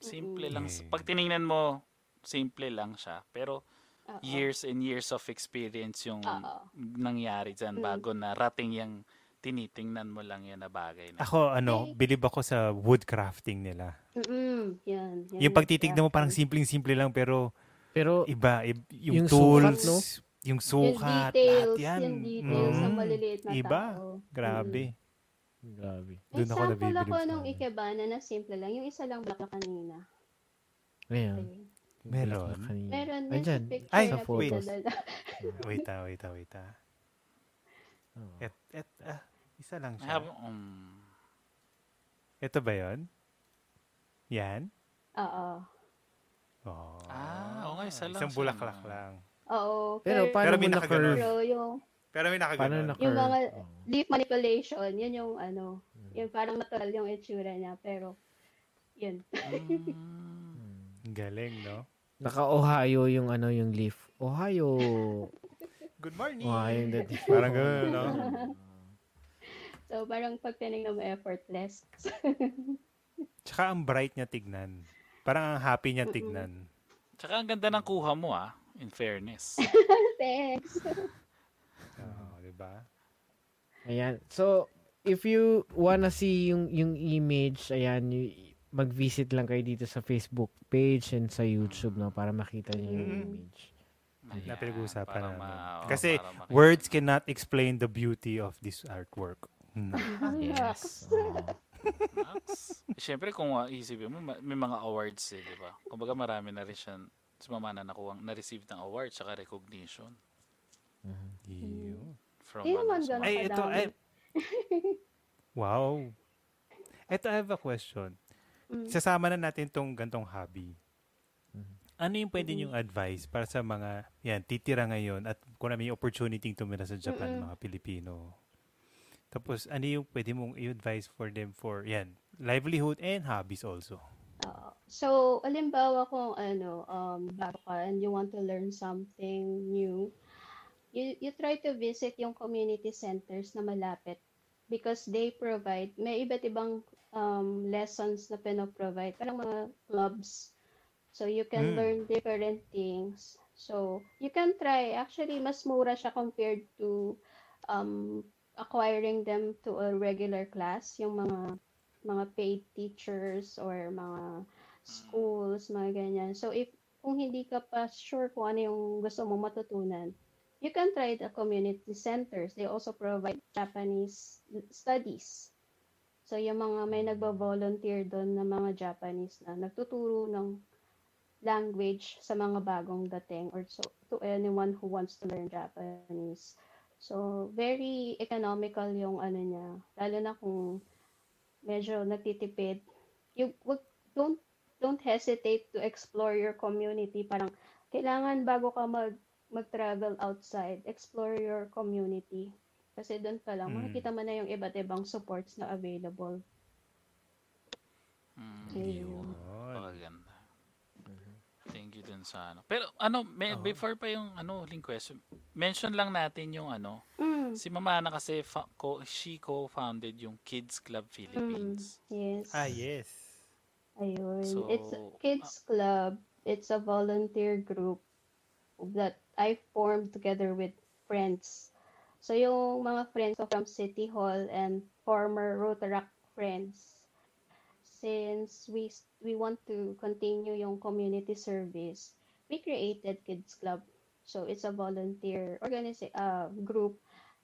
Simple lang. Mm. Pag tinignan mo, simple lang siya. Pero Oo. years and years of experience yung Oo. nangyari dyan Mm. bago na rating yung tinitingnan mo lang yan na bagay na. Ako, ano, Eh. bilib ako sa wood crafting nila. Mm-mm. Yan. yan Yung pag titignan mo, parang simpleng-simple lang, pero Pero, iba. ib- yung, Yung sukat, tools, no? yung Yung sukat, details, lahat yan. yung details sa Mm. maliliit na Iba. tao. Grabe. grabe. May Doon ako sample nabibilib ako nung ikebana na simple lang. Yung isa lang bulaklak kanina. Ayan. Ayun. Meron? Kanina. Meron Andyan. sa picture Ay, na sa photos. Wait ah, wait ah, wait ah. Oo. Et, et, ah, isa lang I siya. have, um, Ito ba yon? Yan? Oo. Oh. Ah, oo nga, isa lang Isang siya, bulaklak lang. Oo. Pero paano Pero mo may na curve? Pero yung Pero may Paano nakaganon. naka... Yung mga Oh. leaf manipulation, yun yung ano, yung parang natural yung itsura niya, pero yun. Mm. Galing, no? Naka-Ohio yung ano yung leaf. Ohio. Good morning! Ohio yung dati. Parang gano'n, no? So, parang pag tinignan mo effortless. Tsaka ang bright niya tignan. Parang ang happy niya tignan. Tsaka ang ganda ng kuha mo ah, in fairness. Thanks. Oo, di ba? Ayan. So, if you wanna see yung yung image, ayan, y- mag-visit lang kayo dito sa Facebook page and sa YouTube no para makita niyo yung image. Ayan, Na pinag-uusapan para namin. ma- oh, Kasi words cannot explain the beauty of this artwork. Hmm. Yes. Oh. Max. Siyempre kung uh, isipin mo, ma- may mga awards eh, di ba? Kumbaga marami na rin siya, si mama na nakuha, na-receive ng award saka recognition Yun. from Di naman ano, Ay, ito, ay. Wow. Ito, I have a question. Mm. Sasama na natin tong gantong hobby. Ano yung pwede Mm-mm. niyong advice para sa mga, yan, titira ngayon at kung na may opportunity tumira sa Japan, Mm-mm. mga Pilipino. Tapos, ano yung pwede mong i-advise for them for, yan, livelihood and hobbies also. Oo. so, alimbawa kung ano, um, bago ka and you want to learn something new, you, you try to visit yung community centers na malapit because they provide, may iba't ibang um, lessons na pinoprovide, parang mga clubs. So, you can Mm. learn different things. So, you can try. Actually, mas mura siya compared to um, acquiring them to a regular class, yung mga mga paid teachers or mga schools, mga ganyan. So, if kung hindi ka pa sure kung ano yung gusto mong matutunan, you can try the community centers. They also provide Japanese studies. So, yung mga may nagbo-volunteer doon na mga Japanese na nagtuturo ng language sa mga bagong dating or so to anyone who wants to learn Japanese. So, very economical yung ano niya. Lalo na kung medyo nagtitipid. You wag, don't don't hesitate to explore your community. Parang kailangan bago ka mag mag-travel outside, explore your community. Kasi doon pa lang, Mm. makikita mo na yung iba't ibang supports na available. Mm, Ayun. Maganda. Thank you dun sa ano. Pero ano, may, before pa yung ano, huling question, mention lang natin yung ano, Mm. si Mama Ana kasi fa- co- she co-founded yung Kids Club Philippines. Yes. Ah, yes. Ayun. So, it's a kids club. It's a volunteer group that I formed together with friends. So yung mga friends ko from City Hall and former Rotaract friends, since we we want to continue yung community service, we created Kids Club. So it's a volunteer organiza- uh, group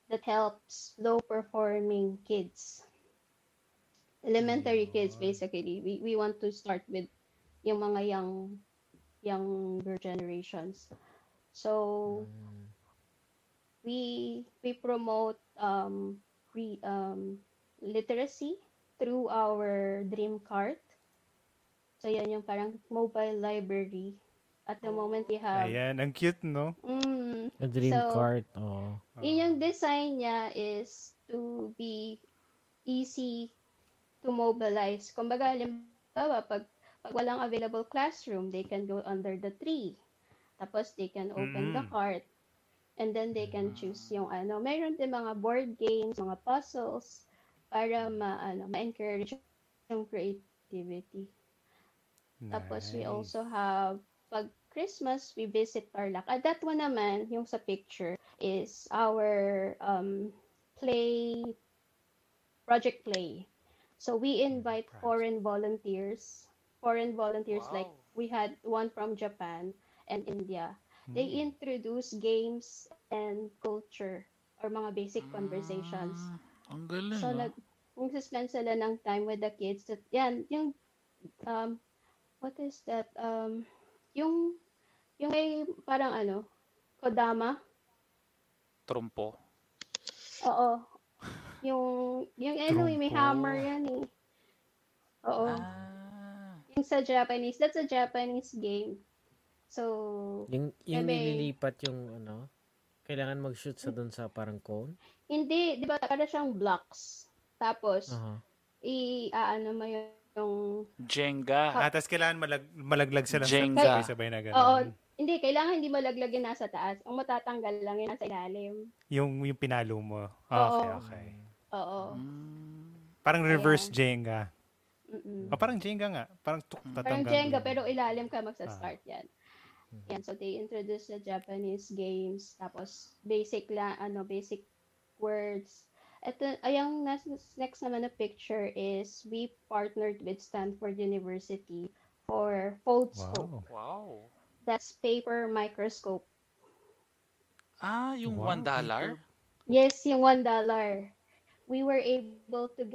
that helps low performing kids. Elementary kids basically. We, we want to start with yung mga young younger generations so we we promote um re, um literacy through our dream cart so yan yung parang mobile library at the moment we have Ayan, ang cute, no? mm, A dream So, cart. Oh. yun yung design niya is to be easy to mobilize. Kumbaga, halimbawa, pag, pag walang available classroom, they can go under the tree. Tapos, they can open the Mm. cart. And then, they can choose yung ano. Mayroon din mga board games, mga puzzles, para ma, ano, ma-encourage yung creativity. Tapos, we Nice. also have, pag Christmas, we visit Tarlac. At that one naman, yung sa picture, is our um, play, project play. So, we invite Project. foreign volunteers. Foreign volunteers, like, Wow. we had one from Japan and India. They Hmm. introduce games and culture or mga basic conversations. Mm, ang galing. So, ah. nag, kung spend sila ng time with the kids, that, yan, yung, um, what is that, um, yung, yung may, parang ano, kodama, Trumpo. oo, yung, yung, ano, may hammer yan eh. Oo, Ah. yung sa Japanese, that's a Japanese game. So, Yung, yung Ebe. nililipat yung ano, Kailangan mag-shoot sa doon sa parang cone? Hindi, di ba, para siyang blocks. Tapos, Aha. i-aano mo yung, yung Jenga. Ah, tapos kailangan malag- malaglag sila sa Jenga. sabay-sabay na gano'n. Oo, hindi, kailangan hindi malaglag yung nasa taas. Ang matatanggal lang yung nasa ilalim. Yung, yung pinalo mo. Ah, Okay, Oo. okay. Oo. Mm. Parang reverse Ayan. Jenga. Mm-mm. Ah, parang Jenga nga. Parang tuk Parang tatanggal. Jenga, pero ilalim ka Ah. magsa-start yan. Yan, so they introduce the Japanese games, tapos basic la, ano, basic words. Ito, ayang nas, next naman na picture is we partnered with Stanford University for Foldscope. Wow. Wow. That's paper microscope. Ah, yung Wow, one dollar? Yes, yung one dollar. We were able to get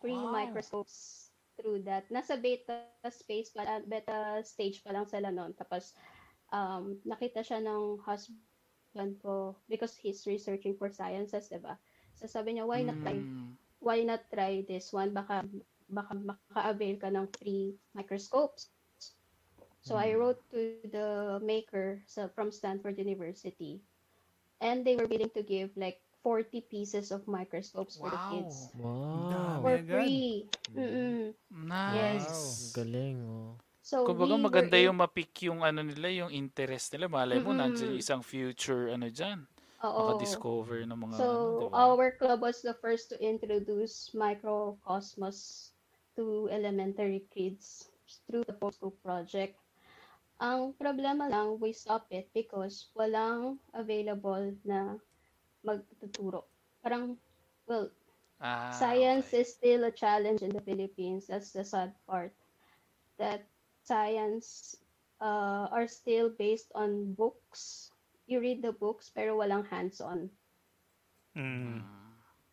free Wow. microscopes through that. Nasa beta space pa, ah, beta stage pa lang sila noon. Tapos um, nakita siya ng husband ko because he's researching for sciences, 'di ba? So sabi niya, why not try Mm. why not try this one? Baka baka maka-avail ka ng free microscopes. So I wrote to the maker sa from Stanford University. And they were willing to give like 40 pieces of microscopes for the Wow. kids. Wow. For free. Mm-mm. Nice. Yes. Galing, oh. So Kumbaga we maganda were yung mapick yung ano nila, yung interest nila. Malay mo, Mm-mm. nandiyan isang future ano dyan. Oo. Maka-discover ng mga So ano, diba? our club was the first to introduce microcosmos to elementary kids through the Postgroup project. Ang problema lang, we stop it because walang available na magtuturo. Parang, well, Ah, science okay. is still a challenge in the Philippines. That's the sad part. That science uh, are still based on books. You read the books pero walang hands-on. Mm.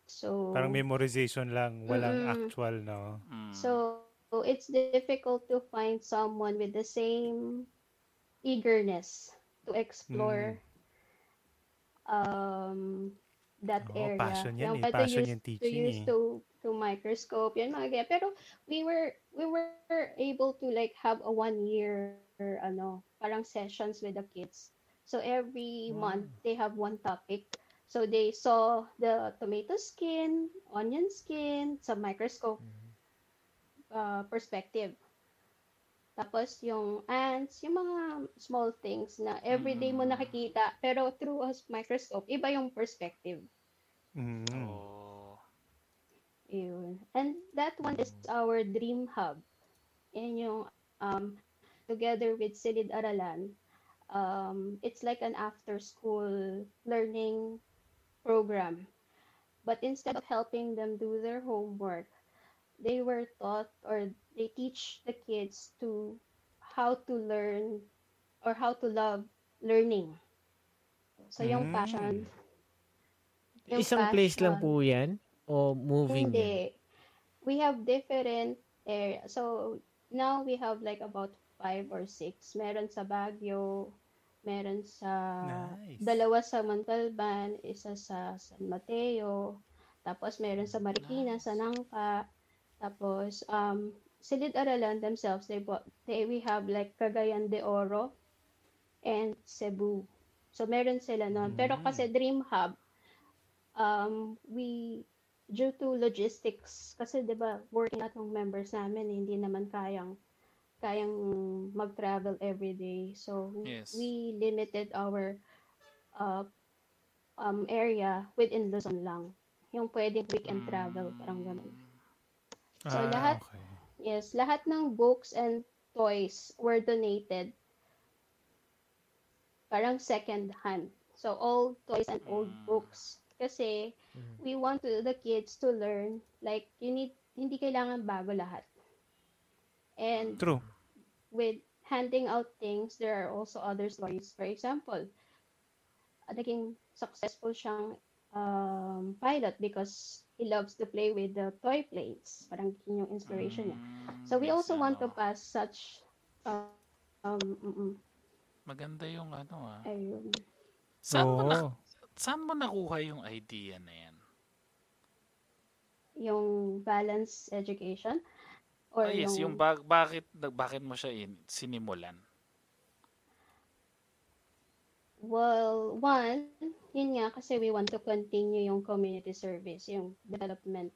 So Parang memorization lang, walang Mm-mm. actual, no? Mm. so it's difficult to find someone with the same eagerness to explore um that Oo, area. passion yan Yung eh. Passion use- yung to teaching use eh. to to microscope yan mga ganyan. Pero we were we were able to like have a one year ano parang sessions with the kids. So every month they have one topic. So they saw the tomato skin, onion skin sa microscope uh, perspective. Tapos yung ants, yung mga small things na everyday mo Mm. nakikita pero through a microscope, iba yung perspective. Mm. Oh. Yun. And that one is our dream hub. Yan yung um, together with Silid Aralan, um, it's like an after-school learning program. But instead of helping them do their homework, they were taught or they teach the kids to how to learn or how to love learning. So yung Mm. passion. yung Isang place lang passion. po yan? O moving yan? Hindi. We have different area. So, now we have like about five or six. Meron sa Baguio, meron sa Nice. dalawa sa Montalban, isa sa San Mateo, tapos meron sa Marikina, sa Nangka, tapos um Silid Aralan themselves, they, bought, they we have like Cagayan de Oro and Cebu. So meron sila noon. Pero Mm. kasi Dream Hub, um, we due to logistics kasi 'di ba working at ng members namin eh, hindi naman kayang kayang mag-travel every day so Yes. we limited our uh, um, area within Luzon lang yung pwedeng weekend travel parang ganun So, Ah, lahat- okay. Yes lahat ng books and toys were donated parang second hand so old toys and old Mm. books kasi Mm. we want to, the kids to learn like you need hindi kailangan bago lahat and True. with handing out things there are also other stories for example naging successful siyang um, pilot because he loves to play with the toy planes parang yun yung inspiration niya Mm, so we also want to ano. pass such um, um mm-mm, Maganda yung ano ah. ayun. Saan mo, na, Oo. saan mo nakuha yung idea na yan? yung balance education or Ah, yes, yung ba- bakit, bakit mo siya in, sinimulan? Well, one, yun nga kasi we want to continue yung community service, yung development.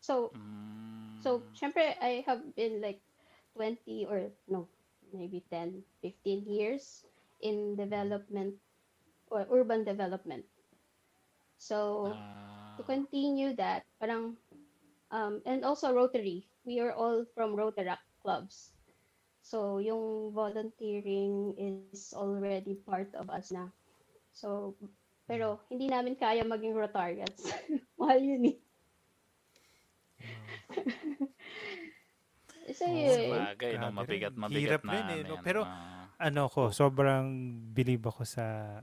So, Mm. so syempre I have been like 20 or no, maybe 10, 15 years in development or urban development. So, Ah, to continue that, parang, um, and also Rotary. We are all from Rotaract clubs. So, yung volunteering is already part of us na. So, pero hindi namin kaya maging Rotarians. Mahal yun eh. so, yun. Sabagay, no? Mabigat, mabigat Hirap na rin eh, ano no? Pero, Ah. ano ko, sobrang believe ako sa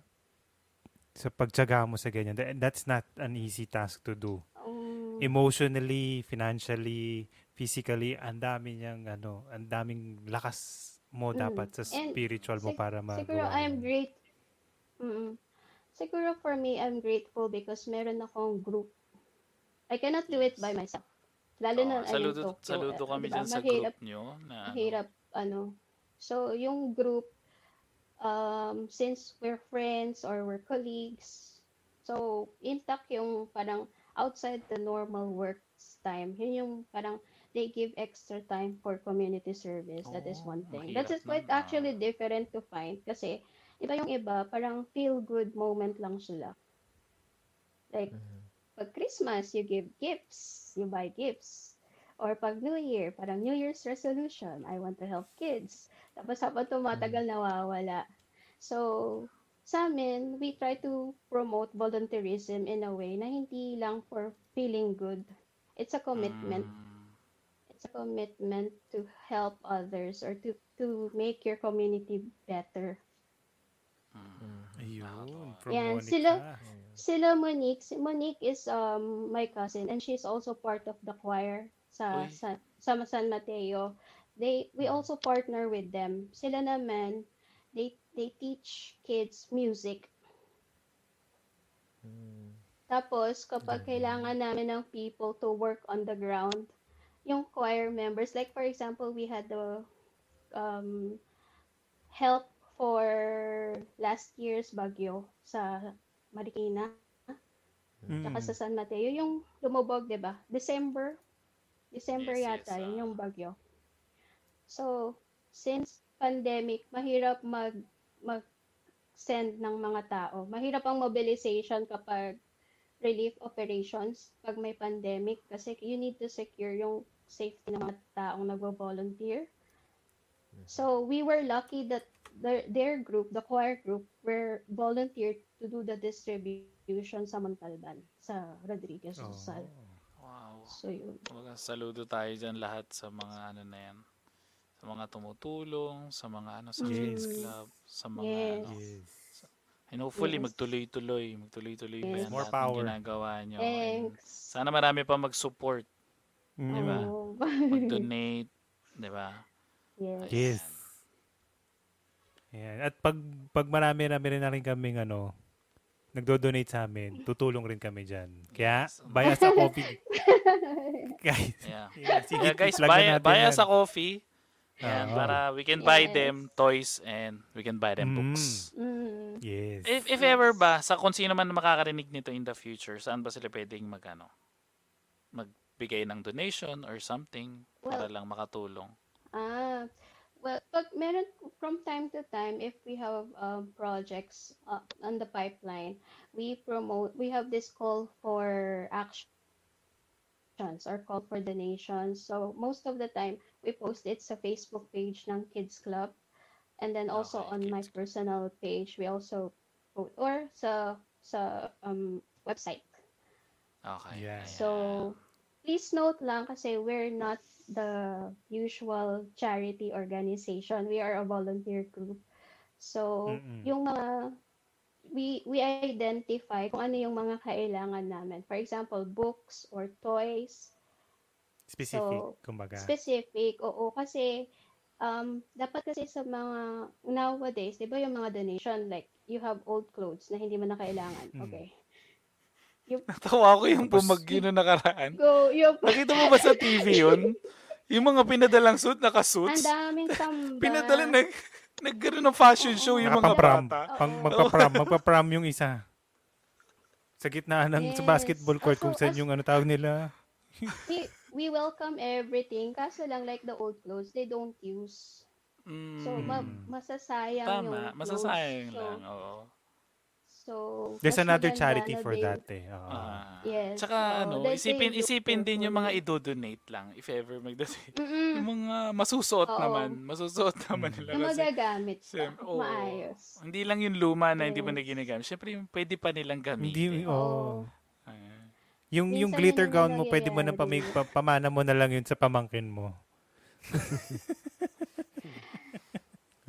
sa pagtyaga mo sa ganyan. That- That's not an easy task to do. Um, Emotionally, financially, physically, ang dami niyang ano, ang daming lakas mo Mm. dapat sa And spiritual mo sig- para magawa. Siguro I'm great. Mm. Siguro for me, I'm grateful because meron akong group. I cannot do it by myself. Lalo na Oh, saludo, Tokyo. saludo kami diba? dyan sa Mahirap, group nyo. Na, ano, mahirap, ano. So, yung group, um, since we're friends or we're colleagues, so, intact yung parang outside the normal work time. Yun yung parang they give extra time for community service. That is Oh, one thing. That is quite ah. actually different to find kasi iba yung iba, parang feel-good moment lang sila. Like, pag Christmas, you give gifts, you buy gifts. Or pag New Year, parang New Year's resolution, I want to help kids. Tapos habang tumatagal, nawawala. So, sa amin, we try to promote volunteerism in a way na hindi lang for feeling good. It's a commitment. mm, It's a commitment to help others or to to make your community better. Mm. Ayun, from Yan, Monica. sila- Sila Monique, si Monique is um my cousin and she's also part of the choir sa sa, sa San Mateo. They we also partner with them. Sila naman they they teach kids music. Tapos kapag kailangan namin ng people to work on the ground, yung choir members like for example, we had the um help for last year's bagyo sa Marikina. Mm. Tsaka sa San Mateo, yung lumubog, di ba? December. December Yes, yata, yes, yun ah. yung bagyo. So, since pandemic, mahirap mag mag send ng mga tao. Mahirap ang mobilization kapag relief operations pag may pandemic kasi you need to secure yung safety ng mga taong nagvo-volunteer. So, we were lucky that their, their group, the choir group, were volunteered to do the distribution sa Montalban, sa Rodriguez Oh. Rizal. Wow. So, yun. Kumbaga, saludo tayo dyan lahat sa mga ano na yan. Sa mga tumutulong, sa mga ano, sa Mm. kids club, sa mga Yes. ano. Yes. And hopefully, Yes. magtuloy-tuloy. Magtuloy-tuloy Yes. yan More lahat power. ng ginagawa nyo. And Thanks. sana marami pa mag-support, Mm. Diba? Oh. mag-donate, di ba? yes. Yes. Ayan. At pag pag marami-rami rin na rin kaming ano, nagdo-donate sa amin, tutulong rin kami dyan. Kaya, Yes. buy us a coffee. guys, Yeah. yeah, sige, Kaya guys, buy, buy us a coffee. Yan, Oo. para we can buy Yes. them toys and we can buy them Mm. books. Mm. Yes. If, if ever ba, sa kung sino man makakarinig nito in the future, saan ba sila pwedeng mag, ano, magbigay ng donation or something para Well- lang makatulong? Ah, well, pag meron from time to time, if we have um, projects uh, on the pipeline, we promote, we have this call for actions or call for donations. So most of the time, we post it sa Facebook page ng Kids Club. And then also Okay, on my Club. personal page, we also post, or sa, sa um, website. Okay. Yeah. So, please note lang kasi we're not the usual charity organization. We are a volunteer group. So, Mm-mm. yung mga we we identify kung ano yung mga kailangan namin. For example, books or toys, Specific, So, kumbaga. specific. Oo, kasi um dapat kasi sa mga nowadays, 'di ba yung mga donation like you have old clothes na hindi mo na kailangan. Mm. Okay. Natawa ko yung bumagyo na nakaraan. Go, yung Nakita mo ba sa TV yun? Yung mga pinadalang suit, nakasuits. Ang daming tamba. Pinadala, nag, Nagkaroon ng fashion show yung mga bata. Pang, magpapram. Magpapram yung isa. Sa gitna ng sa Yes. basketball court kung saan yung ano tawag nila. we, we welcome everything. Kaso lang, like the old clothes, they don't use. Mm, So, ma- masasayang yung tama, clothes. masasayang so, lang. Oo. So, There's another charity for they- that eh. Oo. Ah. Yes. Tsaka oo, ano, isipin isipin din yung mga idodonate lang if ever magdonate. Mm-mm. Yung mga masusuot Oo. naman, masusuot naman nila na kasi. magagamit pa. Oo. Maayos. Hindi lang yung luma na hindi mo na Yes. ginagamit. Siyempre, yung pwede pa nilang Hindi, gamitin. oh. Ah. Yung, yung glitter ang gown mo, pwede mo na pamig, pa, pamana mo na lang yun sa pamangkin mo.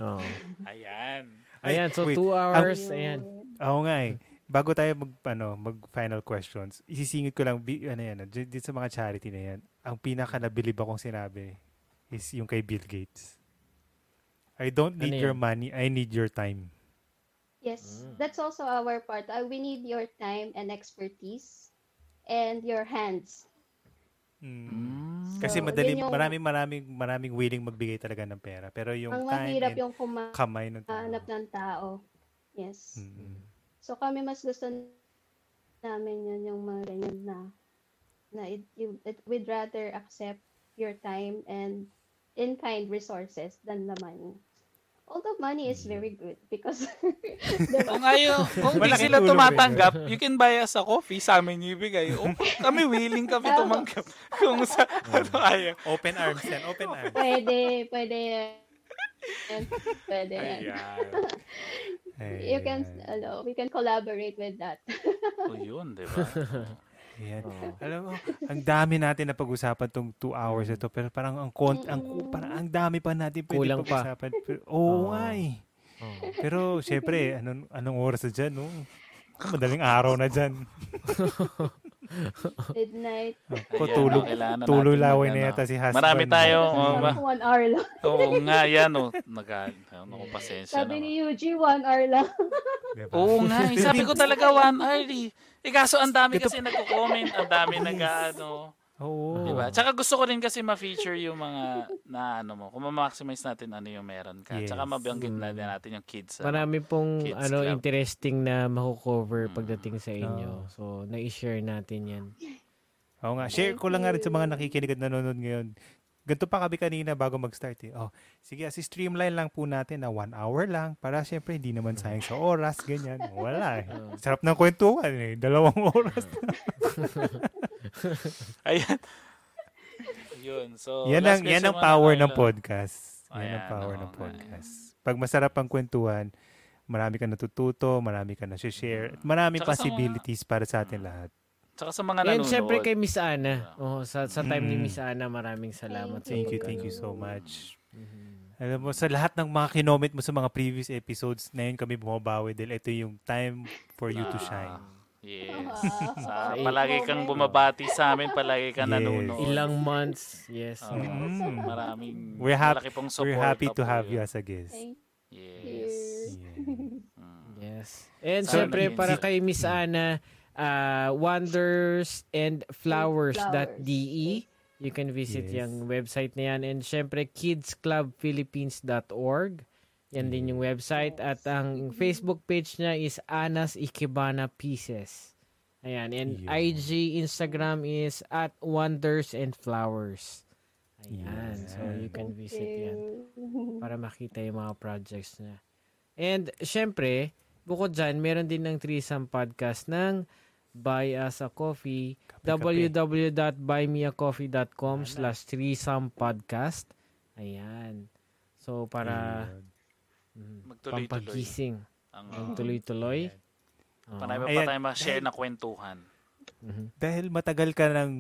Oh. Ayan. Ay, Ayan, so wait. two hours. Yun. Ayan. Oo nga eh. Bago tayo mag, ano, mag final questions, isisingit ko lang, bi, ano yan, ah, di- dito sa mga charity na yan, ang pinaka nabilib akong sinabi is yung kay Bill Gates. I don't need Ano your money, I need your time. Yes, Mm. that's also our part. Uh, we need your time and expertise and your hands. Mm. Mm. Kasi So, madali, yun yung- maraming, maraming, maraming willing magbigay talaga ng pera. Pero yung Ang time mahirap and yung kumahanap kamay ng tao. ng tao. Yes. Mm. So kami mas gusto namin yun yung mga ganyan na na it, you, it, we'd rather accept your time and in-kind resources than the money. Although money is very good because Kung ayaw, kung di sila tumatanggap, you can buy us a coffee sa amin ibigay. O, kami willing kami tumanggap. Kung sa, ano ayaw. Open arms yan, open arms. pwede, pwede yan. Pwede yan. Ayan. You can, ano, we can collaborate with that. O yun, di ba? Ayan. Oo. Alam mo, ang dami natin na pag-usapan tong two hours ito, pero parang ang kont ang parang ang dami pa natin pwede Kulang pa. pag-usapan. Pero, oo Oo. nga eh. Oh. Pero syempre, anong, anong oras na dyan, no? Madaling araw na dyan. Midnight. Ko tulog, oh, kailangan na tuloy natin laway na ano. yata si husband. Marami tayo. Oh, ma- one hour lang. Oo nga, yan o. Nag, ano ko, pasensya Sabi na. ni Yuji, one hour lang. Diba? Oo nga, eh, sabi ko talaga one hour eh. Eh kaso ang dami kasi nagko-comment, ang dami nag ano. Oo. Diba? Tsaka gusto ko rin kasi ma-feature yung mga na ano mo, kung ma-maximize natin ano yung meron ka. Tsaka Yes. mabanggit na din natin yung kids. ano. Marami pong Kids ano Club. interesting na makukover Mm. pagdating sa inyo. So, na-share natin yan. Oo nga. Share ko lang nga rin sa mga nakikinig at nanonood ngayon. Ganito pa kami kanina bago mag-start eh. Oh, sige, si streamline lang po natin na one hour lang para syempre hindi naman sayang sa oras, ganyan. Wala eh. Sarap ng kwentuhan eh. Dalawang oras. Ayan. Yun. So, yan ang, yan ang power ng lang. podcast. Yan ang Ayan, power oo ng podcast. Pag masarap ang kwentuhan, marami ka natututo, marami ka na-share, at marami Tsaka sa mga- possibilities para sa atin lahat. Tsaka sa mga And nanonood. syempre kay Miss Ana. Oh, sa, sa time ni Mm. Miss Ana, maraming salamat. sa Thank you, thank you so much. Mhm. Alam mo, sa lahat ng mga kinoment mo sa mga previous episodes, na yun kami bumabawi dahil ito yung time for you to Ah, shine. Yes. Ah. Sa, palagi kang bumabati sa amin, palagi kang Yes. nanonood. Ilang months, yes. Oo. Mm. maraming We're hap- malaki pong support. We're happy to have you as a guest. Thank Yes. you. Yeah. Mm. Yes. And So, syempre, para kay Miss Ana, uh, wonders and flowers.de. You can visit Yes. yung website na yan. And syempre, kidsclubphilippines.org. Yan din yung website. At ang Facebook page niya is Anas Ikebana Pieces. Ayan. And Yun. IG, Instagram is at Wonders and Flowers. Ayan. Yes. So, you can visit yan you. para makita yung mga projects niya. And, syempre, bukod dyan, meron din ng threesome podcast ng Buy Us a Coffee, Kape-kape. www.buymeacoffee.com slash threesome podcast. Ayan. So, para mm, Magtuloy-tuloy. pampagising. Ang, Ang tuloy-tuloy. Oo. Panay pa Ayan. tayo ma-share na kwentuhan. Mhm. Dahil matagal ka ng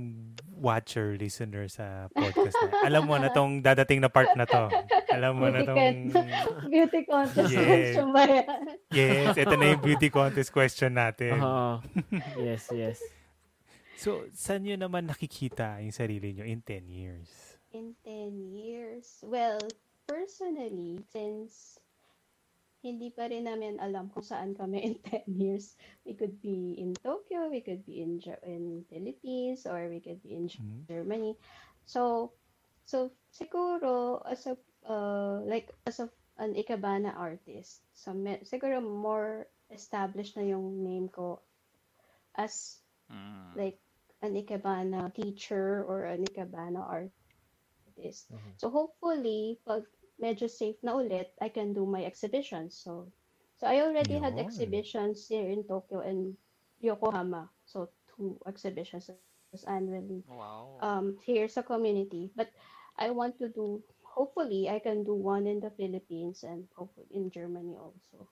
watcher, listener sa podcast na. Alam mo na tong dadating na part na to. Alam mo na tong... Beauty contest Yeah. question ba yan? Yes, ito na yung beauty contest question natin. Oo. yes, yes. So, saan nyo naman nakikita yung sarili nyo in 10 years? In 10 years? Well, personally, since hindi pa rin namin alam kung saan kami in 10 years. We could be in Tokyo, we could be in in Philippines, or we could be in Mhm. Germany. So, so siguro as a uh, like as a an Ikebana artist. So, me- siguro more established na yung name ko as Mm. like an Ikebana teacher or an Ikebana artist. Mhm. So hopefully, pag medyo safe na ulit, I can do my exhibitions. So, so I already had Yun. exhibitions here in Tokyo and Yokohama. So two exhibitions annually Wow. um, here sa community. But I want to do, hopefully, I can do one in the Philippines and hopefully in Germany also.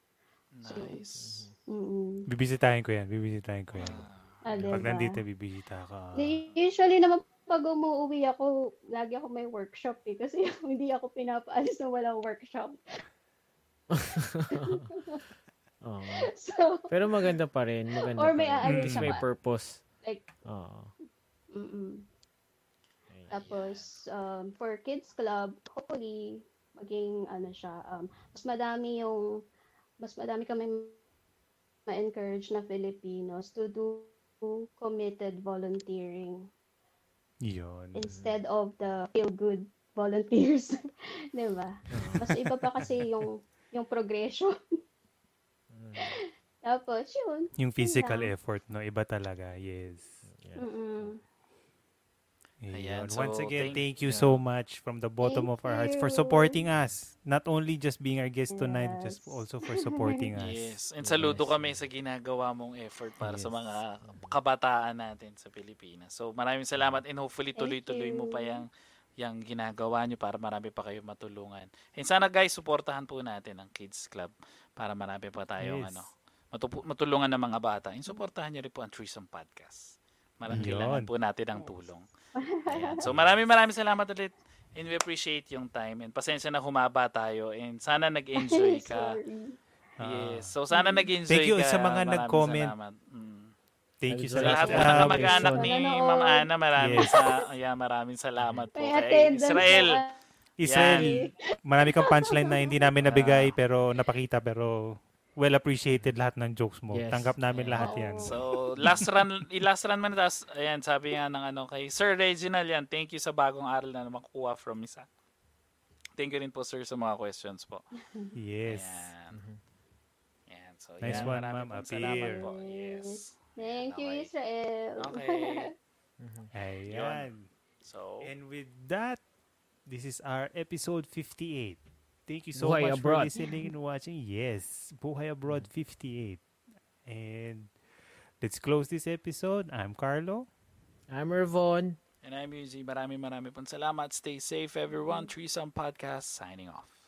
nice. Mm-mm. Bibisitahin ko yan. Bibisitahin ko yan. Ah, Pag diba? nandito, bibisita ka. Usually naman pag umuwi ako, lagi ako may workshop eh. Kasi hindi ako pinapaalis na walang workshop. Oo. So, Pero maganda pa rin. Maganda Or may aalis ka may purpose. like, Oo. mm Tapos, um, for kids club, hopefully, maging, ano siya, um, mas madami yung, mas madami kami ma-encourage na Filipinos to do committed volunteering Yun. instead of the feel-good volunteers. Di ba? Mas iba pa kasi yung, yung progression. Tapos, yun. Yung physical lang. effort, no? Iba talaga. Yes. Mm-mm. Ayan, Ayun. so Once again, thank- thank, you yeah. so much from the bottom Thank of our hearts for you. supporting us. Not only just being our guest tonight, just Yes. also for supporting us. Yes. And saludo Yes. kami sa ginagawa mong effort para sa Yes. mga kabataan natin sa Pilipinas. So maraming salamat and hopefully tuloy-tuloy mo pa yung, yung ginagawa nyo para marami pa kayo matulungan. And sana guys, suportahan po natin ang Kids Club para marami pa tayong Yes. ano, matupu- matulungan ng mga bata. And suportahan nyo rin po ang Threesome Podcast. Marami kailangan po natin ang tulong. Ayan. So maraming maraming salamat ulit. And we appreciate yung time. And pasensya na humaba tayo. And sana nag-enjoy ka. Yes. So sana nag-enjoy Thank you ka. sa mga Maraming nag-comment. salamat. Mm. Thank you Sa lahat po Ah, ng Ah, kamag-anak ni. Ma'am Ana, maraming Yes. sa yeah, maraming salamat po kay Israel. na Israel, marami kang punchline na hindi namin Ah. nabigay pero napakita pero well appreciated lahat ng jokes mo. Yes. Tanggap namin Yeah. lahat yan. So, last run, i-last run man tas ayan, sabi nga ng ano kay Sir Reginald yan, thank you sa bagong aral na makukuha from Isa. Thank you rin po sir sa mga questions po. Yes. Ayan. Ayan. So, Nice yan, one, ma'am. salamat Appear. po. Yes. Thank you, Okay. Israel. Okay. Ayan. So, And with that, this is our episode 58. Thank you so Buhay much Abroad. for listening and watching. Yes, Buhay Abroad 58. And let's close this episode. I'm Carlo. I'm Ervon. and I'm Yuzi. Maraming maraming pong salamat. Stay safe everyone. Threesome Podcast signing off.